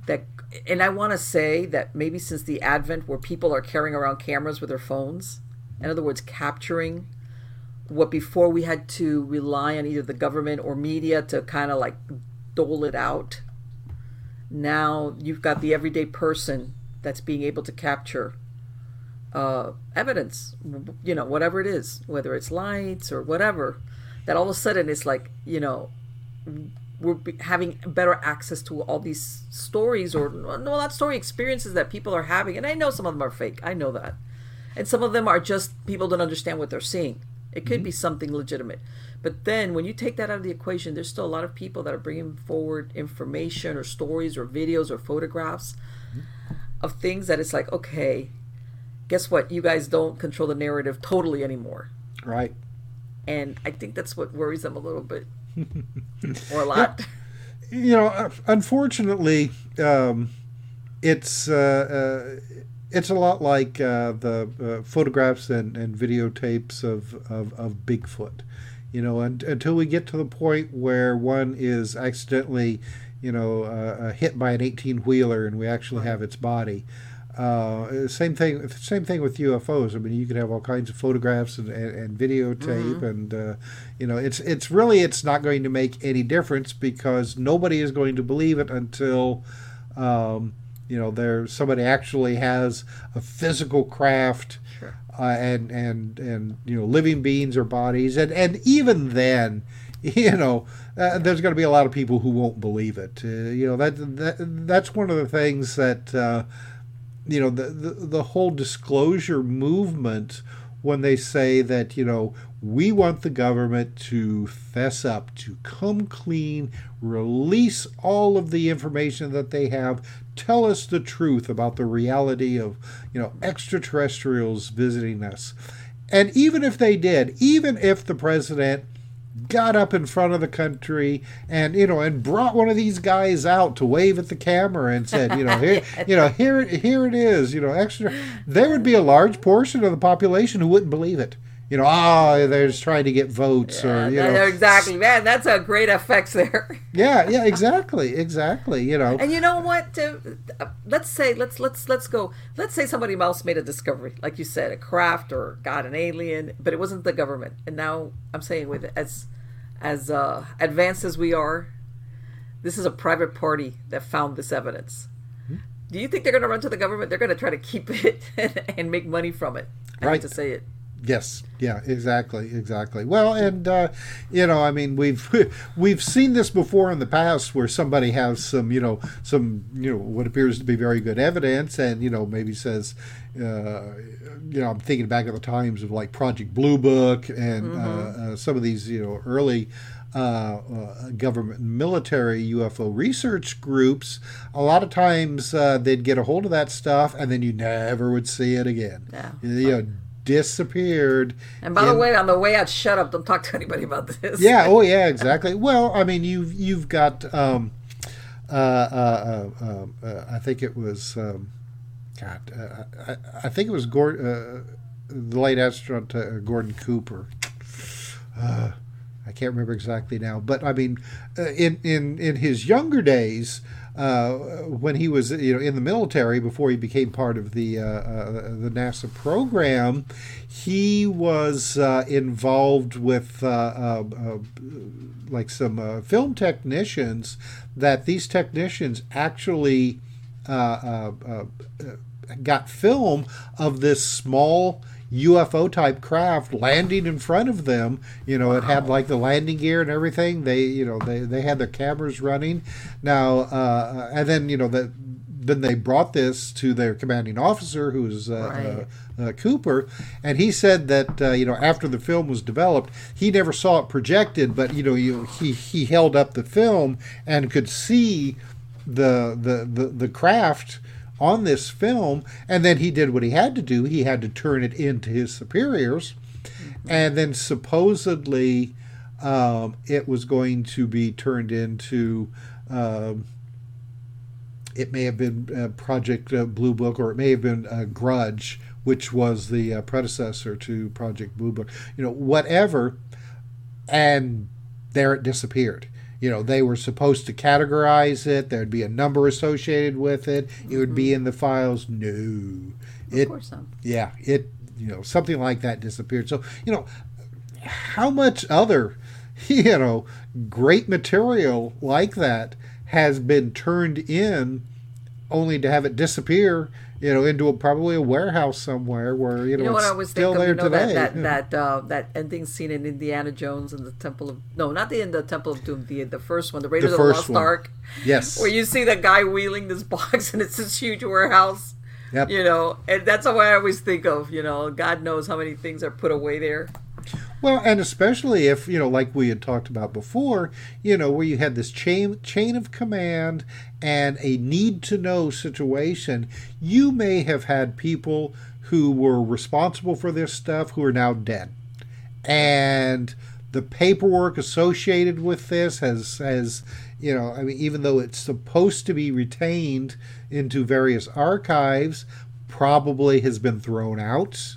that and I want to say that maybe since the advent where people are carrying around cameras with their phones, in other words, capturing what before we had to rely on either the government or media to kind of like dole it out. Now you've got the everyday person that's being able to capture uh, evidence, you know, whatever it is, whether it's lights or whatever, that all of a sudden it's like, you know, we're having better access to all these stories or no not story experiences that people are having and i know some of them are fake i know that and some of them are just people don't understand what they're seeing it could be something legitimate. But then when you take that out of the equation there's still a lot of people that are bringing forward information or stories or videos or photographs of things that it's like okay guess what? You guys don't control the narrative totally anymore. Right. and i think that's what worries them a little bit or a lot. You know, uh, unfortunately, um, it's uh, uh, it's a lot like uh, the uh, photographs and, and videotapes of, of, of Bigfoot. You know, and, until we get to the point where one is accidentally, you know, uh, uh, hit by an eighteen wheeler and we actually have its body. Uh, same thing. Same thing with UFOs. I mean, you can have all kinds of photographs and, and, and videotape, and uh, you know, it's it's really it's not going to make any difference because nobody is going to believe it until, um, you know, there somebody actually has a physical craft, Sure. uh, and and and you know, living beings or bodies, and and even then. You know, uh, there's going to be a lot of people who won't believe it. Uh, you know that, that that's one of the things that uh, you know the, the the whole disclosure movement when they say that you know we want the government to fess up to come clean release all of the information that they have tell us the truth about the reality of you know extraterrestrials visiting us. And even if they did even if the president got up in front of the country and you know and brought one of these guys out to wave at the camera and said you know here you know here here it is you know extra there would be a large portion of the population who wouldn't believe it you know oh they're just trying to get votes or you know exactly, man. That's a great effects there. yeah yeah exactly exactly you know And you know what? To, uh, let's say let's let's let's go. Let's say somebody else made a discovery, like you said, a craft or got an alien, but it wasn't the government. And now I'm saying with as as uh, advanced as we are, this is a private party that found this evidence. Do you think they're going to run to the government? They're going to try to keep it and make money from it. I hate Right. to say it. Yes, yeah, exactly, exactly. Well, and uh, you know, I mean, we've we've seen this before in the past, where somebody has some, you know, some, you know, what appears to be very good evidence, and you know, maybe says, uh, you know, I'm thinking back at the times of like Project Blue Book and uh, uh, some of these, you know, early. Uh, uh, government military UFO research groups, a lot of times uh, they'd get a hold of that stuff and then you never would see it again. Yeah. You know, disappeared. And by the way, on the way out, shut up! Don't talk to anybody about this. yeah, oh yeah, exactly. Well, I mean, you've you've got um, uh, uh, uh, uh, I think it was, um, God, uh, I, I think it was Gordon, uh, the late astronaut uh, Gordon Cooper. Uh, I can't remember exactly now, but I mean, uh, in in in his younger days, uh, when he was you know in the military before he became part of the uh, uh, the NASA program, he was uh, involved with uh, like some film technicians. That these technicians actually got film of this small UFO type craft landing in front of them. You know, it had like the landing gear and everything. They, you know, they, they had their cameras running. Now, uh, and then you know that then they brought this to their commanding officer, who's uh, Right. uh, uh, Cooper, and he said that uh, you know after the film was developed, he never saw it projected, but you know you, he he held up the film and could see the the the, the craft on this film, and then he did what he had to do. He had to turn it into his superiors, and then supposedly um, it was going to be turned into. Um, it may have been uh, Project uh, Blue Book, or it may have been uh, Grudge, which was the uh, predecessor to Project Blue Book. You know, whatever, and there it disappeared. You know, they were supposed to categorize it. There'd be a number associated with it. It would be mm-hmm. in the files. No, Of it yeah, it you know something like that disappeared. So you know how much other you know great material like that has been turned in only to have it disappear. You know, into a, probably a warehouse somewhere where you know, You know what it's I was still thinking? there You know today. that that that uh, that ending scene in Indiana Jones and the Temple of no, not the in the Temple of Doom, the the first one, the Raiders of the Lost one. Ark, yes, where you see the guy wheeling this box and it's this huge warehouse. Yep. You know, and that's what I always think of. You know, God knows how many things are put away there. Well, and especially if you know, like we had talked about before, you know, where you had this chain chain of command and a need to know situation, you may have had people who were responsible for this stuff who are now dead, and the paperwork associated with this has has you know, I mean, even though it's supposed to be retained into various archives, probably has been thrown out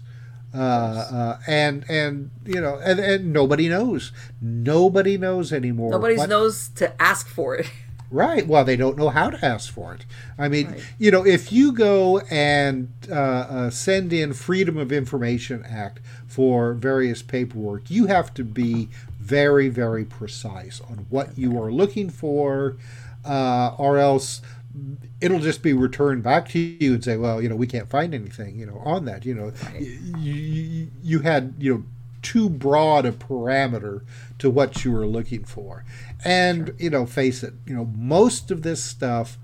uh, uh, and and you know and, and nobody knows. Nobody knows anymore Nobody knows to ask for it. right. Well they don't know how to ask for it. I mean Right. you know if you go and uh, uh, send in freedom of information act for various paperwork you have to be very very precise on what you are looking for uh, or else it'll just be returned back to you and say, well, you know, we can't find anything, you know, on that. You know, you, you, you had, you know, too broad a parameter to what you were looking for. And, you know, face it, you know, most of this stuff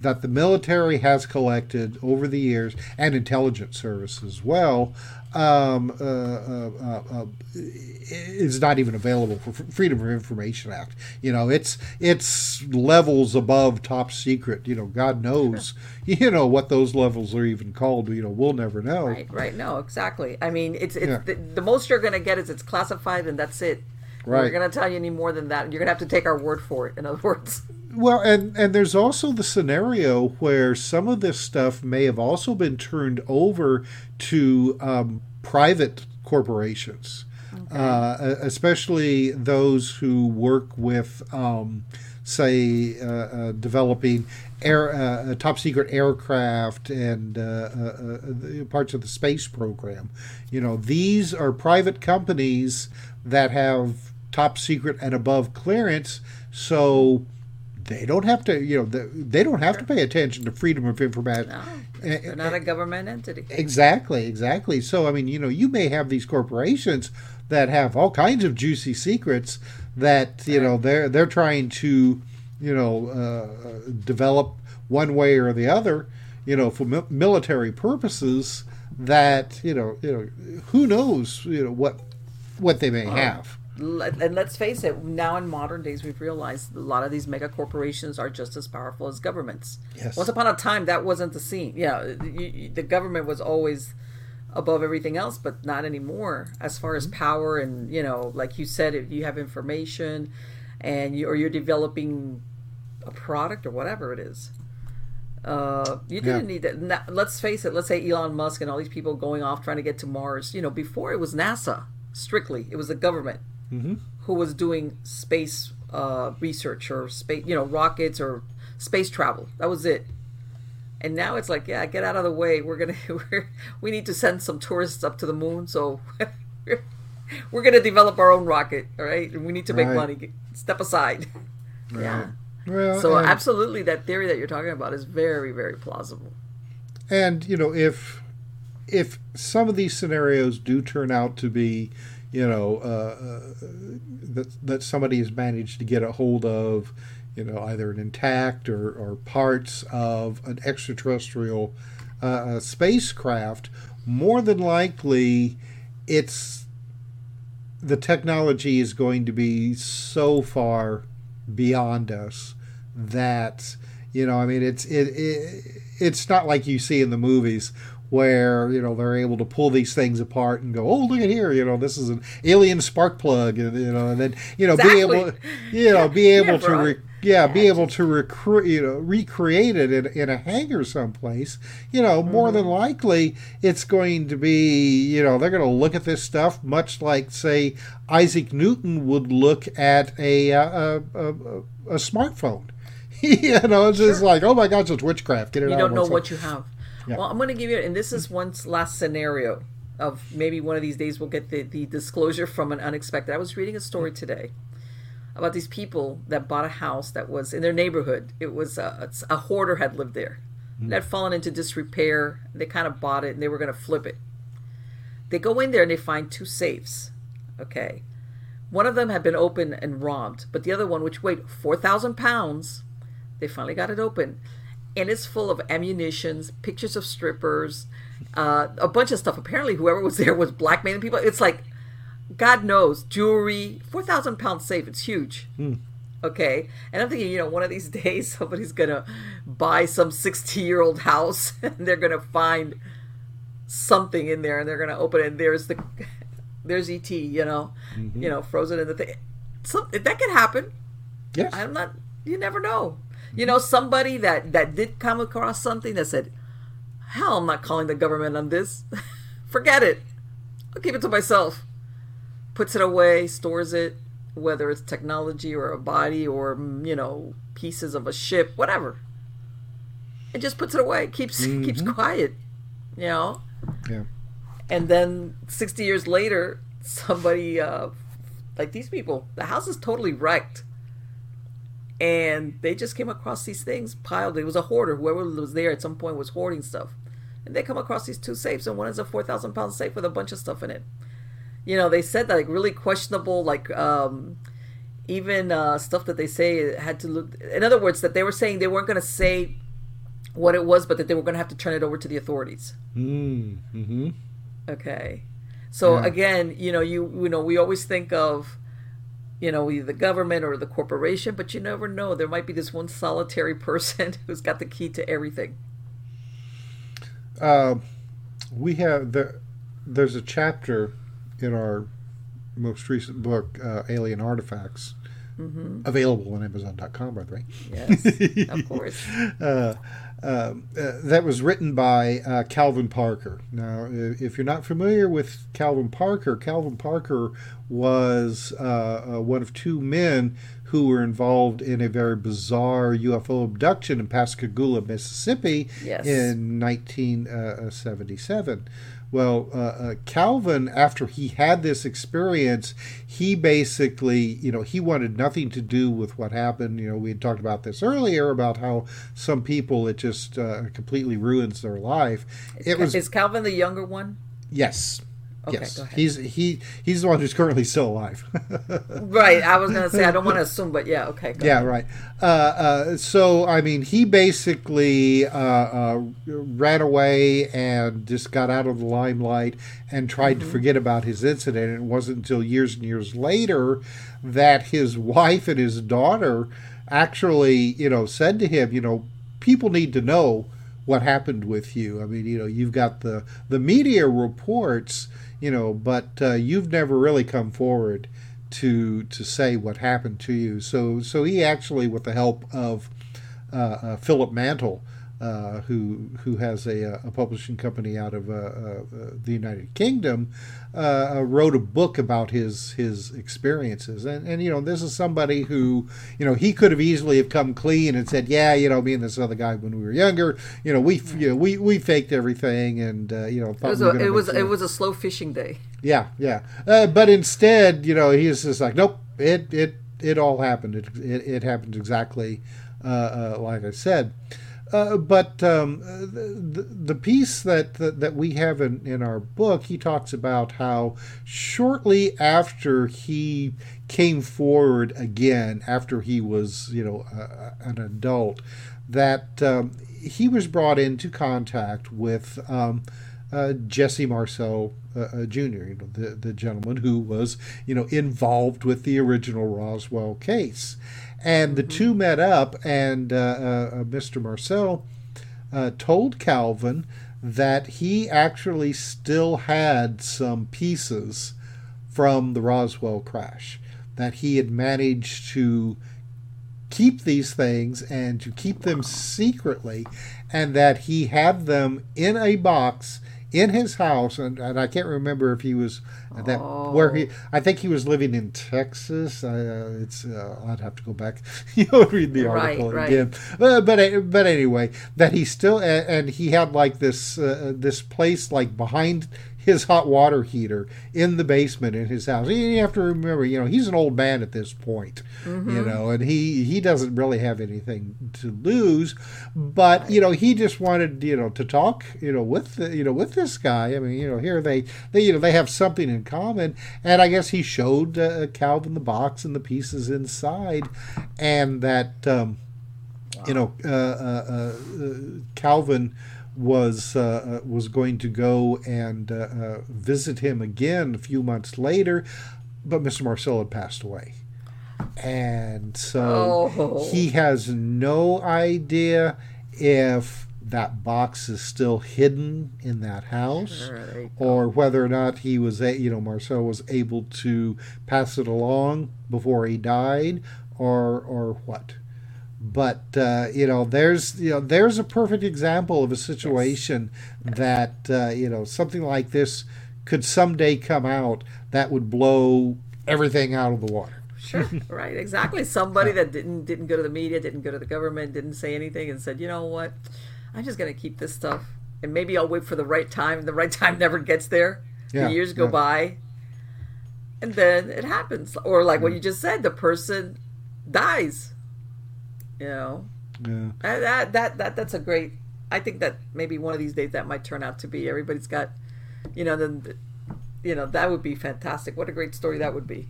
that the military has collected over the years and intelligence service as well um, uh, uh, uh, uh, is not even available for Freedom of Information Act. You know, it's it's levels above top secret. You know, God knows, you know what those levels are even called. You know, we'll never know. Right, right. No, exactly. I mean, it's it's Yeah. the, the most you're gonna get is it's classified and that's it. Right. We're gonna tell you any more than that. You're gonna have to take our word for it. In other words, Well, and and there's also the scenario where some of this stuff may have also been turned over to um, private corporations, uh, especially those who work with, um, say, uh, uh, developing air uh, top secret aircraft and uh, uh, uh, parts of the space program. You know, these are private companies that have top secret and above clearance, so they don't have to you know they, they don't have to pay attention to freedom of information. No, they're not a government entity. exactly exactly. So i mean you know you may have these corporations that have all kinds of juicy secrets that you know they're they're trying to you know uh, develop one way or the other you know for mi- military purposes that you know you know who knows you know what what they may have And let's face it, now in modern days, we've realized a lot of these mega corporations are just as powerful as governments. Yes. Once upon a time, that wasn't the scene. Yeah, you, the government was always above everything else, but not anymore. As far as power and you know, like you said, if you have information, and you or you're developing a product or whatever it is. Uh, you didn't need that. Na- let's face it. Let's say Elon Musk and all these people going off trying to get to Mars. You know, before it was NASA strictly, it was the government who was doing space uh, research or space, you know, rockets or space travel. That was it. And now it's like, yeah, get out of the way. We're gonna, we're, we need to send some tourists up to the moon, so we're gonna develop our own rocket. All right, and we need to make Right. money. Step aside. Yeah. Well, So absolutely, that theory that you're talking about is very, very plausible. and you know if if some of these scenarios do turn out to be you know uh, uh, that that somebody has managed to get a hold of you know either an intact or, or parts of an extraterrestrial uh, uh, spacecraft more than likely it's the technology is going to be so far beyond us that you know i mean it's it, it it's not like you see in the movies where you know they're able to pull these things apart and go oh look at here you know this is an alien spark plug and you know and then you know be able Exactly. you know be Yeah, able to re- yeah be able to recruit you know recreate it in, in a hangar someplace you know more than likely it's going to be you know they're going to look at this stuff much like say isaac newton would look at a uh, a, a, a, a smartphone. You know it's just like oh my gosh it's witchcraft. Get it You out don't of know what you have. Yeah. Well, I'm going to give you, and this is one last scenario of maybe one of these days we'll get the, the disclosure from an unexpected. I was reading a story mm. today about these people that bought a house that was in their neighborhood. It was a, a hoarder had lived there. Mm. It had fallen into disrepair. They kind of bought it and they were going to flip it. They go in there and they find two safes. Okay. One of them had been open and robbed, but the other one, which weighed 4,000 pounds, they finally got it open. And it's full of ammunitions, pictures of strippers, uh, a bunch of stuff. Apparently, whoever was there was blackmailing people. It's like, God knows, jewelry, 4,000 pound safe. It's huge. Okay. And I'm thinking, you know, one of these days somebody's going to buy some 60 year old house and they're going to find something in there and they're going to open it and there's the there's ET, you know, you know, frozen in the thing. So that could happen. yes I'm not. You never know. You know, somebody that that did come across something that said, "Hell, I'm not calling the government on this. Forget it. I'll keep it to myself." Puts it away, stores it, whether it's technology or a body or mm, you know pieces of a ship, whatever. It just puts it away. Keeps keeps quiet. You know yeah and then 60 years later somebody uh like these people the house is totally wrecked and they just came across these things piled it was a hoarder whoever was there at some point was hoarding stuff and they come across these two safes and one is a 4000 pound safe with a bunch of stuff in it you know they said that like really questionable like um even uh stuff that they say had to look in other words that they were saying they weren't going to say what it was but that they were going to have to turn it over to the authorities mm, mm-hmm. Okay. So Yeah. again, you know, you you know, we always think of you know, either the government or the corporation, but you never know. There might be this one solitary person who's got the key to everything. Uh, we have the, there's a chapter in our most recent book, uh, Alien Artifacts, available on Amazon.com, by the way. Yes, of course. uh, uh, that was written by uh, Calvin Parker. Now, if you're not familiar with Calvin Parker, Calvin Parker was uh, uh, one of two men who were involved in a very bizarre UFO abduction in Pascagoula, Mississippi Yes. in 1977. Well, uh, uh, Calvin, after he had this experience, he basically, you know, he wanted nothing to do with what happened. You know, we had talked about this earlier about how some people it just uh, completely ruins their life. It was Is Calvin the younger one? yes, Okay, yes. He's he he's the one who's currently still alive. Right. I was gonna say I don't want to assume, but yeah. Okay. Go Yeah, ahead. right. Uh, uh, so, I mean, he basically uh, uh, ran away and just got out of the limelight and tried to forget about his incident. It wasn't until years and years later that his wife and his daughter actually, you know, said to him, you know, people need to know what happened with you. I mean, you know, you've got the the media reports, you know, but uh, you've never really come forward to to say what happened to you. So so he actually, with the help of uh, uh, Philip Mantle, uh, who who has a, a, publishing company out of uh, uh, the United Kingdom, uh, wrote a book about his his experiences. And and you know this is somebody who you know he could have easily have come clean and said, yeah, you know me and this other guy when we were younger, you know we you know, we we faked everything and you know it was we a, it was it was a slow fishing day. Yeah, yeah. but instead, you know, he's just like, nope, it it it all happened. It it, it happened exactly like I said. Uh, but um, the, the piece that, that, that we have in, in our book, he talks about how shortly after he came forward again, after he was you know uh, an adult, that um, he was brought into contact with um, uh, Jesse Marcel uh, uh Jr., you know, the the gentleman who was you know involved with the original Roswell case. And the two met up, and uh, uh, uh Mr. Marcel uh, told Calvin that he actually still had some pieces from the Roswell crash, that he had managed to keep these things and to keep them secretly, and that he had them in a box in his house, and, and I can't remember if he was that oh. where he. I think he was living in Texas. Uh, it's uh, I'd have to go back, You'll read the article right, again. Right. but but anyway, that he still and he had like this uh, this place like behind his hot water heater in the basement in his house. You have to remember, you know, he's an old man at this point, mm-hmm. you know, and he he doesn't really have anything to lose, but you know, he just wanted, you know, to talk, you know, with the, you know, with this guy. I mean, you know, here they they you know they have something in common, and I guess he showed uh, Calvin the box and the pieces inside, and that. Um, wow. You know, uh, uh, uh Calvin was uh, uh, was going to go and uh, uh, visit him again a few months later, but Mr. Marcel had passed away, and so oh. he has no idea if that box is still hidden in that house right. or whether or not he was a, you know Marcel was able to pass it along before he died or or what but uh, you know there's you know there's a perfect example of a situation yes. that uh, you know something like this could someday come out that would blow everything out of the water. Sure. Right exactly. Somebody that didn't didn't go to the media didn't go to the government didn't say anything and said you know what? I'm just going to keep this stuff and maybe i'll wait for the right time. The right time never gets there. Yeah, the years go yeah. by and then it happens. Or like what mm. you just said the person dies you know, yeah. That that that that's a great. I think that maybe one of these days that might turn out to be. Everybody's got, you know, then, you know, that would be fantastic. What a great story that would be.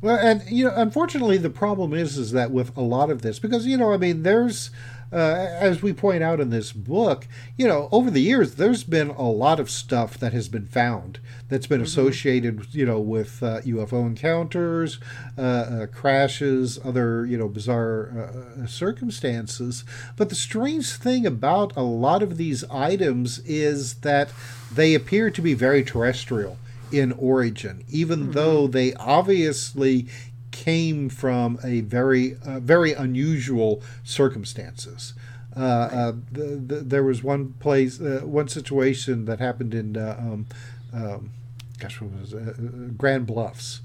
Well, and you know, unfortunately, the problem is is that with a lot of this, because you know, I mean, there's uh, as we point out in this book, you know, over the years, there's been a lot of stuff that has been found that's been mm-hmm. associated, you know, with uh, UFO encounters, uh, uh, crashes, other, you know, bizarre uh, circumstances. But the strange thing about a lot of these items is that they appear to be very terrestrial in origin, even mm-hmm. though they obviously came from a very uh, very unusual circumstances. Uh, uh, the, the, there was one place, uh, one situation that happened in, uh, um, um, gosh, what was it? Uh, Grand Bluffs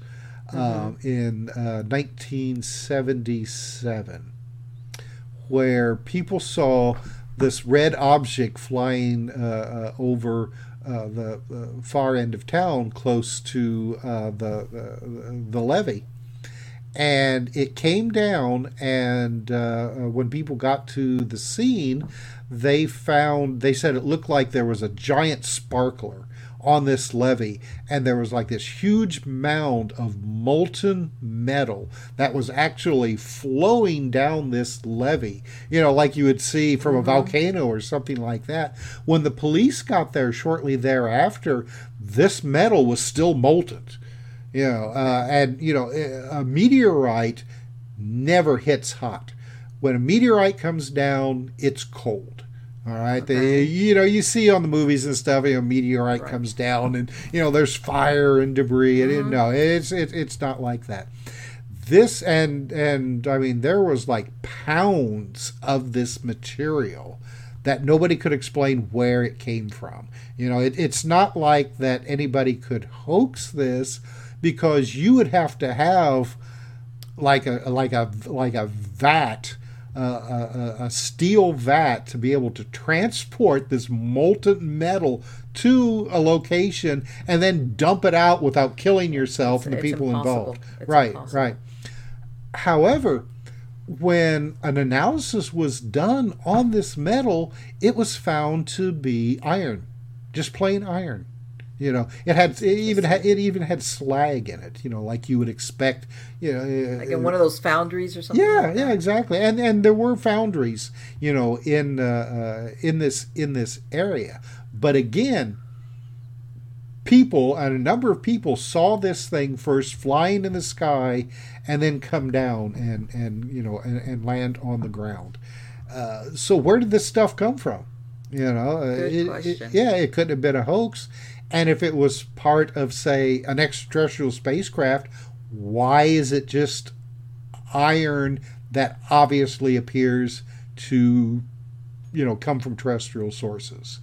mm-hmm. um, in 1977, where people saw this red object flying over the far end of town, close to the the levee and it came down and uh, when people got to the scene they found they said it looked like there was a giant sparkler on this levee. And there was like this huge mound of molten metal that was actually flowing down this levee. You know like you would see from mm-hmm. a volcano or something like that. When the police got there shortly thereafter this metal was still molten you know, uh, and you know, a meteorite never hits hot. When a meteorite comes down, it's cold. All right, okay. you know you see on the movies and stuff, you know, meteorite right. comes down and you know there's fire and debris, and mm-hmm. no, it's it, it's not like that. This and and I mean there was like pounds of this material that nobody could explain where it came from. You know, it, it's not like that anybody could hoax this because you would have to have like a like a like a vat a, a, steel vat to be able to transport this molten metal to a location and then dump it out without killing yourself it's, and the people impossible. involved. It's right, impossible. right. However, when an analysis was done on this metal, it was found to be iron, just plain iron. You know, it had it even had it even had slag in it. You know, like you would expect. You know, uh, like in one of those foundries or something. Yeah, like yeah, exactly. And and there were foundries, you know, in uh, uh, in this in this area. But again, people and a number of people saw this thing first flying in the sky, and then come down and and you know and, and land on the ground. Uh, so where did this stuff come from? You know, uh, it, it, yeah, it couldn't have been a hoax. And if it was part of, say, an extraterrestrial spacecraft, why is it just iron that obviously appears to, you know, come from terrestrial sources?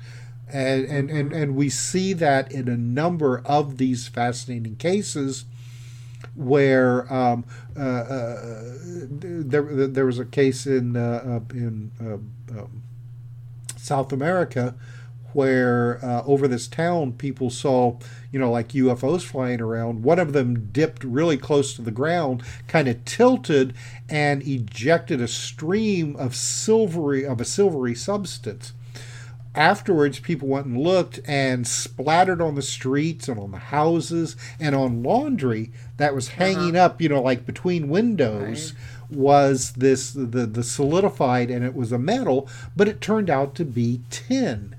And, and, and, and we see that in a number of these fascinating cases where um, uh, uh, there, there was a case in, uh, in uh, um, South America where uh, over this town people saw you know like ufos flying around one of them dipped really close to the ground kind of tilted and ejected a stream of silvery of a silvery substance afterwards people went and looked and splattered on the streets and on the houses and on laundry that was uh-huh. hanging uh-huh. up you know like between windows right. was this the the solidified and it was a metal but it turned out to be tin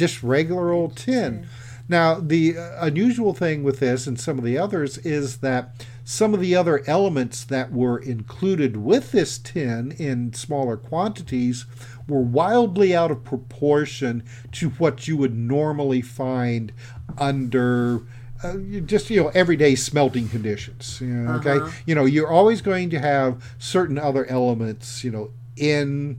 just regular old tin. Now, the uh, unusual thing with this and some of the others is that some of the other elements that were included with this tin in smaller quantities were wildly out of proportion to what you would normally find under uh, just you know everyday smelting conditions you know, okay uh-huh. you know you're always going to have certain other elements you know in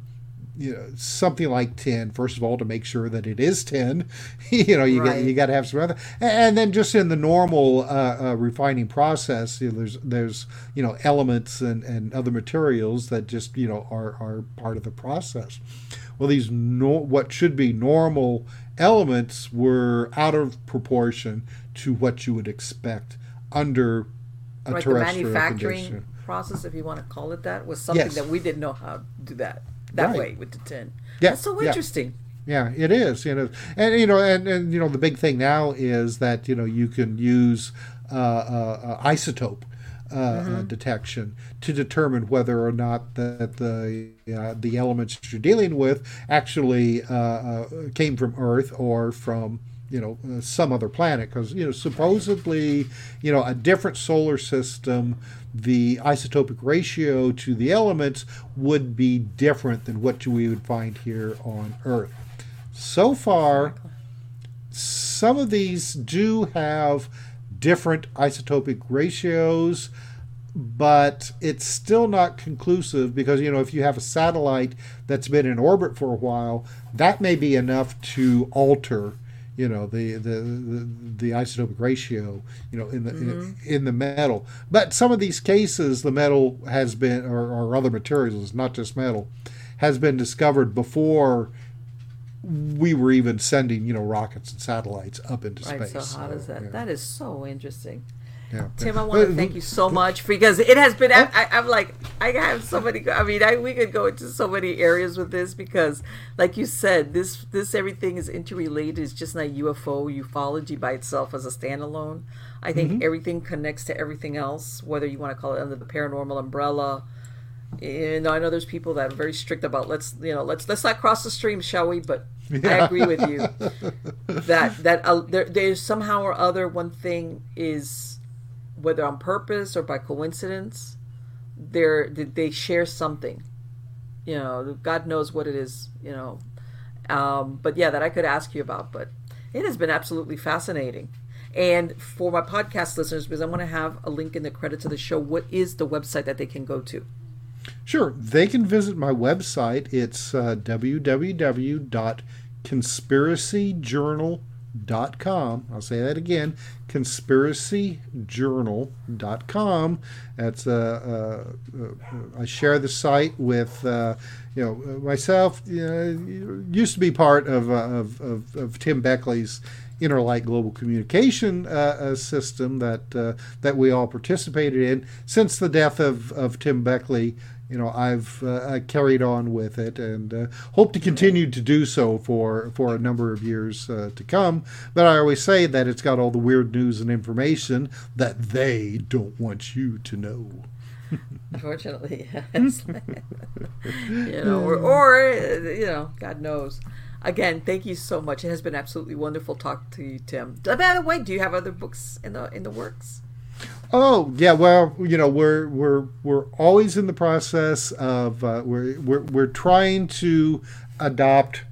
you know something like tin first of all to make sure that it is tin you know you right. get you got to have some other and then just in the normal uh, uh, refining process you know, there's there's you know elements and, and other materials that just you know are are part of the process well these no, what should be normal elements were out of proportion to what you would expect under a right, terrestrial the manufacturing condition. process if you want to call it that was something yes. that we didn't know how to do that that right. way with the tin. Yeah, That's so interesting. Yeah. yeah, it is. You know, and you know, and, and you know, the big thing now is that you know you can use uh, uh, uh isotope uh, mm-hmm. uh, detection to determine whether or not that the uh, the elements you're dealing with actually came from Earth or from you know uh, some other planet because you know supposedly you know a different solar system the isotopic ratio to the elements would be different than what we would find here on Earth. So far, some of these do have different isotopic ratios, but it's still not conclusive because, you know, if you have a satellite that's been in orbit for a while, that may be enough to alter you know the the the, the isotopic ratio you know in the mm-hmm. in, in, the metal but some of these cases the metal has been or, or other materials not just metal has been discovered before we were even sending you know rockets and satellites up into right, space so how so, does that yeah. that is so interesting yeah. Tim, I want to thank you so much because it has been. I, am like, I have so many. I mean, I, we could go into so many areas with this because, like you said, this this everything is interrelated. It's just not UFO ufology by itself as a standalone. I think mm-hmm. everything connects to everything else, whether you want to call it under the paranormal umbrella. And I know there's people that are very strict about let's you know let's let's not cross the stream, shall we? But yeah. I agree with you that that uh, there, there's somehow or other one thing is whether on purpose or by coincidence, they're they share something. You know, God knows what it is. You know, Um, but yeah, that I could ask you about. But it has been absolutely fascinating. And for my podcast listeners, because I'm going to have a link in the credits of the show, what is the website that they can go to? Sure. They can visit my website. It's uh, www.conspiracyjournal.com. I'll say that again conspiracyjournal.com. That's uh, uh, uh, I share the site with uh, you know myself. used to be part of, uh, of, of, of Tim Beckley's Inner Light Global Communication uh, uh, system that uh, that we all participated in. Since the death of, of Tim Beckley, you know, I've uh, carried on with it and uh, hope to continue to do so for for a number of years uh, to come. But I always say that it's got all the weird news and information that they don't want you to know. Unfortunately, yes. you know, or, or you know, God knows again, thank you so much. It has been absolutely wonderful talking to you, Tim. By the way, do you have other books in the in the works? Oh yeah, well you know we're we're we're always in the process of uh, we're, we're we're trying to adopt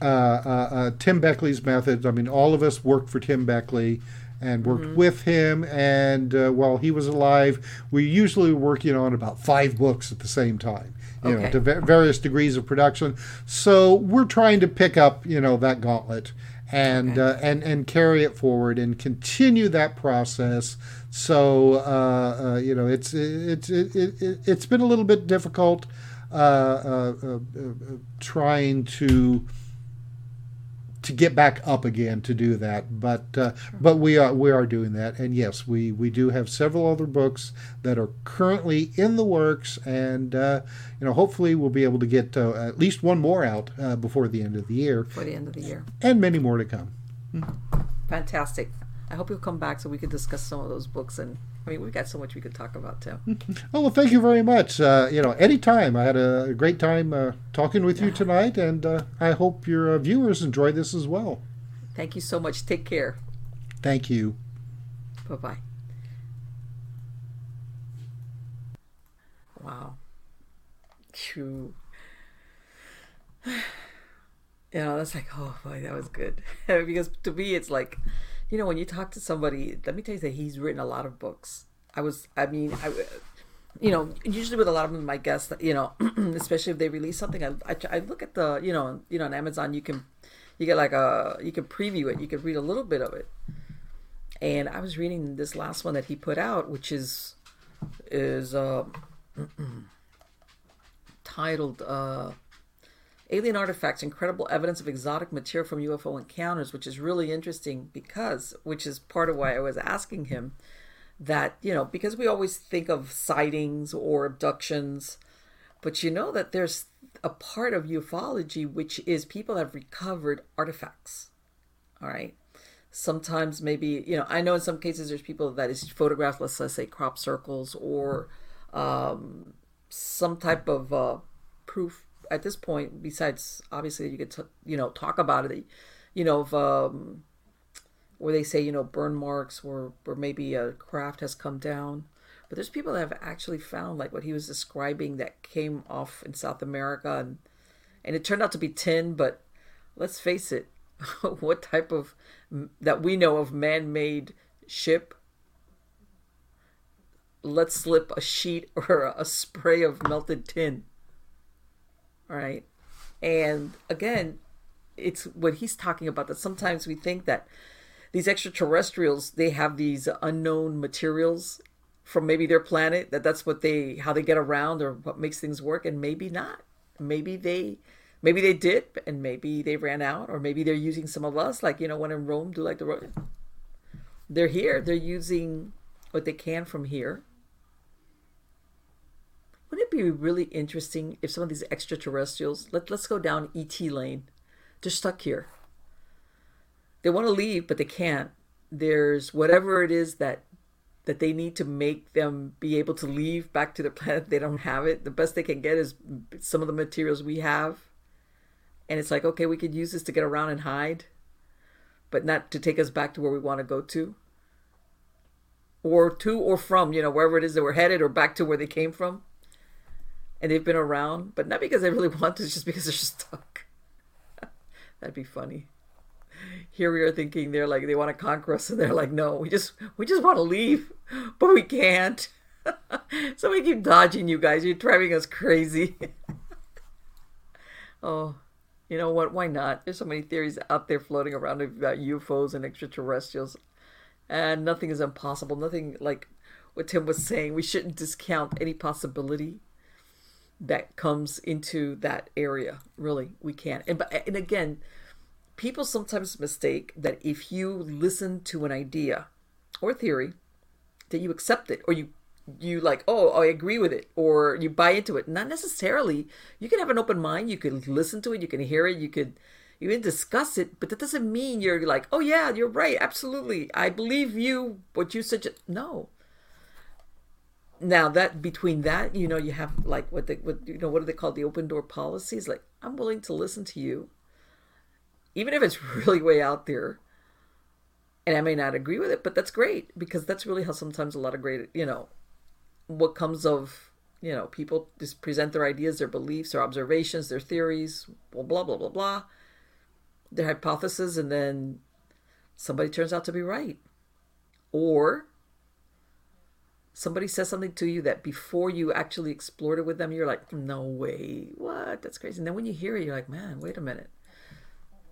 uh, uh, uh Tim Beckley's methods. I mean, all of us worked for Tim Beckley and worked mm-hmm. with him. And uh, while he was alive, we usually were working on about five books at the same time you okay. know, to various degrees of production. So we're trying to pick up, you know, that gauntlet and okay. uh, and and carry it forward and continue that process. So uh, uh, you know, it's it's it, it, it's been a little bit difficult uh, uh, uh, trying to to get back up again to do that. But uh, sure. but we are we are doing that, and yes, we we do have several other books that are currently in the works, and uh, you know hopefully we'll be able to get uh, at least one more out uh, before the end of the year. For the end of the year, and many more to come. Fantastic. I hope you'll come back so we could discuss some of those books and I mean, we've got so much we could talk about, too. oh, well, thank you very much. Uh, you know, anytime. I had a great time uh, talking with you tonight, and uh, I hope your uh, viewers enjoy this as well. Thank you so much. Take care. Thank you. Bye bye. Wow. True. You know, that's like, oh boy, that was good. because to me, it's like, you know, when you talk to somebody, let me tell you that he's written a lot of books. I was, I mean, I, you know, usually with a lot of my guests, you know, especially if they release something, I, I, I, look at the, you know, you know, on Amazon, you can, you get like a, you can preview it, you can read a little bit of it. And I was reading this last one that he put out, which is, is, uh, titled, uh, Alien artifacts, incredible evidence of exotic material from UFO encounters, which is really interesting because, which is part of why I was asking him that, you know, because we always think of sightings or abductions, but you know that there's a part of ufology which is people have recovered artifacts. All right. Sometimes maybe, you know, I know in some cases there's people that is photographed, let's, let's say crop circles or um, some type of uh, proof at this point, besides obviously you could t- you know talk about it, you know, of, um, where they say you know burn marks or or maybe a craft has come down. But there's people that have actually found like what he was describing that came off in South America and and it turned out to be tin. But let's face it, what type of that we know of man-made ship let's slip a sheet or a spray of melted tin right? And again, it's what he's talking about that sometimes we think that these extraterrestrials they have these unknown materials from maybe their planet that that's what they how they get around or what makes things work and maybe not. Maybe they maybe they did and maybe they ran out or maybe they're using some of us like you know when in rome do like the they're here. They're using what they can from here it be really interesting if some of these extraterrestrials, let, let's go down ET lane, they're stuck here. They want to leave, but they can't. There's whatever it is that that they need to make them be able to leave back to the planet. They don't have it. The best they can get is some of the materials we have. And it's like, okay, we could use this to get around and hide, but not to take us back to where we want to go to. Or to or from, you know, wherever it is that we're headed or back to where they came from and they've been around, but not because they really want to, just because they're stuck. That'd be funny. Here we are thinking they're like they want to conquer us, and they're like, no, we just we just want to leave, but we can't. so we keep dodging you guys. You're driving us crazy. oh, you know what? Why not? There's so many theories out there floating around about UFOs and extraterrestrials, and nothing is impossible. Nothing like what Tim was saying. We shouldn't discount any possibility that comes into that area. Really, we can't. And but and again, people sometimes mistake that if you listen to an idea or theory, that you accept it or you you like oh i agree with it or you buy into it. Not necessarily. You can have an open mind. You can listen to it. You can hear it. You could can discuss it. But that doesn't mean you're like oh yeah you're right. Absolutely. I believe you what you suggest. No now that between that you know you have like what the what you know what do they call the open door policies? Like i'm willing to listen to you even if it's really way out there and i may not agree with it but that's great because that's really how sometimes a lot of great you know what comes of you know people just present their ideas their beliefs their observations their theories blah blah blah blah blah their hypothesis and then somebody turns out to be right. Or somebody says something to you that before you actually explored it with them you're like no way what that's crazy and then when you hear it you're like man wait a minute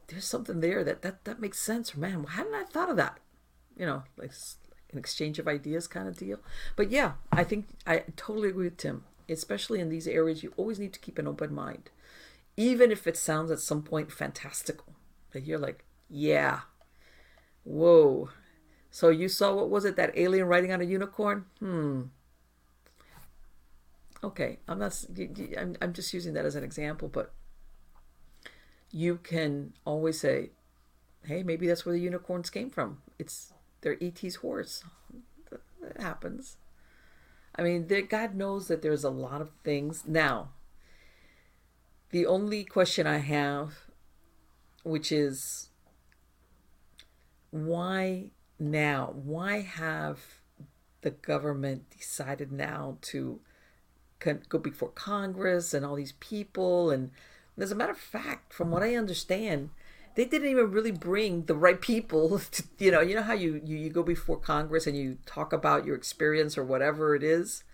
there's something there that that, that makes sense man how hadn't i thought of that you know like an exchange of ideas kind of deal. But yeah, I think I totally agree with Tim. Especially in these areas, you always need to keep an open mind, even if it sounds at some point fantastical. That you're like, yeah, whoa. So you saw what was it? That alien riding on a unicorn? Hmm. Okay, I'm not. I'm I'm just using that as an example, but you can always say, "Hey, maybe that's where the unicorns came from." It's they're ET's horse. That happens. I mean, God knows that there's a lot of things. Now, the only question I have, which is why now? Why have the government decided now to go before Congress and all these people? And as a matter of fact, from what I understand, they didn't even really bring the right people to, you know you know how you, you you go before congress and you talk about your experience or whatever it is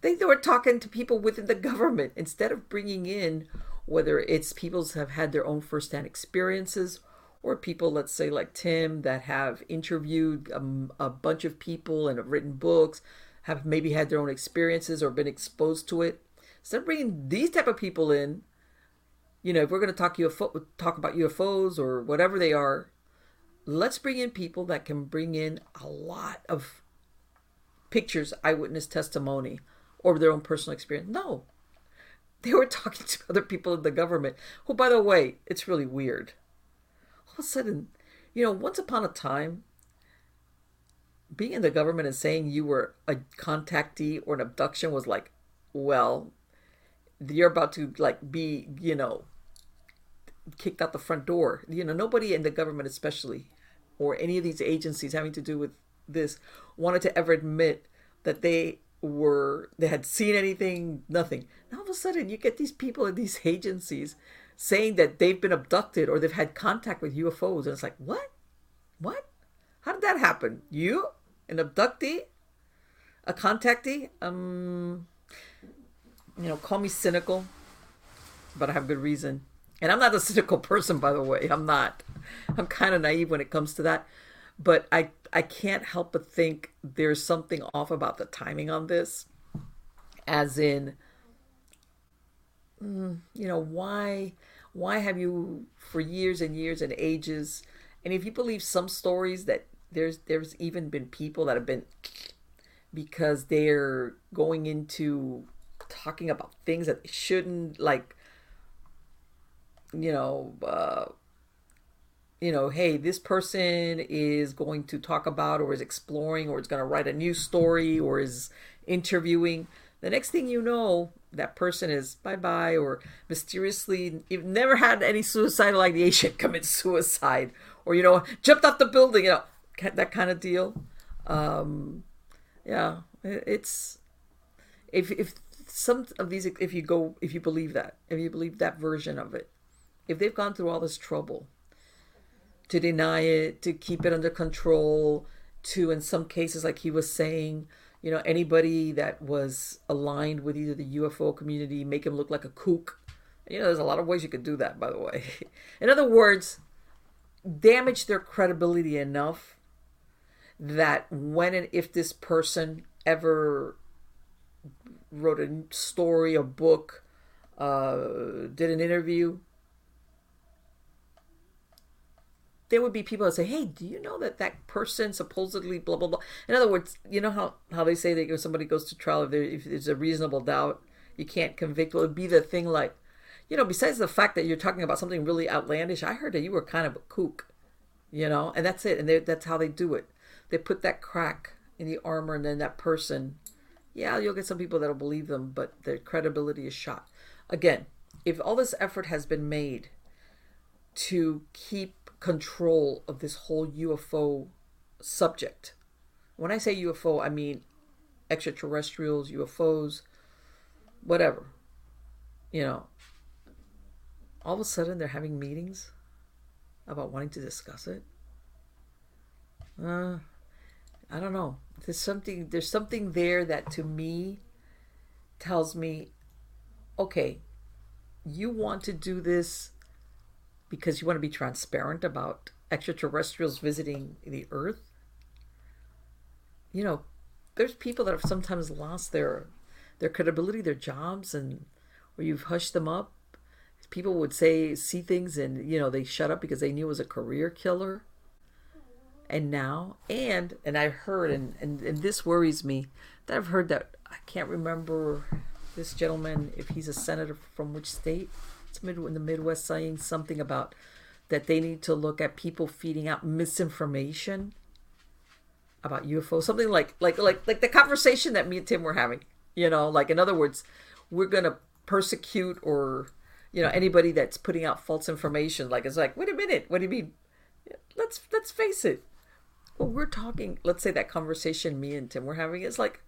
they, they were talking to people within the government instead of bringing in whether it's people have had their own firsthand experiences or people let's say like tim that have interviewed a, a bunch of people and have written books have maybe had their own experiences or been exposed to it instead of bringing these type of people in you know, if we're going to talk UFO, talk about UFOs or whatever they are, let's bring in people that can bring in a lot of pictures, eyewitness testimony, or their own personal experience. No, they were talking to other people in the government. Who, by the way, it's really weird. All of a sudden, you know, once upon a time, being in the government and saying you were a contactee or an abduction was like, well, you're about to like be, you know, kicked out the front door. You know, nobody in the government, especially, or any of these agencies having to do with this, wanted to ever admit that they were they had seen anything. Nothing. Now all of a sudden, you get these people in these agencies saying that they've been abducted or they've had contact with UFOs, and it's like, what? What? How did that happen? You, an abductee, a contactee? Um, you know, call me cynical, but I have good reason. And I'm not a cynical person, by the way. I'm not. I'm kind of naive when it comes to that. But I, I can't help but think there's something off about the timing on this. As in, mm, you know, why, why have you for years and years and ages, and if you believe some stories that there's there's even been people that have been because they're going into talking about things that shouldn't like you know, uh, you know, hey, this person is going to talk about or is exploring or is going to write a new story or is interviewing. The next thing you know, that person is bye bye or mysteriously you've never had any suicidal ideation commit suicide or you know jumped off the building you know that kind of deal. Um yeah it's if if some of these if you go if you believe that if you believe that version of it if they've gone through all this trouble to deny it, to keep it under control, to in some cases, like he was saying, you know, anybody that was aligned with either the UFO community, make him look like a kook. You know, there's a lot of ways you could do that, by the way. In other words, damage their credibility enough that when and if this person ever wrote a story, a book, uh, did an interview, there would be people that say, "Hey, do you know that that person supposedly blah blah blah?" In other words, you know how how they say that if somebody goes to trial, if, there, if there's a reasonable doubt, you can't convict. Well, it'd be the thing like, you know, besides the fact that you're talking about something really outlandish, I heard that you were kind of a kook, you know, and that's it. And that's how they do it. They put that crack in the armor, and then that person, yeah, you'll get some people that'll believe them, but their credibility is shot. Again, if all this effort has been made to keep control of this whole UFO subject. When I say UFO, I mean extraterrestrials, UFOs, whatever. You know, all of a sudden they're having meetings about wanting to discuss it. Uh, I don't know. There's something there's something there that to me tells me, okay, you want to do this because you want to be transparent about extraterrestrials visiting the earth. You know there's people that have sometimes lost their their credibility their jobs and or you've hushed them up. People would say see things and you know they shut up because they knew it was a career killer. And now and and i heard and, and and this worries me that i've heard that i can't remember this gentleman if he's a senator from which state in the Midwest saying something about that they need to look at people feeding out misinformation about UFOs. Something like like like like the conversation that me and Tim were having. You know, like in other words, we're gonna persecute or you know anybody that's putting out false information. Like it's like, wait a minute, what do you mean? Let's let's face it. Well, we're talking. Let's say that conversation me and Tim were having is like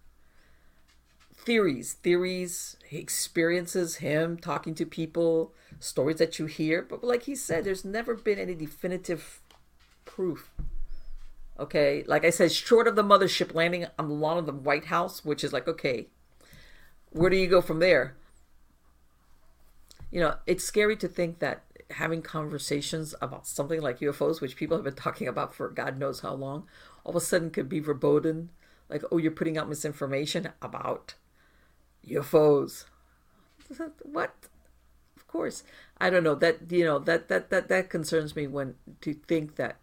theories, theories, experiences, him talking to people, stories that you hear. But like he said, there's never been any definitive proof. Okay, like I said, short of the mothership landing on the lawn of the White House, which is like, okay, where do you go from there? You know, it's scary to think that having conversations about something like UFOs, which people have been talking about for God knows how long, all of a sudden could be verboten. Like, oh, you're putting out misinformation about UFOs. what? Of course. I don't know. That you know, that that that that concerns me when to think that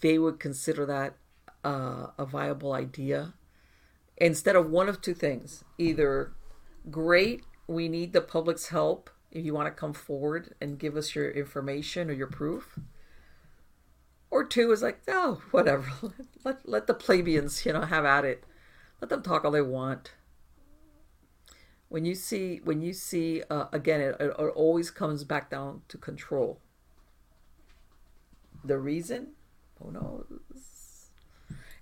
they would consider that uh, a viable idea instead of one of two things. Either great, we need the public's help if you want to come forward and give us your information or your proof. Or two is like, oh, whatever. Let, let the plebeians, you know, have at it. Let them talk all they want when you see when you see uh, again it, it, always comes back down to control. The reason? Who knows?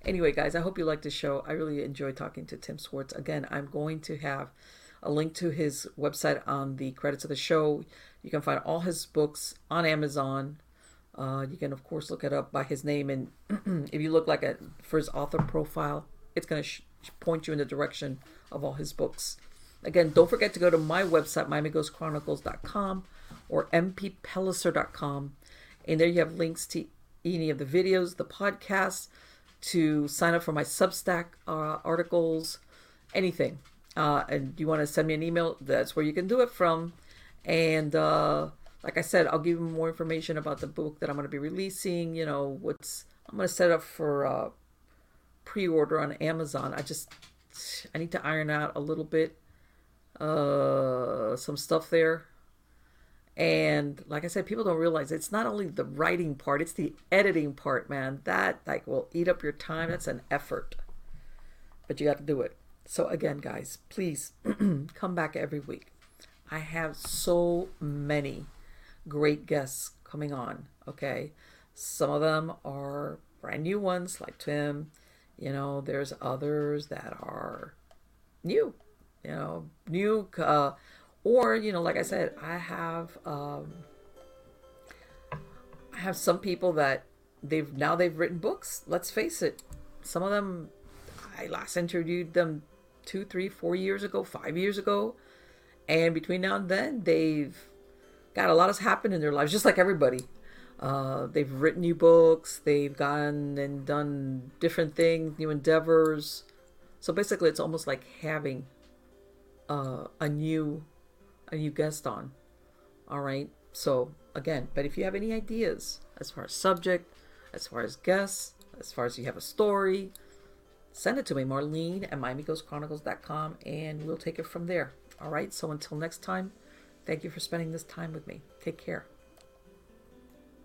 Anyway guys i hope you liked the show. I really enjoy talking to tim swartz. Again i'm going to have a link to his website on the credits of the show. You can find all his books on amazon. Uh, you can of course look it up by his name. And if you look like a for his author profile it's going to sh- point you in the direction of all his books Again, don't forget to go to my website, MiamiGhostChronicles.com or mppelliser.com. And there you have links to any of the videos, the podcasts, to sign up for my Substack uh, articles, anything. Uh, and you want to send me an email, that's where you can do it from. And uh, like I said, I'll give you more information about the book that I'm going to be releasing. You know, what's I'm going to set up for uh, pre-order on Amazon. I just I need to iron out a little bit uh, some stuff there. And like I said, people don't realize it's not only the writing part, it's the editing part, man. That like will eat up your time. That's an effort. But you got to do it. So again, guys, please come back every week. I have so many great guests coming on, okay? Some of them are brand new ones like Tim. You know, there's others that are new you know, new, uh, or, you know, like I said, I have, um, have some people that they've now they've written books. Let's face it, some of them I last interviewed them two, three, four years ago, five years ago, and between now and then they've got a lot has happened in their lives, just like everybody. Uh, they've written new books, they've gone and done different things, new endeavors. So basically, it's almost like having uh, a new a new guest on. All right. So again, but if you have any ideas as far as subject, as far as guests, as far as you have a story, send it to me, Marlene at MiamiGhostChronicles.com, and we'll take it from there. All right. So until next time, thank you for spending this time with me. Take care.